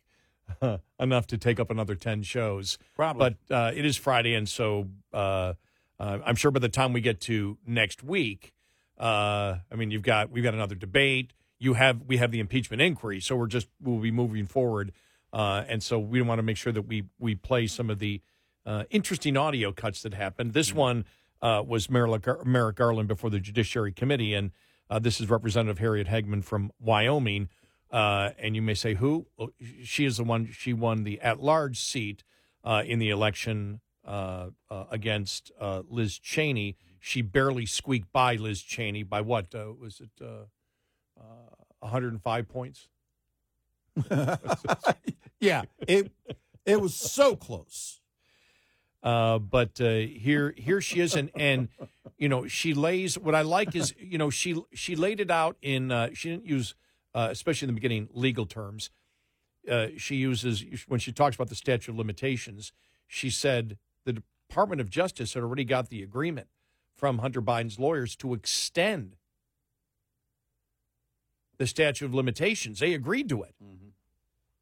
enough to take up another 10 shows. Probably. But uh, it is Friday, and so uh, uh, I'm sure by the time we get to next week, uh, I mean, you've got we've got another debate. You have we have the impeachment inquiry, so we're just we'll be moving forward, uh, and so we want to make sure that we we play some of the uh, interesting audio cuts that happened. This one was Merrick, Gar- Merrick Garland before the Judiciary Committee, and this is Representative Harriet Hageman from Wyoming. Uh, and you may say, who? Well, she is the one, she won the at large seat uh, in the election uh, uh against uh, Liz Cheney. She barely squeaked by Liz Cheney by what? Uh, was it 105 points? yeah, it, it was so close. but here, here she is, and and you know she lays. What I like is you know she she laid it out in. she didn't use uh, especially in the beginning, legal terms. Uh, she uses, when she talks about the statute of limitations, she said the Department of Justice had already got the agreement from Hunter Biden's lawyers to extend the statute of limitations. They agreed to it. Mm-hmm.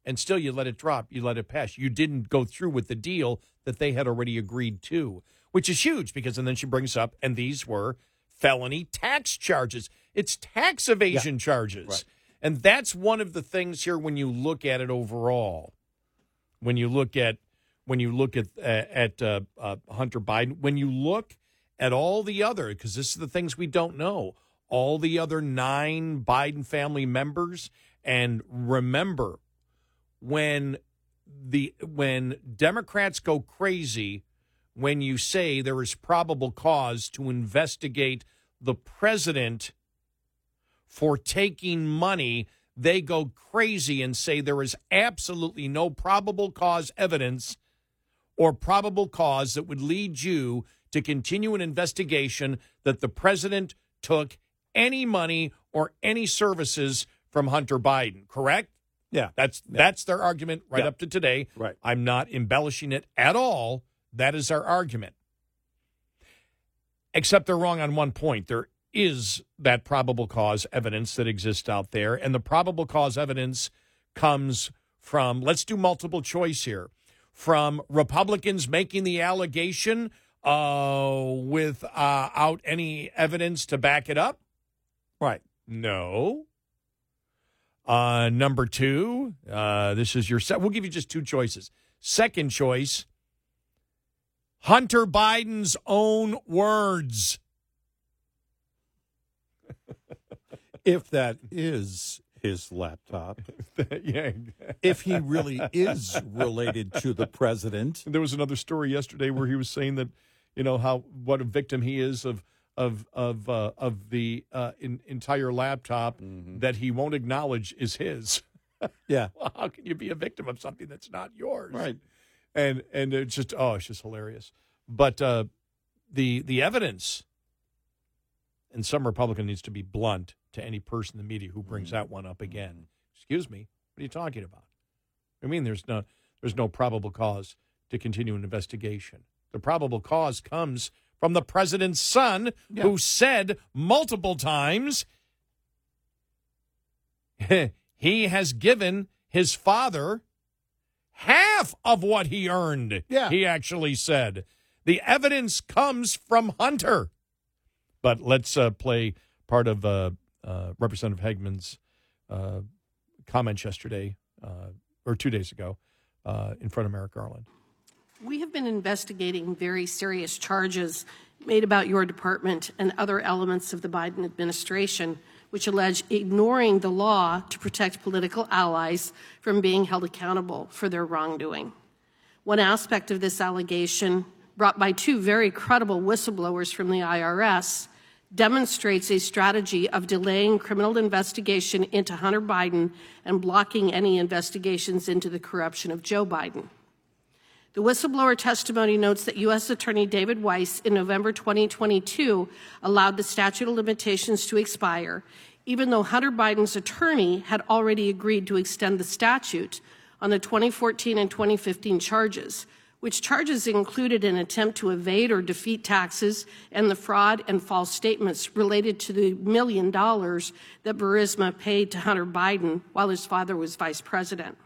And still, you let it drop, you let it pass. You didn't go through with the deal that they had already agreed to, which is huge because, and then she brings up, and these were felony tax charges. It's tax evasion yeah. charges. Right. And that's one of the things here when you look at it overall. When you look at when you look at uh, at uh, uh, Hunter Biden, when you look at all the other, because this is the things we don't know, all the other nine Biden family members, and remember when the when Democrats go crazy when you say there is probable cause to investigate the president for taking money, they go crazy and say there is absolutely no probable cause evidence or probable cause that would lead you to continue an investigation that the president took any money or any services from Hunter Biden, correct? Yeah. That's yeah. that's their argument right yeah. up to today. Right. I'm not embellishing it at all. That is our argument. Except they're wrong on one point. There is that probable cause evidence that exists out there. And the probable cause evidence comes from, let's do multiple choice here, from Republicans making the allegation uh, without any evidence to back it up? Right. No. Uh, number two, uh, this is your set. We'll give you just two choices. Second choice, Hunter Biden's own words. If that is his laptop. yeah. if he really is related to the president. There was another story yesterday where he was saying that, you know, how what a victim he is of of of uh, of the uh, in, entire laptop that he won't acknowledge is his. Yeah. well, how can you be a victim of something that's not yours? Right. And and it's just oh, it's just hilarious. But uh, the the evidence, and some Republican needs to be blunt to any person in the media who brings that one up again. Excuse me, what are you talking about? I mean, there's no there's no probable cause to continue an investigation. The probable cause comes from the president's son, who said multiple times he has given his father half of what he earned. Yeah. He actually said. The evidence comes from Hunter. But let's uh, play part of uh, uh, Representative Hageman's uh, comments yesterday, uh, or two days ago, uh, in front of Merrick Garland. We have been investigating very serious charges made about your department and other elements of the Biden administration, which allege ignoring the law to protect political allies from being held accountable for their wrongdoing. One aspect of this allegation, brought by two very credible whistleblowers from the IRS, demonstrates a strategy of delaying criminal investigation into Hunter Biden and blocking any investigations into the corruption of Joe Biden. The whistleblower testimony notes that U.S. Attorney David Weiss in November 2022 allowed the statute of limitations to expire, even though Hunter Biden's attorney had already agreed to extend the statute on the 2014 and 2015 charges, which charges included an attempt to evade or defeat taxes and the fraud and false statements related to the million dollars that Burisma paid to Hunter Biden while his father was vice president.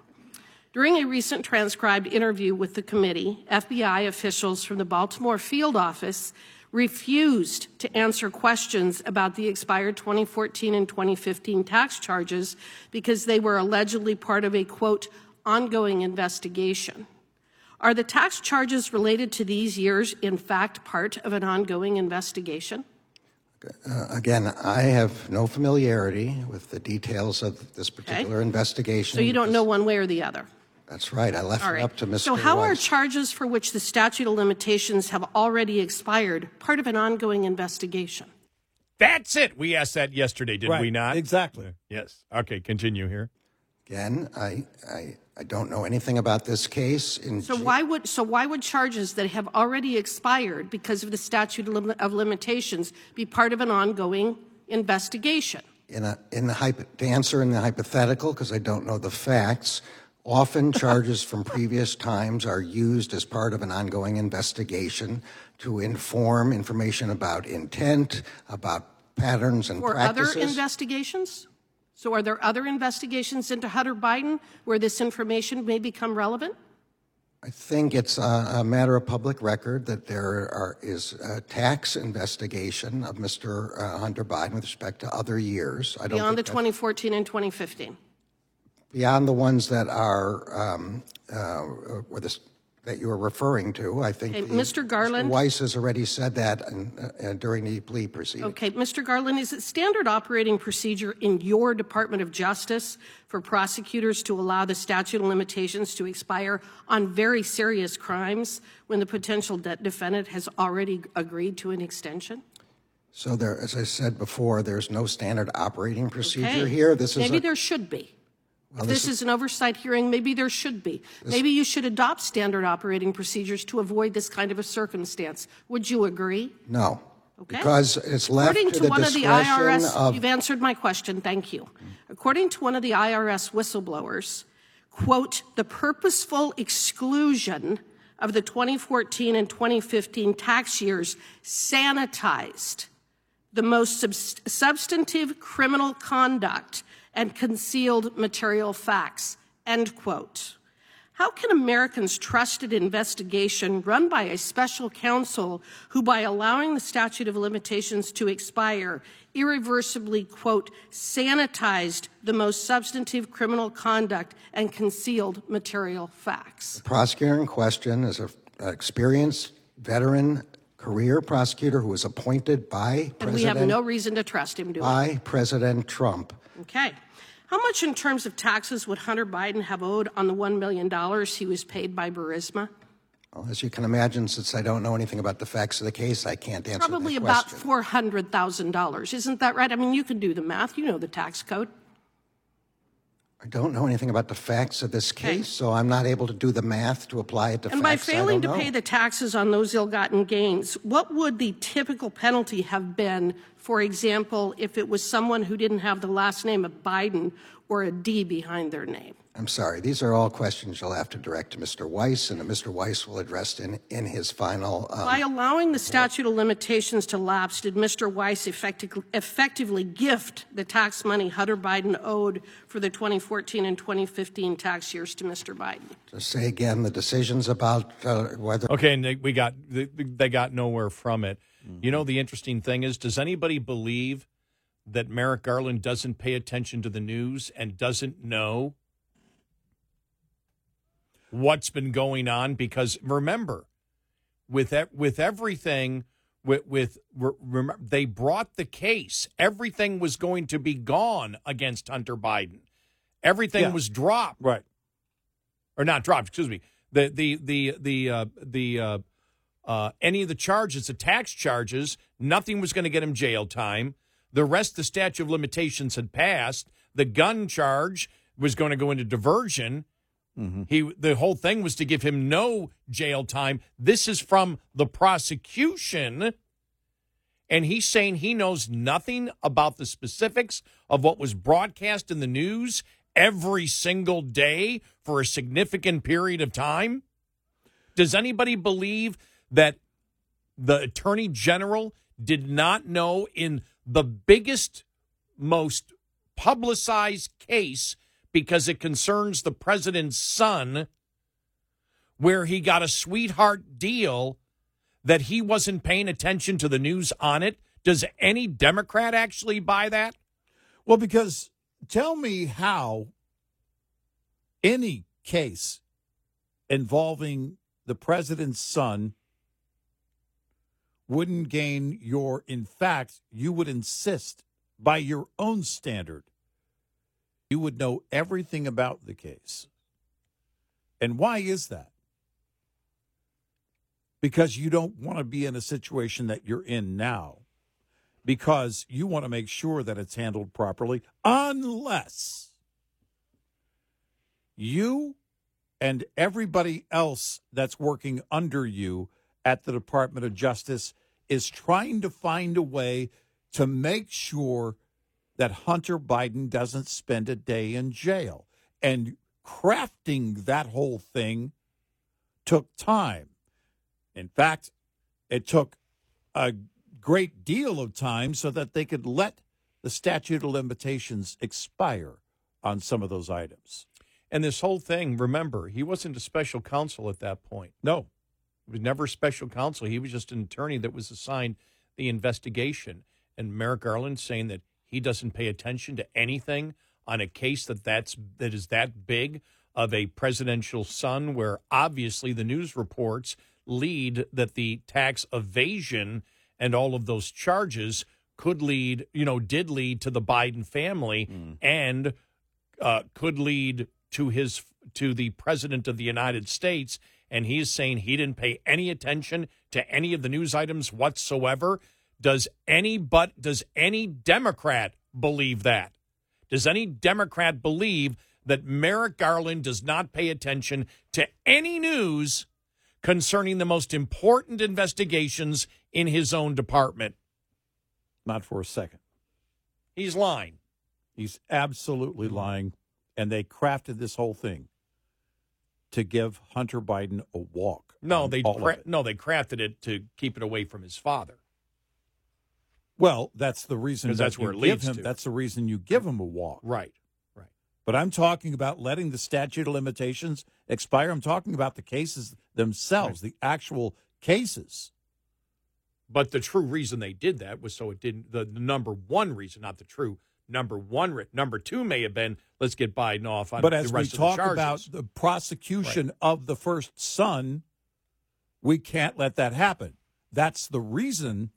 During a recent transcribed interview with the committee, FBI officials from the Baltimore field office refused to answer questions about the expired 2014 and 2015 tax charges because they were allegedly part of a quote, ongoing investigation. Are the tax charges related to these years, in fact, part of an ongoing investigation? Uh, again, I have no familiarity with the details of this particular investigation. So you don't know one way or the other? That's right. I left All it up to Mr. So how are charges for which the statute of limitations have already expired part of an ongoing investigation? That's it. We asked that yesterday, did Right. we not? Exactly. Yes. Okay, continue here. Again, I, I, I don't know anything about this case. In So why would so why would charges that have already expired because of the statute of lim- of limitations be part of an ongoing investigation? in a in the hypo, to answer in the hypothetical because I don't know the facts. Often charges from previous times are used as part of an ongoing investigation to inform information about intent, about patterns and Or practices. other investigations? So are there other investigations into Hunter Biden where this information may become relevant? I think it's a, a matter of public record that there are, is a tax investigation of Mr. Uh, Hunter Biden with respect to other years. I don't Beyond the 2014 and 2015. beyond the ones that are um, uh, or this, that you are referring to. I think Okay, the- Mr. Garland? Weiss has already said that in, uh, during the plea proceeding. Okay, Mr. Garland, is it standard operating procedure in your Department of Justice for prosecutors to allow the statute of limitations to expire on very serious crimes when the potential debt defendant has already agreed to an extension? So there, as I said before, there's no standard operating procedure Okay. here. This is maybe a, there should be. Well, if this, is an oversight hearing, maybe there should be. maybe you should adopt standard operating procedures to avoid this kind of a circumstance. Would you agree? no. Okay. Because it's left According to, to, the one of the discretion IRS, of you've answered my question. Thank you. According to one of the IRS whistleblowers, quote, the purposeful exclusion of the 2014 and 2015 tax years sanitized the most subs- substantive criminal conduct and concealed material facts, end quote. How can Americans trust an investigation run by a special counsel who, by allowing the statute of limitations to expire, irreversibly, quote, sanitized the most substantive criminal conduct and concealed material facts? the prosecutor in question is an experienced veteran career prosecutor who was appointed by President Trump. And we have no reason to trust him, by President Trump. Okay. How much in terms of taxes would Hunter Biden have owed on the $1 million he was paid by Burisma? Well, as you can imagine, since I don't know anything about the facts of the case, I can't answer Probably about four hundred thousand dollars. Isn't that right? I mean, you can do the math. You know the tax code. I don't know anything about the facts of this case, so I'm not able to do the math to apply it to And by facts I failing to don't pay know. the taxes on those ill-gotten gains, what would the typical penalty have been? For example, if it was someone who didn't have the last name of Biden or a D behind their name. I'm sorry. These are all questions you'll have to direct to Mr. Weiss, and that Mr. Weiss will address in, in his final. Um, By allowing the statute of limitations to lapse, did Mr. Weiss effecti- effectively gift the tax money Hunter Biden owed for the 2014 and 2015 tax years to Mr. Biden? to say again, the decisions about uh, whether. Okay, and they, we got they, they got nowhere from it. You know, the interesting thing is, does anybody believe that Merrick Garland doesn't pay attention to the news and doesn't know what's been going on? Because remember, with with everything, with with remember, they brought the case. Everything was going to be gone against Hunter Biden. Everything Yeah. was dropped Right. or not dropped. Excuse me. The the the the uh, the uh, uh, any of the charges, the tax charges, nothing was going to get him jail time. The rest, the statute of limitations had passed. The gun charge was going to go into diversion. Mm-hmm. He the whole thing was to give him no jail time. This is from the prosecution. And he's saying he knows nothing about the specifics of what was broadcast in the news every single day for a significant period of time. Does anybody believe that the attorney general did not know in the biggest, most publicized case because it concerns the president's son, where he got a sweetheart deal that he wasn't paying attention to the news on it? Does any Democrat actually buy that? Well, because tell me how any case involving the president's son wouldn't gain your, in fact, you would insist by your own standard, you would know everything about the case. And why is that? Because you don't want to be in a situation that you're in now. Because you want to make sure that it's handled properly, unless you and everybody else that's working under you at the Department of Justice is trying to find a way to make sure that Hunter Biden doesn't spend a day in jail. And crafting that whole thing took time. In fact, it took a great deal of time so that they could let the statute of limitations expire on some of those items. And this whole thing, remember, he wasn't a special counsel at that point. No. He was never special counsel. He was just an attorney that was assigned the investigation. And Merrick Garland saying that he doesn't pay attention to anything on a case that that's that is that big of a presidential son, where obviously the news reports lead that the tax evasion and all of those charges could lead, you know, did lead to the Biden family and uh, could lead to his to the president of the United States. And he's saying he didn't pay any attention to any of the news items whatsoever. Does any but does any Democrat believe that? Does any Democrat believe that Merrick Garland does not pay attention to any news concerning the most important investigations in his own department? Not for a second. He's lying. He's absolutely lying. And they crafted this whole thing to give Hunter Biden a walk. No, they cra- no they crafted it to keep it away from his father. Well, that's the reason that that's you where it leads him. to. That's the reason you give him a walk. Right. Right. But I'm talking about letting the statute of limitations expire. I'm talking about the cases themselves, the actual cases. But the true reason they did that was so it didn't. The, the number one reason, not the true number one. Number two may have been let's get Biden off on But the as we the talk charges. about the prosecution of the first son, we can't let that happen. That's the reason,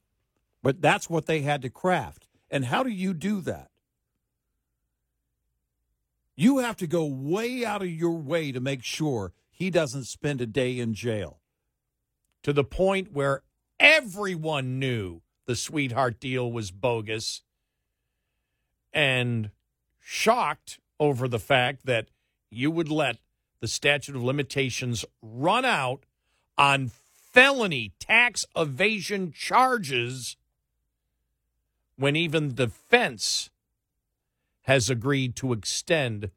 but that's what they had to craft. And how do you do that? You have to go way out of your way to make sure he doesn't spend a day in jail. to the point where everyone knew the sweetheart deal was bogus and shocked over the fact that you would let the statute of limitations run out on felony tax evasion charges when even the defense has agreed to extend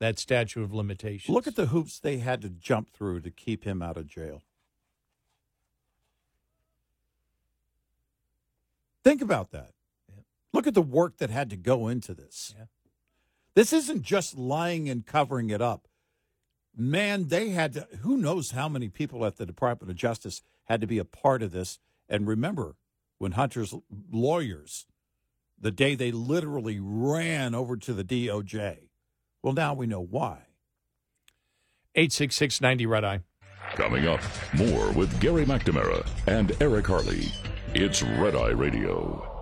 that statute of limitations. Look at the hoops they had to jump through to keep him out of jail. Think about that. Look at the work that had to go into this. This isn't just lying and covering it up. Man, they had to, who knows how many people at the Department of Justice had to be a part of this. And remember, when Hunter's lawyers, the day they literally ran over to the DOJ, well, now we know why. 866 90 Red Eye. Coming up, more with Gary McNamara and Eric Harley. It's Red Eye Radio.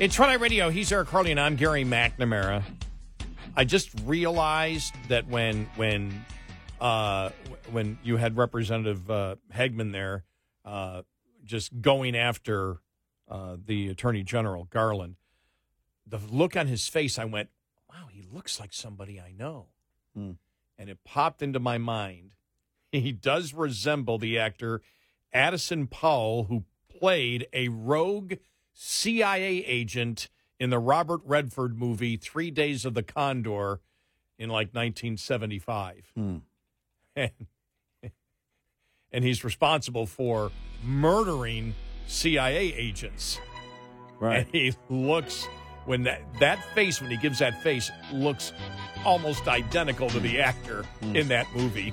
It's Eye Radio. He's Eric Harley, and I'm Gary McNamara. I just realized that when when uh, when you had Representative uh, Hageman there, uh, just going after uh, the Attorney General Garland, the look on his face, I went, "Wow, he looks like somebody I know," Hmm. and it popped into my mind. He does resemble the actor Addison Powell, who played a rogue CIA agent in the Robert Redford movie Three Days of the Condor in like 1975. Hmm. And, and he's responsible for murdering CIA agents. Right. And he looks when that that face when he gives that face looks almost identical to the actor in that movie.